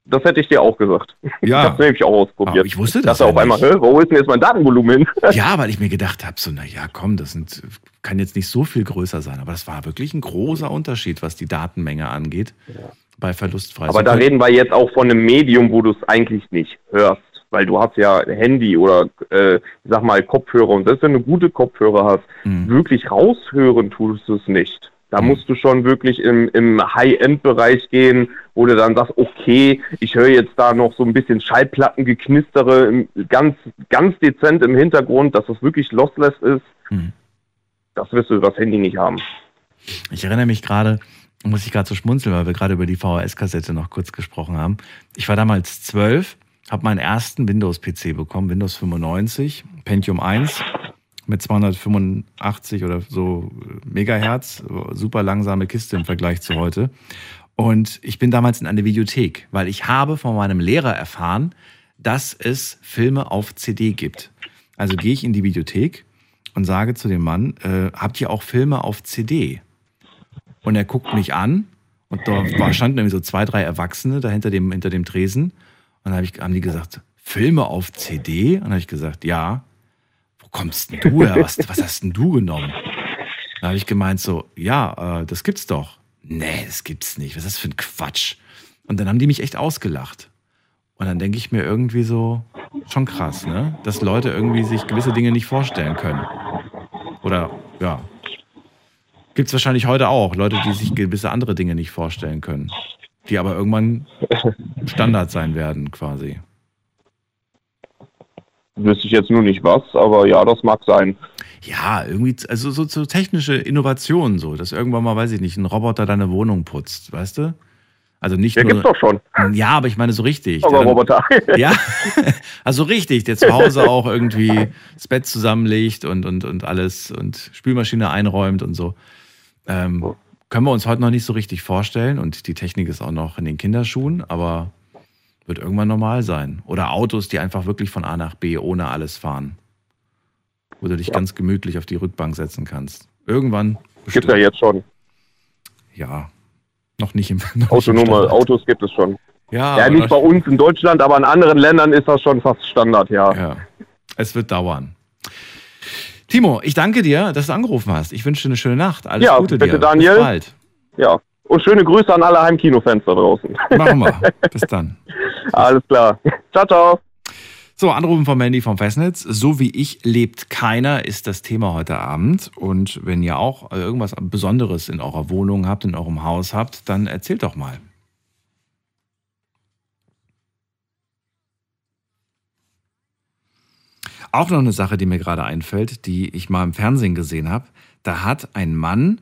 das hätte ich dir auch gesagt. Ja. Ich habe nämlich auch ausprobiert. Aber ich wusste das Dachte ja auf einmal, wo ist denn jetzt mein Datenvolumen hin? Ja, weil ich mir gedacht habe, so, naja, komm, das sind, kann jetzt nicht so viel größer sein. Aber das war wirklich ein großer Unterschied, was die Datenmenge angeht. Bei verlustfrei. Aber da reden wir jetzt auch von einem Medium, wo du es eigentlich nicht hörst. Weil du hast ja Handy oder, äh, ich sag mal, Kopfhörer. Und selbst wenn du gute Kopfhörer hast, Mhm. wirklich raushören tust du es nicht. Da musst du schon wirklich im, im High-End-Bereich gehen, wo du dann sagst, okay, ich höre jetzt da noch so ein bisschen Schallplattengeknistere ganz, ganz dezent im Hintergrund, dass das wirklich lossless ist. Mhm. Das wirst du über das Handy nicht haben. Ich erinnere mich gerade, muss ich gerade so schmunzeln, weil wir gerade über die VHS-Kassette noch kurz gesprochen haben. Ich war damals zwölf, habe meinen ersten Windows-PC bekommen, Windows 95, Pentium 1 mit 285 oder so Megahertz, super langsame Kiste im Vergleich zu heute. Und ich bin damals in eine Videothek, weil ich habe von meinem Lehrer erfahren, dass es Filme auf CD gibt. Also gehe ich in die Videothek und sage zu dem Mann, äh, habt ihr auch Filme auf CD? Und er guckt mich an und da standen irgendwie so zwei, drei Erwachsene da hinter dem, hinter dem Tresen. Und dann hab ich, haben die gesagt, Filme auf CD? Und dann habe ich gesagt, ja. Wo kommst denn du her? Was, was hast denn du genommen? Dann habe ich gemeint so, ja, äh, das gibt's doch. Nee, das gibt's nicht. Was ist das für ein Quatsch? Und dann haben die mich echt ausgelacht. Und dann denke ich mir irgendwie so, schon krass, ne? Dass Leute irgendwie sich gewisse Dinge nicht vorstellen können. Oder, ja. Gibt's wahrscheinlich heute auch. Leute, die sich gewisse andere Dinge nicht vorstellen können. Die aber irgendwann Standard sein werden, quasi. Wüsste ich jetzt nur nicht was, aber ja, das mag sein. Ja, irgendwie, also so, so technische Innovationen, so, dass irgendwann mal, weiß ich nicht, ein Roboter deine Wohnung putzt, weißt du? Also nicht Der nur. gibt's doch schon. Ja, aber ich meine so richtig. Aber dann- Roboter. Ja, also richtig, der zu Hause auch irgendwie das Bett zusammenlegt und, und, und alles und Spülmaschine einräumt und so. Ähm, können wir uns heute noch nicht so richtig vorstellen und die Technik ist auch noch in den Kinderschuhen, aber wird irgendwann normal sein. Oder Autos, die einfach wirklich von A nach B ohne alles fahren. Wo du dich ganz gemütlich auf die Rückbank setzen kannst. Irgendwann. Gibt ja jetzt schon. Ja. Noch nicht im. Noch nicht im Autonome. Autos gibt es schon. Ja, Ja, nicht bei uns in Deutschland, aber in anderen Ländern ist das schon fast Standard, ja. Ja. Es wird dauern. Timo, ich danke dir, dass du angerufen hast. Ich wünsche dir eine schöne Nacht. Alles ja, Gute bitte dir. Daniel. Bis bald. Ja. Und schöne Grüße an alle Heimkinofans da draußen. Machen wir. Bis dann. Alles klar. Ciao, ciao. So, Anrufen vom Mandy vom Festnetz. So wie ich lebt keiner ist das Thema heute Abend. Und wenn ihr auch irgendwas Besonderes in eurer Wohnung habt, in eurem Haus habt, dann erzählt doch mal. Auch noch eine Sache, die mir gerade einfällt, die ich mal im Fernsehen gesehen habe. Da hat ein Mann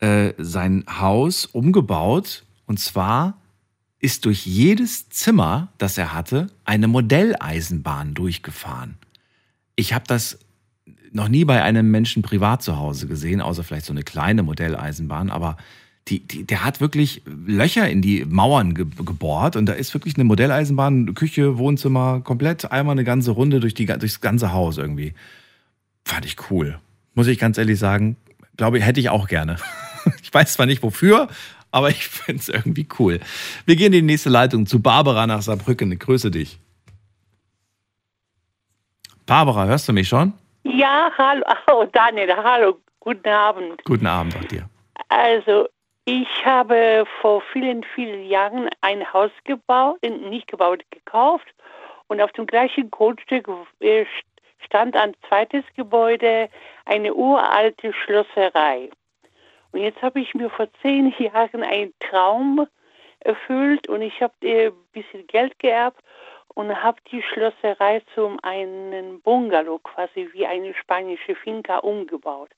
äh, sein Haus umgebaut und zwar ist durch jedes Zimmer, das er hatte, eine Modelleisenbahn durchgefahren. Ich habe das noch nie bei einem Menschen privat zu Hause gesehen, außer vielleicht so eine kleine Modelleisenbahn, aber die, die, der hat wirklich Löcher in die Mauern ge gebohrt und da ist wirklich eine Modelleisenbahn, Küche, Wohnzimmer, komplett einmal eine ganze Runde durch die, durchs ganze Haus irgendwie. Fand ich cool. Muss ich ganz ehrlich sagen, glaube ich, hätte ich auch gerne. Ich weiß zwar nicht wofür, aber ich finde es irgendwie cool. Wir gehen in die nächste Leitung zu Barbara nach Saarbrücken. Ich grüße dich. Barbara, hörst du mich schon? Ja, hallo, oh, Daniel, hallo, guten Abend. Guten Abend auch dir. Also, ich habe vor vielen, vielen Jahren ein Haus gebaut, nicht gebaut, gekauft und auf dem gleichen Grundstück äh, stand ein zweites Gebäude, eine uralte Schlosserei. Und jetzt habe ich mir vor zehn Jahren einen Traum erfüllt und ich habe ein bisschen Geld geerbt und habe die Schlosserei zum einen Bungalow, quasi wie eine spanische Finca, umgebaut.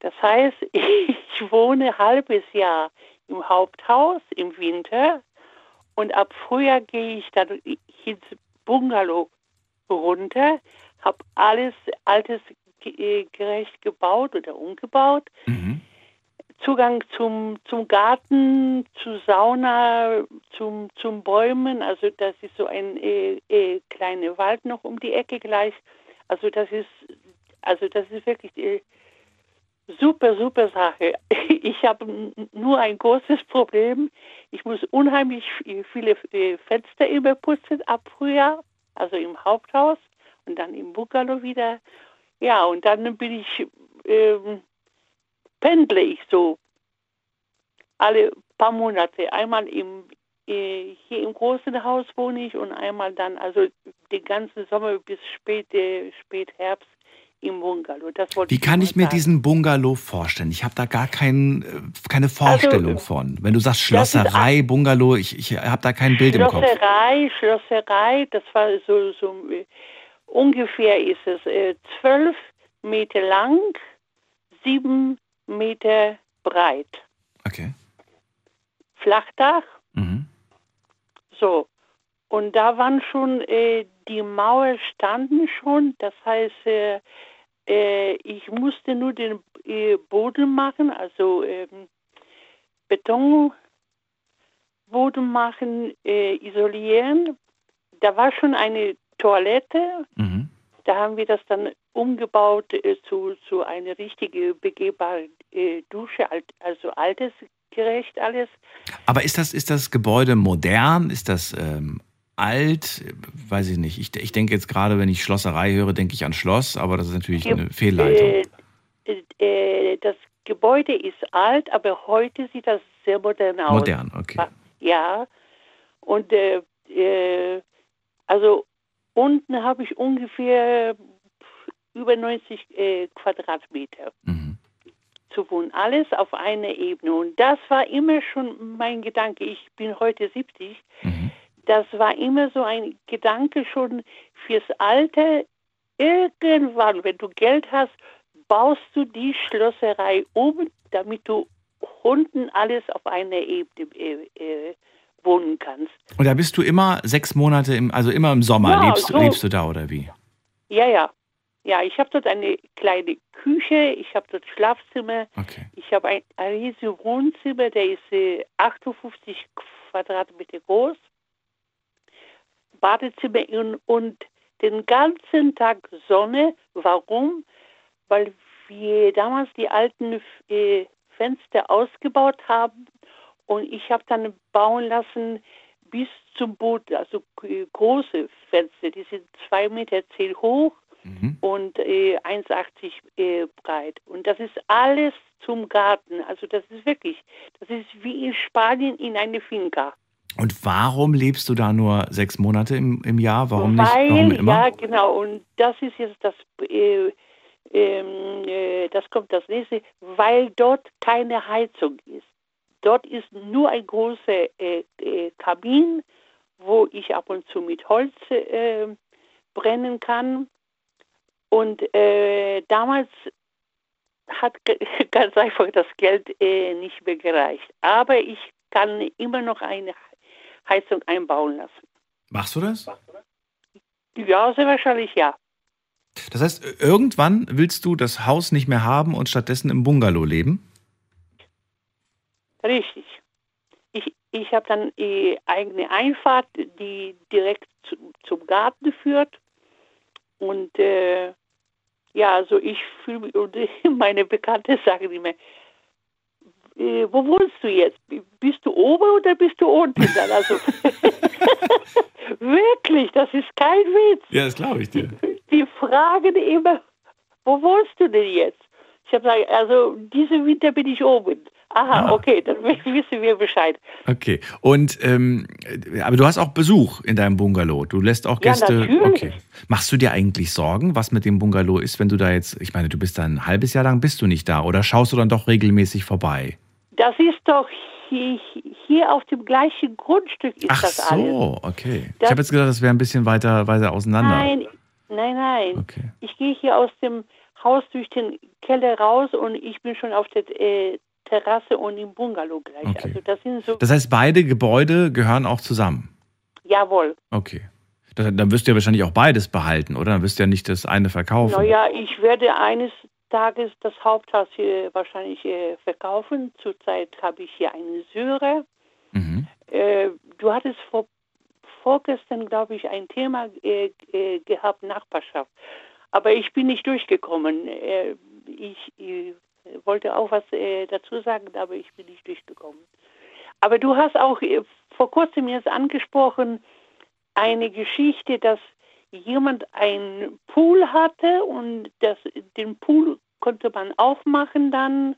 Das heißt, ich wohne ein halbes Jahr im Haupthaus im Winter und ab Frühjahr gehe ich dann ins Bungalow runter, habe alles altes äh, gerecht gebaut oder umgebaut. Zugang zum, zum Garten, zu Sauna, zum, zum Bäumen. Also das ist so ein äh, äh, kleiner Wald noch um die Ecke gleich. Also das ist, also das ist wirklich äh, Super, super Sache. Ich habe nur ein großes Problem. Ich muss unheimlich viele äh, Fenster immer putzen ab Frühjahr, also im Haupthaus und dann im Bungalow wieder. Ja, und dann bin ich, ähm, pendle ich so alle paar Monate. Einmal im, äh, hier im großen Haus wohne ich und einmal dann, also den ganzen Sommer bis spät, äh, Spätherbst im Bungalow. Das wollte Wie kann ich mir sagen. diesen Bungalow vorstellen? Ich habe da gar kein, äh, keine Vorstellung Also, von. Wenn du sagst Schlosserei, Bungalow, ich, ich habe da kein Bild im Kopf. Schlosserei, Schlosserei, das war so, so äh, ungefähr ist es äh, zwölf Meter lang, sieben Meter breit. Okay. Flachdach, Mhm. so. Und da waren schon, äh, die Mauer standen schon, das heißt, äh, äh, ich musste nur den äh, Boden machen, also ähm, Betonboden machen, äh, isolieren. Da war schon eine Toilette, Mhm. Da haben wir das dann umgebaut äh, zu, zu einer richtigen begehbaren äh, Dusche, also altersgerecht alles. Aber ist das, ist das Gebäude modern? Ist das ähm, alt? Weiß ich nicht. Ich, ich denke jetzt gerade, wenn ich Schlosserei höre, denke ich an Schloss, aber das ist natürlich eine Fehlleitung. Äh, äh, das Gebäude ist alt, aber heute sieht das sehr modern aus. Modern, okay. Ja, und äh, äh, also unten habe ich ungefähr über 90 äh, Quadratmeter Mhm. zu wohnen. Alles auf einer Ebene. Und das war immer schon mein Gedanke. Ich bin heute 70. Mhm. Das war immer so ein Gedanke schon fürs Alter. Irgendwann, wenn du Geld hast, baust du die Schlosserei um, damit du unten alles auf einer Ebene äh, äh, wohnen kannst. Und da bist du immer sechs Monate, im, also immer im Sommer. Ja, lebst, so. lebst du da oder wie? Ja, ja. Ja, ich habe dort eine kleine Küche, ich habe dort Schlafzimmer, Okay. ich habe ein, ein riesiges Wohnzimmer, der ist äh, 58 Quadratmeter groß, Badezimmer und, und den ganzen Tag Sonne. Warum? Weil wir damals die alten äh, Fenster ausgebaut haben und ich habe dann bauen lassen bis zum Boden, also äh, große Fenster, die sind 2,10 Meter zehn hoch und äh, 1,80 äh, breit. Und das ist alles zum Garten. Also das ist wirklich, das ist wie in Spanien in eine Finca. Und warum lebst du da nur sechs Monate im, im Jahr? Warum nicht? Weil, Warum immer? ja genau, und das ist jetzt das, äh, ähm, äh, das kommt das nächste, weil dort keine Heizung ist. Dort ist nur ein großer äh, äh, Kamin, wo ich ab und zu mit Holz äh, brennen kann. Und äh, damals hat ganz einfach das Geld äh, nicht mehr gereicht. Aber ich kann immer noch eine Heizung einbauen lassen. Machst du das? Ja, sehr wahrscheinlich ja. Das heißt, irgendwann willst du das Haus nicht mehr haben und stattdessen im Bungalow leben? Richtig. Ich, ich habe dann die eigene Einfahrt, die direkt zu, zum Garten führt. Und äh, ja, also ich fühle mich, und meine Bekannte sagen immer, äh, wo wohnst du jetzt? Bist du oben oder bist du unten? Dann also wirklich, das ist kein Witz. Ja, das glaube ich dir. Die fragen immer, wo wohnst du denn jetzt? Ich habe gesagt, also diesen Winter bin ich oben. Aha, Ah. okay, dann wissen wir Bescheid. Okay. Und ähm, aber du hast auch Besuch in deinem Bungalow. Du lässt auch Ja, Gäste. natürlich. okay. Machst du dir eigentlich Sorgen, was mit dem Bungalow ist, wenn du da jetzt, ich meine, du bist da ein halbes Jahr lang bist du nicht da oder schaust du dann doch regelmäßig vorbei? Das ist doch hier, hier auf dem gleichen Grundstück ist Ach das alles. so, okay. Das- ich habe jetzt gedacht, das wäre ein bisschen weiter, weiter auseinander. Nein, nein, nein. Ich gehe hier aus dem Haus durch den Keller raus und ich bin schon auf der äh, Terrasse und im Bungalow gleich. Also das sind so, Das heißt, beide Gebäude gehören auch zusammen. jawohl. Okay. Das, dann wirst du ja wahrscheinlich auch beides behalten, oder? Dann wirst du ja nicht das eine verkaufen. Naja, ich werde eines Tages das Haupthaus hier wahrscheinlich äh, verkaufen. Zurzeit habe ich hier einen Syrer. Mhm. Äh, du hattest vor, vorgestern, glaube ich, ein Thema äh, äh, gehabt, Nachbarschaft. Aber ich bin nicht durchgekommen. Äh, ich, wollte auch was äh, dazu sagen, aber ich bin nicht durchgekommen. Aber du hast auch äh, vor kurzem jetzt angesprochen, eine Geschichte, dass jemand einen Pool hatte und das, den Pool konnte man aufmachen dann.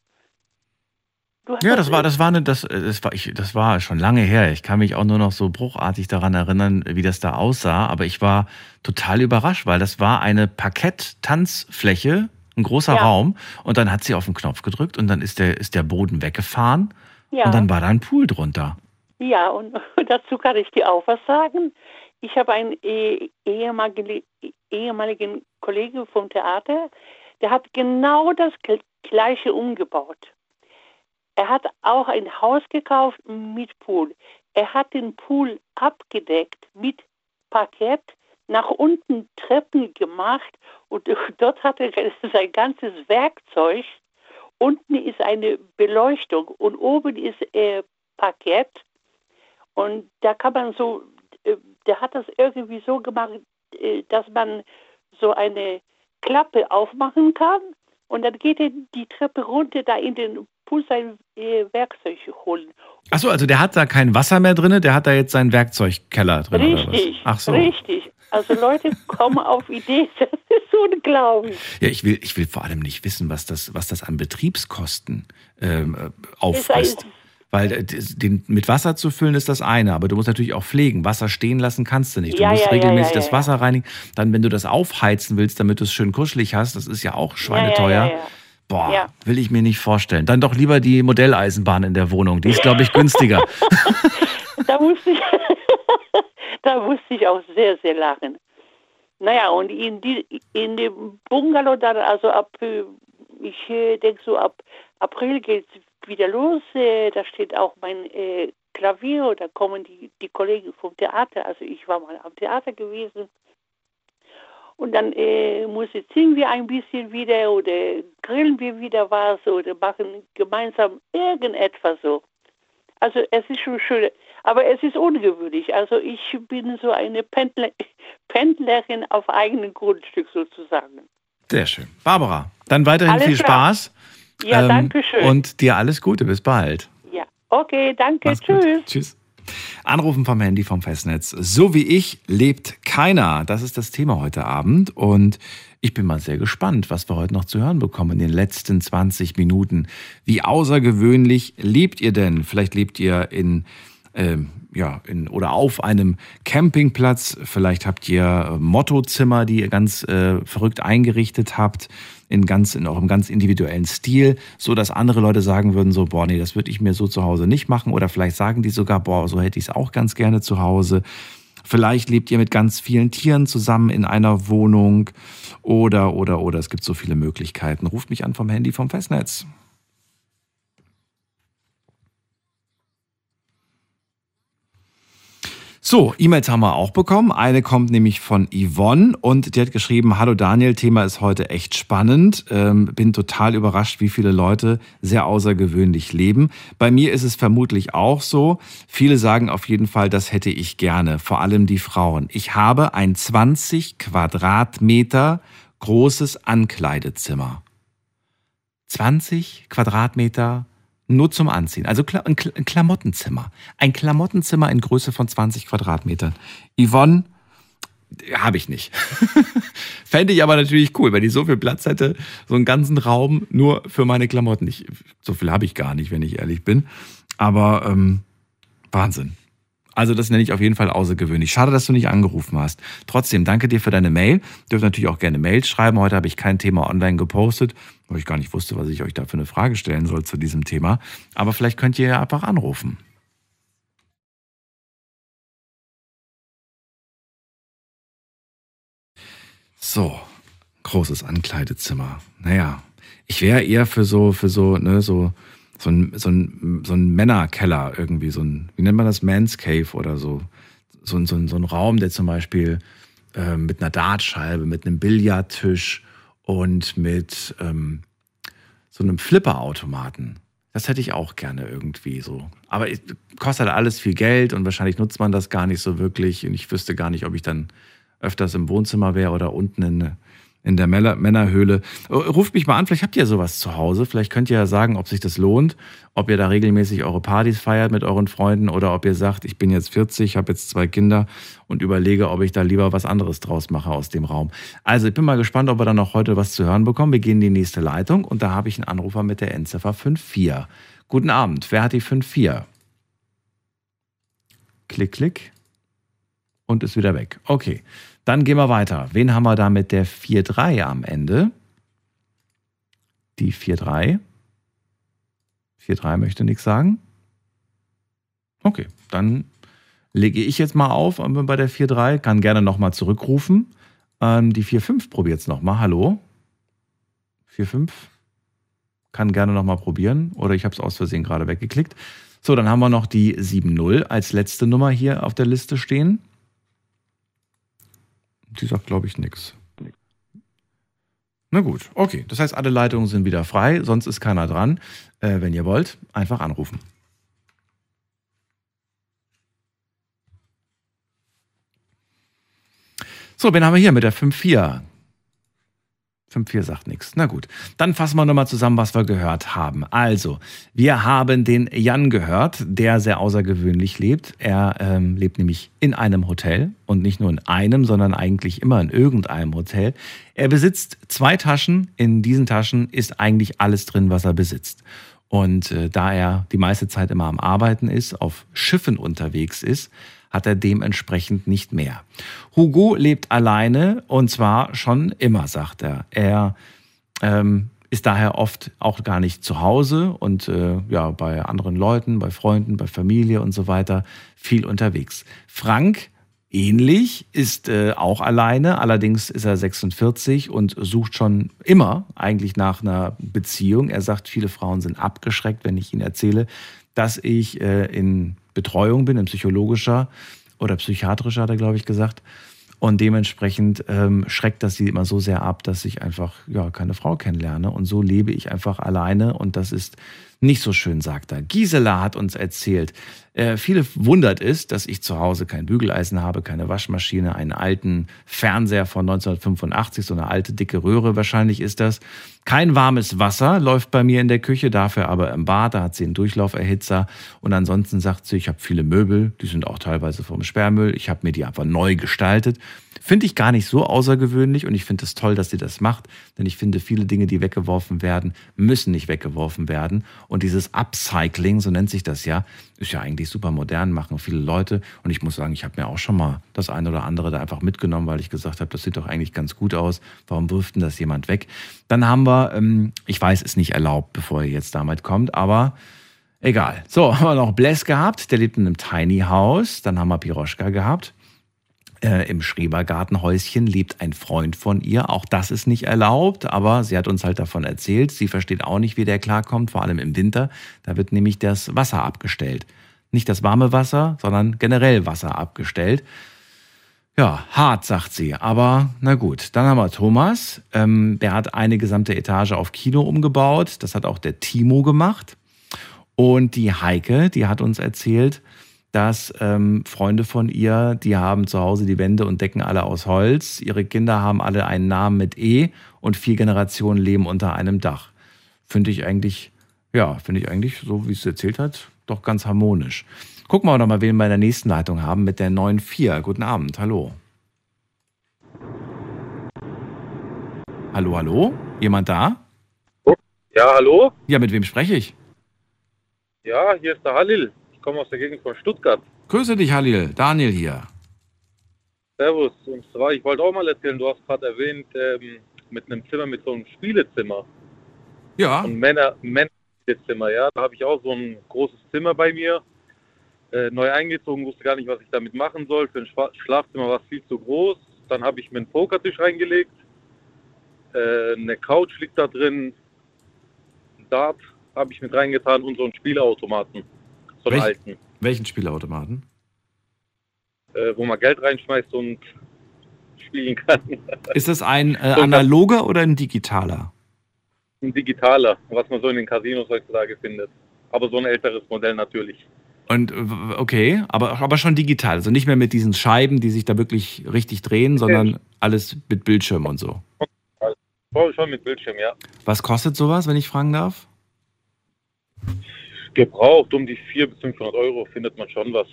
Ja, das war, das war eine, das, das war, ich, das war schon lange her. Ich kann mich auch nur noch so bruchartig daran erinnern, wie das da aussah. Aber ich war total überrascht, weil das war eine Parkett-Tanzfläche, ein großer Ja. Raum. Und dann hat sie auf den Knopf gedrückt und dann ist der, ist der Boden weggefahren. Ja. Und dann war da ein Pool drunter. Ja, und dazu kann ich dir auch was sagen. Ich habe einen eh, ehemaligen, ehemaligen Kollegen vom Theater, der hat genau das Gl- gleiche umgebaut. Er hat auch ein Haus gekauft mit Pool. Er hat den Pool abgedeckt mit Parkett, nach unten Treppen gemacht und dort hat er sein ganzes Werkzeug. Unten ist eine Beleuchtung und oben ist äh, Parkett. Und da kann man so, äh, der hat das irgendwie so gemacht, äh, dass man so eine Klappe aufmachen kann und dann geht er die Treppe runter, da in den Pool sein äh, Werkzeug holen. Achso, also der hat da kein Wasser mehr drin, der hat da jetzt seinen Werkzeugkeller drin. Oder was? Richtig, Ach so. richtig. Also Leute kommen auf Ideen, das ist unglaublich. Ja, ich will, ich will vor allem nicht wissen, was das, was das an Betriebskosten ähm, äh, auffrisst. Weil äh, den mit Wasser zu füllen ist das eine, aber du musst natürlich auch pflegen. Wasser stehen lassen kannst du nicht. Du Ja, musst ja, regelmäßig ja, das. Wasser reinigen. Dann, wenn du das aufheizen willst, damit du es schön kuschelig hast, das ist ja auch schweineteuer. Boah, will ich mir nicht vorstellen. Dann doch lieber die Modelleisenbahn in der Wohnung. Die ist, glaube ich, günstiger. da musste ich, da musste ich auch sehr, sehr lachen. Naja, und in, die, in dem Bungalow dann, also ab, äh, ich äh, denke so ab April geht es wieder los. Äh, da steht auch mein äh, Klavier, da kommen die, die Kollegen vom Theater. Also ich war mal am Theater gewesen. Und dann äh, musizieren wir ein bisschen wieder oder grillen wir wieder was oder machen gemeinsam irgendetwas so. Also es ist schon schön, aber es ist ungewöhnlich. Also ich bin so eine Pendler, Pendlerin auf eigenem Grundstück sozusagen. Sehr schön. Barbara, dann weiterhin Alles viel klar. Spaß. Ja, danke schön. Und dir alles Gute. Bis bald. Ja, okay, danke, Mach's gut. tschüss. Tschüss. Anrufen vom Handy vom Festnetz. So wie ich lebt keiner. Das ist das Thema heute Abend. Und ich bin mal sehr gespannt, was wir heute noch zu hören bekommen in den letzten 20 Minuten. Wie außergewöhnlich lebt ihr denn? Vielleicht lebt ihr in, ähm, ja, in, oder auf einem Campingplatz. Vielleicht habt ihr äh, Mottozimmer, die ihr ganz äh, verrückt eingerichtet habt in ganz in eurem ganz individuellen Stil, so dass andere Leute sagen würden so boah nee, das würde ich mir so zu Hause nicht machen oder vielleicht sagen die sogar boah, so hätte ich es auch ganz gerne zu Hause. Vielleicht lebt ihr mit ganz vielen Tieren zusammen in einer Wohnung oder oder oder es gibt so viele Möglichkeiten. Ruft mich an vom Handy vom Festnetz. So, E-Mails haben wir auch bekommen. Eine kommt nämlich von Yvonne und die hat geschrieben, hallo Daniel, Thema ist heute echt spannend. Ähm, bin total überrascht, wie viele Leute sehr außergewöhnlich leben. Bei mir ist es vermutlich auch so. Viele sagen auf jeden Fall, das hätte ich gerne, vor allem die Frauen. Ich habe ein 20 Quadratmeter großes Ankleidezimmer. 20 Quadratmeter nur zum Anziehen. Also ein Klamottenzimmer. Ein Klamottenzimmer in Größe von 20 Quadratmetern. Yvonne, habe ich nicht. Fände ich aber natürlich cool, wenn ich so viel Platz hätte, so einen ganzen Raum nur für meine Klamotten. Ich, so viel habe ich gar nicht, wenn ich ehrlich bin. Aber ähm, Wahnsinn. Also das nenne ich auf jeden Fall außergewöhnlich. Schade, dass du nicht angerufen hast. Trotzdem, danke dir für deine Mail. Dürft natürlich auch gerne Mails schreiben. Heute habe ich kein Thema online gepostet, weil ich gar nicht wusste, was ich euch da für eine Frage stellen soll zu diesem Thema. Aber vielleicht könnt ihr ja einfach anrufen. So, großes Ankleidezimmer. Naja, ich wäre eher für so, für so, ne, so, so ein, so ein, so ein Männerkeller irgendwie, so ein, wie nennt man das, Man's Cave oder so. So, ein- so, ein- so ein Raum, der zum Beispiel äh, mit einer Dartscheibe, mit einem Billardtisch und mit ähm, so einem Flipperautomaten. Das hätte ich auch gerne irgendwie so. Aber es kostet halt alles viel Geld und wahrscheinlich nutzt man das gar nicht so wirklich. Und ich wüsste gar nicht, ob ich dann öfters im Wohnzimmer wäre oder unten in, in der Männer Männerhöhle. Äh, Ruft mich mal an, vielleicht habt ihr sowas zu Hause. Vielleicht könnt ihr ja sagen, ob sich das lohnt, ob ihr da regelmäßig eure Partys feiert mit euren Freunden oder ob ihr sagt, ich bin jetzt 40, habe jetzt zwei Kinder und überlege, ob ich da lieber was anderes draus mache aus dem Raum. Also ich bin mal gespannt, ob wir dann noch heute was zu hören bekommen. Wir gehen in die nächste Leitung und da habe ich einen Anrufer mit der Endziffer 54. Guten Abend, wer hat die 54? Klick, klick. Und ist wieder weg. Okay. Dann gehen wir weiter. Wen haben wir da mit der 4-3 am Ende? Die 4-3. 4-3 möchte nichts sagen. Okay, dann lege ich jetzt mal auf bei der 4-3. Kann gerne nochmal zurückrufen. Ähm, die 4-5 probiert es nochmal. Hallo? 4-5. Kann gerne nochmal probieren. Oder ich habe es aus Versehen gerade weggeklickt. So, dann haben wir noch die 7-0 als letzte Nummer hier auf der Liste stehen. Die sagt, glaube ich, nichts. Na gut, okay. Das heißt, alle Leitungen sind wieder frei, sonst ist keiner dran. Äh, wenn ihr wollt, einfach anrufen. So, wen haben wir hier mit der 5-4? 5-4 sagt nichts. Na gut, dann fassen wir nochmal zusammen, was wir gehört haben. Also, wir haben den Jan gehört, der sehr außergewöhnlich lebt. Er ähm, lebt nämlich in einem Hotel und nicht nur in einem, sondern eigentlich immer in irgendeinem Hotel. Er besitzt zwei Taschen. In diesen Taschen ist eigentlich alles drin, was er besitzt. Und äh, da er die meiste Zeit immer am Arbeiten ist, auf Schiffen unterwegs ist, hat er dementsprechend nicht mehr. Hugo lebt alleine und zwar schon immer, sagt er. Er ähm, ist daher oft auch gar nicht zu Hause und äh, ja, bei anderen Leuten, bei Freunden, bei Familie und so weiter viel unterwegs. Frank ähnlich, ist äh, auch alleine, allerdings ist er 46 und sucht schon immer eigentlich nach einer Beziehung. Er sagt, viele Frauen sind abgeschreckt, wenn ich ihnen erzähle, dass ich äh, in Betreuung bin, in psychologischer oder psychiatrischer, hat er, glaube ich, gesagt. Und dementsprechend ähm, schreckt das sie immer so sehr ab, dass ich einfach ja, keine Frau kennenlerne. Und so lebe ich einfach alleine und das ist nicht so schön, sagt er. Gisela hat uns erzählt, äh, viele wundert es, dass ich zu Hause kein Bügeleisen habe, keine Waschmaschine, einen alten Fernseher von 1985, so eine alte dicke Röhre wahrscheinlich ist das. Kein warmes Wasser läuft bei mir in der Küche, dafür aber im Bad, da hat sie einen Durchlauferhitzer. Und ansonsten sagt sie, ich habe viele Möbel, die sind auch teilweise vom Sperrmüll. Ich habe mir die einfach neu gestaltet. Finde ich gar nicht so außergewöhnlich und ich finde es toll, dass sie das macht, denn ich finde, viele Dinge, die weggeworfen werden, müssen nicht weggeworfen werden. Und dieses Upcycling, so nennt sich das ja, ist ja eigentlich super modern, machen viele Leute. Und ich muss sagen, ich habe mir auch schon mal das eine oder andere da einfach mitgenommen, weil ich gesagt habe, das sieht doch eigentlich ganz gut aus. Warum wirft denn das jemand weg? Dann haben wir, ähm, ich weiß, ist nicht erlaubt, bevor ihr jetzt damit kommt, aber egal. So, haben wir noch Bless gehabt, der lebt in einem Tiny House. Dann haben wir Piroschka gehabt. Äh, Im Schrebergartenhäuschen lebt ein Freund von ihr. Auch das ist nicht erlaubt, aber sie hat uns halt davon erzählt. Sie versteht auch nicht, wie der klarkommt, vor allem im Winter. Da wird nämlich das Wasser abgestellt. Nicht das warme Wasser, sondern generell Wasser abgestellt. Ja, hart, sagt sie. Aber na gut. Dann haben wir Thomas. Ähm, der hat eine gesamte Etage auf Kino umgebaut. Das hat auch der Timo gemacht. Und die Heike, die hat uns erzählt, dass ähm, Freunde von ihr, die haben zu Hause die Wände und Decken alle aus Holz. Ihre Kinder haben alle einen Namen mit E und vier Generationen leben unter einem Dach. Finde ich eigentlich, ja, finde ich eigentlich, so wie es erzählt hat, doch ganz harmonisch. Gucken wir doch mal, wen wir in der nächsten Leitung haben mit der 9.4. Guten Abend, hallo. Hallo, hallo? Jemand da? Ja, hallo? Ja, mit wem spreche ich? Ja, hier ist der Halil. Ich komme aus der Gegend von Stuttgart. Grüße dich, Halil. Daniel hier. Servus. Und zwar, ich wollte auch mal erzählen, du hast gerade erwähnt, ähm, mit einem Zimmer, mit so einem Spielezimmer. Ja. Und Männer, Männer-Spielezimmer, ja. Da habe ich auch so ein großes Zimmer bei mir. Äh, neu eingezogen, wusste gar nicht, was ich damit machen soll. Für ein Schwa Schlafzimmer war es viel zu groß. Dann habe ich mir einen Pokertisch reingelegt. Äh, eine Couch liegt da drin. Ein Dart habe ich mit reingetan und so einen Spielautomaten. So einen Welch, alten. Welchen Spielautomaten? Äh, wo man Geld reinschmeißt und spielen kann. Ist das ein äh, ein analoger oder ein digitaler? Ein digitaler, was man so in den Casinos heutzutage findet. Aber so ein älteres Modell natürlich. Und okay, aber, aber schon digital. Also nicht mehr mit diesen Scheiben, die sich da wirklich richtig drehen, sondern alles mit Bildschirm und so. Schon, mit Bildschirm, ja. Was kostet sowas, wenn ich fragen darf? Gebraucht um die 400 bis 500 Euro findet man schon was.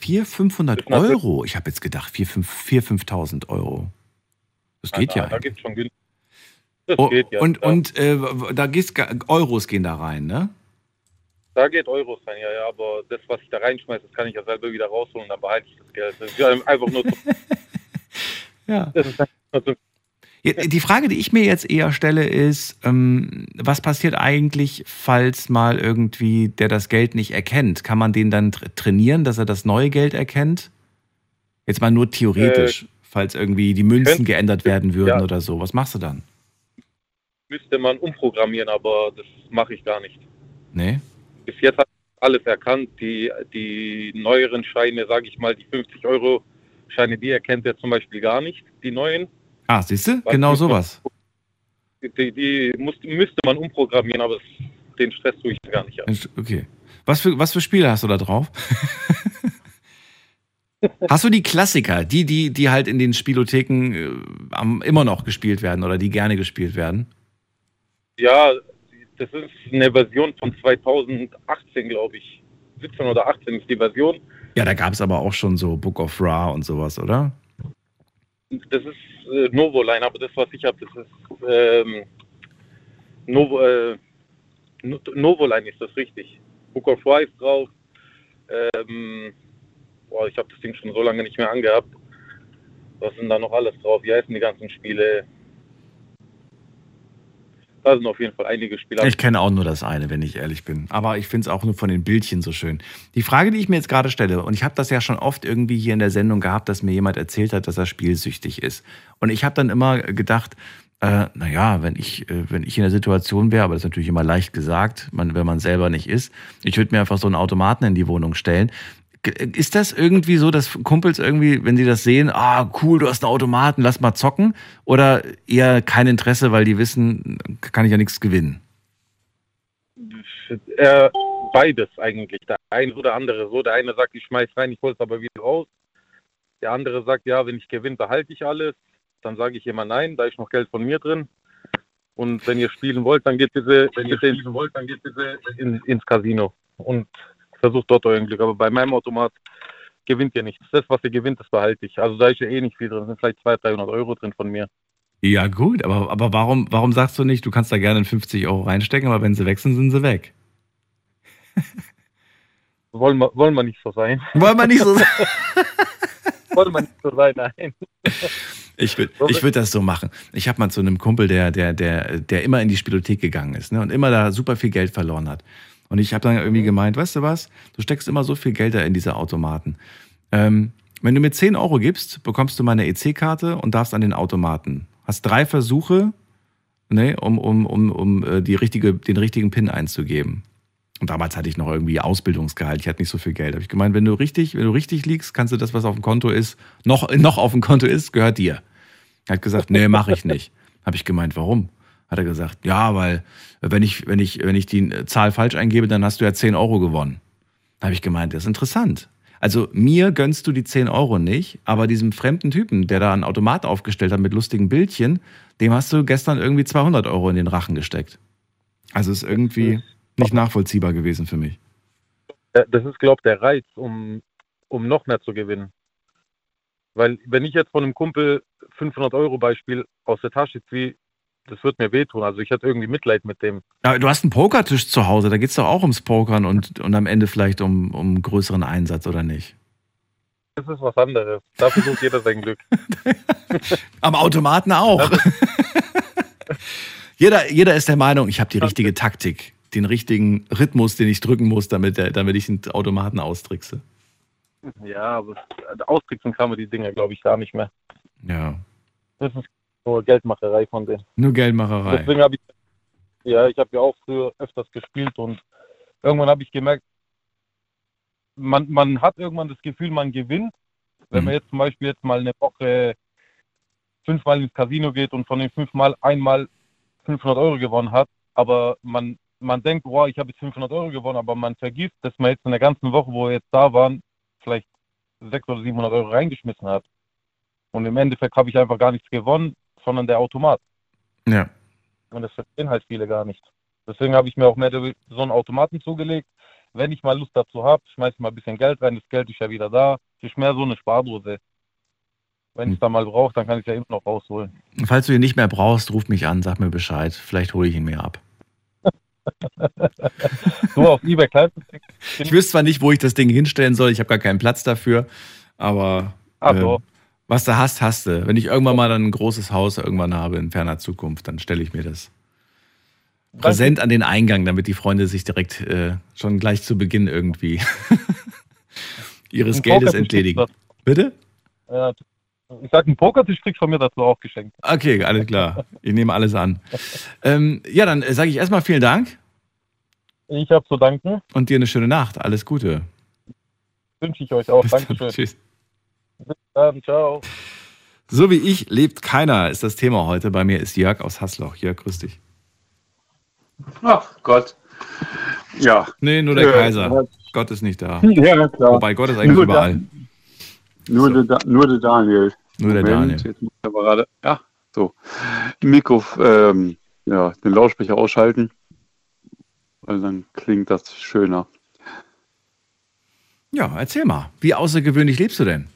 400, 500 Euro? Ich habe jetzt gedacht 4.000, 5.000, 5.000 Euro. Das geht ja. Da gibt es schon günstig. Oh, ja. und und äh, da gehst, Euros gehen da rein, ne? Da geht Euros rein, ja, ja, aber das, was ich da reinschmeiße, das kann ich ja selber wieder rausholen und dann behalte ich das Geld. Das ist einfach nur. Ja. Die Frage, die ich mir jetzt eher stelle, ist, ähm, was passiert eigentlich, falls mal irgendwie der das Geld nicht erkennt? Kann man den dann tra- trainieren, dass er das neue Geld erkennt? Jetzt mal nur theoretisch, falls irgendwie die Münzen Äh, geändert werden würden ja. oder so. Was machst du dann? Müsste man umprogrammieren, aber das mache ich gar nicht. Nee? Bis jetzt hat alles erkannt. Die, die neueren Scheine, sage ich mal, die 50 Euro Scheine, die erkennt er zum Beispiel gar nicht, die neuen. Ah, siehst du? Genau sowas. Die, die muss, müsste man umprogrammieren, aber den Stress tue ich gar nicht an. Okay. Was für, was für Spiele hast du da drauf? hast du die Klassiker, die, die, die halt in den Spielotheken äh, immer noch gespielt werden oder die gerne gespielt werden? Ja, das ist eine Version von 2018, glaube ich. 17 oder 18 ist die Version. Ja, da gab es aber auch schon so Book of Ra und sowas, oder? Das ist äh, Novoline, aber das, was ich habe, das ist ähm, Novo, äh, No- Novoline ist das richtig. Book of Ra ist drauf. Ähm, boah, ich habe das Ding schon so lange nicht mehr angehabt. Was sind da noch alles drauf? Wie heißen die ganzen Spiele? Da sind auf jeden Fall einige Spiele. Ich kenne auch nur das eine, wenn ich ehrlich bin. Aber ich finde es auch nur von den Bildchen so schön. Die Frage, die ich mir jetzt gerade stelle, und ich habe das ja schon oft irgendwie hier in der Sendung gehabt, dass mir jemand erzählt hat, dass er spielsüchtig ist. Und ich habe dann immer gedacht, äh, naja, wenn ich, äh, wenn ich in der Situation wäre, aber das ist natürlich immer leicht gesagt, man, wenn man selber nicht ist, ich würde mir einfach so einen Automaten in die Wohnung stellen. Ist das irgendwie so, dass Kumpels irgendwie, wenn sie das sehen, ah, cool, du hast einen Automaten, lass mal zocken? Oder eher kein Interesse, weil die wissen, kann ich ja nichts gewinnen? Äh, beides eigentlich. Der eine oder andere so. Der eine sagt, ich schmeiß rein, ich hol es aber wieder raus. Der andere sagt, ja, wenn ich gewinne, behalte ich alles. Dann sage ich immer nein, da ist noch Geld von mir drin. Und wenn ihr spielen wollt, dann geht bitte, wenn ihr spielen wollt, dann geht bitte in, ins Casino und versucht dort euer Glück. Aber bei meinem Automat gewinnt ihr nichts. Das, was ihr gewinnt, das behalte ich. Also da ist ja eh nicht viel drin. Da sind vielleicht 200, 300 Euro drin von mir. Ja, gut, aber, aber warum, warum sagst du nicht, du kannst da gerne 50 Euro reinstecken, aber wenn sie weg sind, sind sie weg? Wollen wir, wollen wir nicht so sein. Wollen wir nicht so sein? wollen wir nicht so sein, nein. Ich würde ich würd das so machen. Ich habe mal zu einem Kumpel, der, der, der, der immer in die Spielothek gegangen ist ne, und immer da super viel Geld verloren hat. Und ich habe dann irgendwie gemeint, weißt du was, du steckst immer so viel Geld da in diese Automaten. Ähm, wenn du mir 10 Euro gibst, bekommst du meine EC-Karte und darfst an den Automaten. Hast drei Versuche, ne, um, um, um, um äh, die richtige, den richtigen PIN einzugeben. Und damals hatte ich noch irgendwie Ausbildungsgehalt, ich hatte nicht so viel Geld. Habe ich gemeint, wenn du richtig, wenn du richtig liegst, kannst du das, was auf dem Konto ist, noch, noch auf dem Konto ist, gehört dir. Er hat gesagt, nee, mache ich nicht. Habe ich gemeint, warum? Hat er gesagt, ja, weil wenn ich, wenn ich, wenn ich die Zahl falsch eingebe, dann hast du ja 10 Euro gewonnen. Da habe ich gemeint, das ist interessant. Also mir gönnst du die 10 Euro nicht, aber diesem fremden Typen, der da einen Automat aufgestellt hat mit lustigen Bildchen, dem hast du gestern irgendwie 200 Euro in den Rachen gesteckt. Also ist irgendwie nicht nachvollziehbar gewesen für mich. Das ist, glaube ich, der Reiz, um, um noch mehr zu gewinnen. Weil, wenn ich jetzt von einem Kumpel 500 Euro Beispiel aus der Tasche ziehe, das wird mir wehtun. Also, ich hätte irgendwie Mitleid mit dem. Ja, du hast einen Pokertisch zu Hause, da geht es doch auch ums Pokern und, und am Ende vielleicht um, um größeren Einsatz, oder nicht? Das ist was anderes. Da versucht jeder sein Glück. Am Automaten auch. jeder, jeder ist der Meinung, ich habe die richtige Taktik, den richtigen Rhythmus, den ich drücken muss, damit, der, damit ich den Automaten austrickse. Ja, aber austricksen kann man die Dinger, glaube ich, gar nicht mehr. Ja. Das ist nur Geldmacherei von denen. Nur Geldmacherei. Deswegen habe ich, ja, ich habe ja auch früher öfters gespielt und irgendwann habe ich gemerkt, man, man hat irgendwann das Gefühl, man gewinnt. Wenn man jetzt zum Beispiel jetzt mal eine Woche fünfmal ins Casino geht und von den fünfmal einmal 500 Euro gewonnen hat, aber man, man denkt, wow, ich habe jetzt 500 Euro gewonnen, aber man vergisst, dass man jetzt in der ganzen Woche, wo wir jetzt da waren, vielleicht 600 oder 700 Euro reingeschmissen hat. Und im Endeffekt habe ich einfach gar nichts gewonnen, sondern der Automat. Ja. Und das verstehen halt viele gar nicht. Deswegen habe ich mir auch mehr so einen Automaten zugelegt. Wenn ich mal Lust dazu habe, schmeiße ich mal ein bisschen Geld rein, das Geld ist ja wieder da. Es ist mehr so eine Spardose. Wenn ich es dann mal brauche, dann kann ich es ja immer noch rausholen. Falls du ihn nicht mehr brauchst, ruf mich an, sag mir Bescheid. Vielleicht hole ich ihn mir ab. du auf eBay? Ich wüsste zwar nicht, wo ich das Ding hinstellen soll, ich habe gar keinen Platz dafür, aber Ach äh, so. Was du hast, hast du. Wenn ich irgendwann mal dann ein großes Haus irgendwann habe in ferner Zukunft, dann stelle ich mir das präsent an den Eingang, damit die Freunde sich direkt äh, schon gleich zu Beginn irgendwie ihres Ein Geldes entledigen. Bitte? Ja, ich sag, einen Pokertisch kriegst von mir dazu auch geschenkt. Okay, alles klar. Ich nehme alles an. Ähm, ja, dann sage ich erstmal vielen Dank Ich habe zu danken. und dir eine schöne Nacht. Alles Gute. Wünsche ich euch auch. Dankeschön. Tschüss. Bis dann. Ciao. So wie ich lebt keiner, ist das Thema heute. Bei mir ist Jörg aus Hasloch. Jörg, grüß dich. Ach Gott. Ja. Nee, nur der Äh, Kaiser. Gott ist nicht da. Ja, klar. Wobei Gott ist eigentlich Nur überall. Nur, der, Da- nur der Daniel. Nur der Moment, Daniel. Jetzt muss ich aber gerade. Ja, so. Mikro, ähm, ja, den Lautsprecher ausschalten. Weil dann klingt das schöner. Ja, erzähl mal. Wie außergewöhnlich lebst du denn?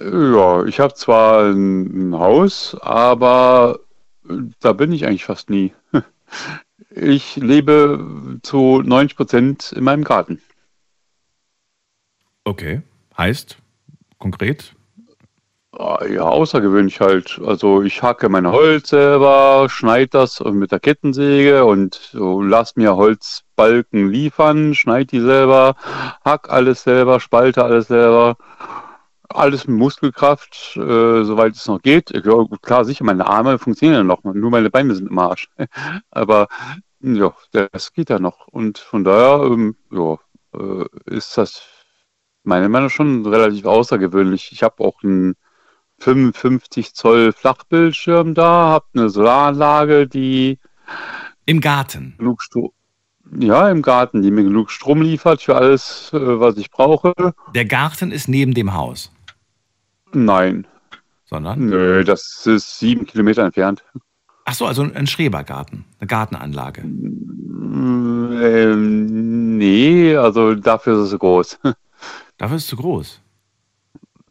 Ja, ich habe zwar ein, ein Haus, aber äh, da bin ich eigentlich fast nie. Ich lebe zu 90 Prozent in meinem Garten. Okay. Heißt, konkret? Ah, Ja, außergewöhnlich halt. Also ich hacke mein Holz selber, schneide das mit der Kettensäge und so, lass mir Holzbalken liefern, schneide die selber, hack alles selber, spalte alles selber. Alles mit Muskelkraft, äh, soweit es noch geht. Ja, klar, sicher, meine Arme funktionieren noch, nur meine Beine sind im Arsch. Aber ja, das geht ja noch. Und von daher, ähm, ja, äh, ist das meiner Meinung nach schon relativ außergewöhnlich. Ich habe auch einen 55 Zoll Flachbildschirm da, habe eine Solaranlage, die im Garten. Genug ja, im Garten, die mir genug Strom liefert für alles, äh, was ich brauche. Der Garten ist neben dem Haus. Nein. Sondern? Nö, das ist sieben Kilometer entfernt. Ach so, also ein Schrebergarten, eine Gartenanlage. Ähm, nee, also dafür ist es groß. Dafür ist es zu groß.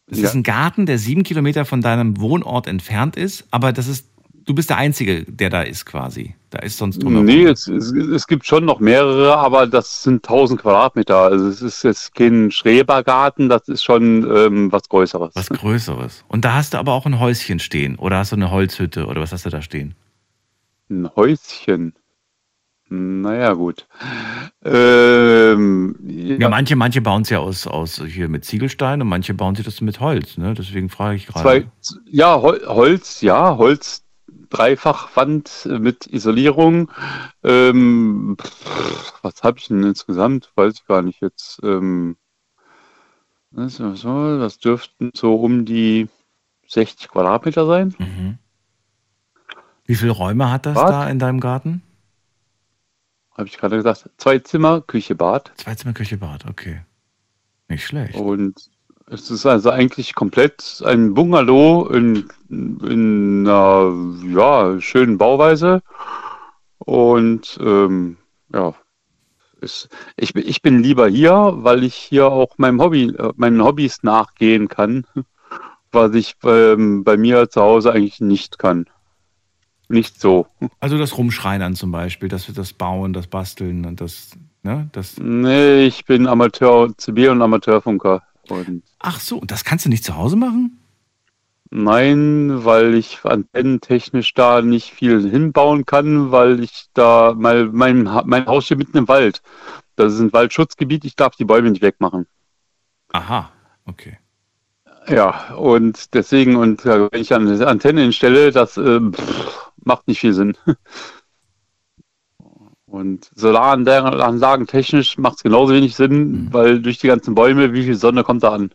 Es Ja. ist ein Garten, der sieben Kilometer von deinem Wohnort entfernt ist, aber das ist, du bist der Einzige, der da ist quasi. Da ist sonst drumherum. Nee, es, es, es gibt schon noch mehrere, aber das sind 1000 Quadratmeter. Also es ist jetzt kein Schrebergarten, das ist schon ähm, was Größeres. Was Größeres. Und da hast du aber auch ein Häuschen stehen oder hast du eine Holzhütte oder was hast du da stehen? Ein Häuschen. Naja, gut. Ähm, Ja, manche, manche bauen es ja aus, aus hier mit Ziegelstein und manche bauen sich das mit Holz, ne? Deswegen frage ich gerade. Ja, Hol Holz, ja, Holz, Dreifachwand mit Isolierung. Ähm, was habe ich denn insgesamt? Weiß ich gar nicht jetzt. Ähm, was, was, soll- das dürften so um die 60 Quadratmeter sein. Mhm. Wie viele Räume hat das Bad? da in deinem Garten? Habe ich gerade gesagt. Zwei Zimmer, Küche, Bad. Zwei Zimmer, Küche, Bad, okay. Nicht schlecht. Und es ist also eigentlich komplett ein Bungalow in, in einer ja, schönen Bauweise. Und ähm, ja, es, ich, bin- ich bin lieber hier, weil ich hier auch meinem Hobby, meinen Hobbys nachgehen kann, was ich ähm, bei mir zu Hause eigentlich nicht kann. Nicht so. Also das Rumschreinern zum Beispiel, das, das Bauen, das Basteln und das, ne? Das, Nee, ich bin Amateur, CB und Amateurfunker. Und ach so, und das kannst du nicht zu Hause machen? Nein, weil ich antennentechnisch da nicht viel hinbauen kann, weil ich da mal mein, mein Haus steht mitten im Wald. Das ist ein Waldschutzgebiet, ich darf die Bäume nicht wegmachen. Aha, okay. Ja, und deswegen, und äh, wenn ich eine Antenne hinstelle, das äh, pff, macht nicht viel Sinn. Und Solaranlagen technisch macht es genauso wenig Sinn, weil durch die ganzen Bäume, wie viel Sonne kommt da an?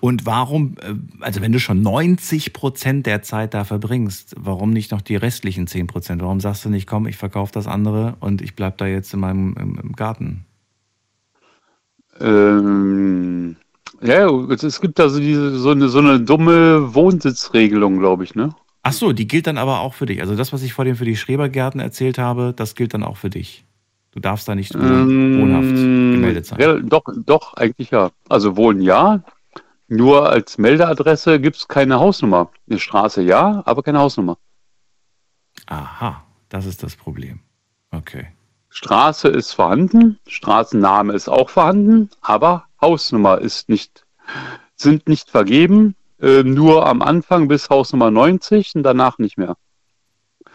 Und warum, äh, also wenn du schon 90 Prozent der Zeit da verbringst, warum nicht noch die restlichen 10 Prozent? Warum sagst du nicht, komm, ich verkaufe das andere und ich bleib da jetzt in meinem im, im Garten? Ähm, ja, es, gibt also diese so eine so eine dumme Wohnsitzregelung, glaube ich, ne? Ach so, die gilt dann aber auch für dich. Also das, was ich vorhin für die Schrebergärten erzählt habe, das gilt dann auch für dich. Du darfst da nicht wohn wohnhaft gemeldet sein. Ja, doch, doch, eigentlich ja. Also wohnen ja. Nur als Meldeadresse gibt es keine Hausnummer. Eine Straße ja, aber keine Hausnummer. Aha, das ist das Problem. Okay. Straße ist vorhanden, Straßenname ist auch vorhanden, aber Hausnummer ist nicht, sind nicht vergeben, äh, nur am Anfang bis Hausnummer 90 und danach nicht mehr.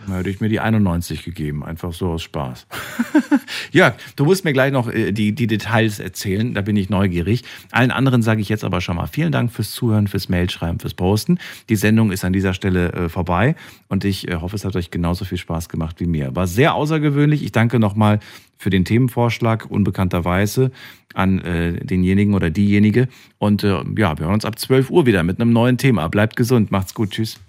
Da hätte ich mir die 91 gegeben, einfach so aus Spaß. Jörg, du musst mir gleich noch äh, die, die Details erzählen, da bin ich neugierig. Allen anderen sage ich jetzt aber schon mal vielen Dank fürs Zuhören, fürs Mailschreiben, fürs Posten. Die Sendung ist an dieser Stelle äh, vorbei und ich äh, hoffe, es hat euch genauso viel Spaß gemacht wie mir. War sehr außergewöhnlich. Ich danke nochmal für den Themenvorschlag, unbekannterweise, an äh, denjenigen oder diejenige. Und äh, ja, wir hören uns ab 12 Uhr wieder mit einem neuen Thema. Bleibt gesund, macht's gut, tschüss.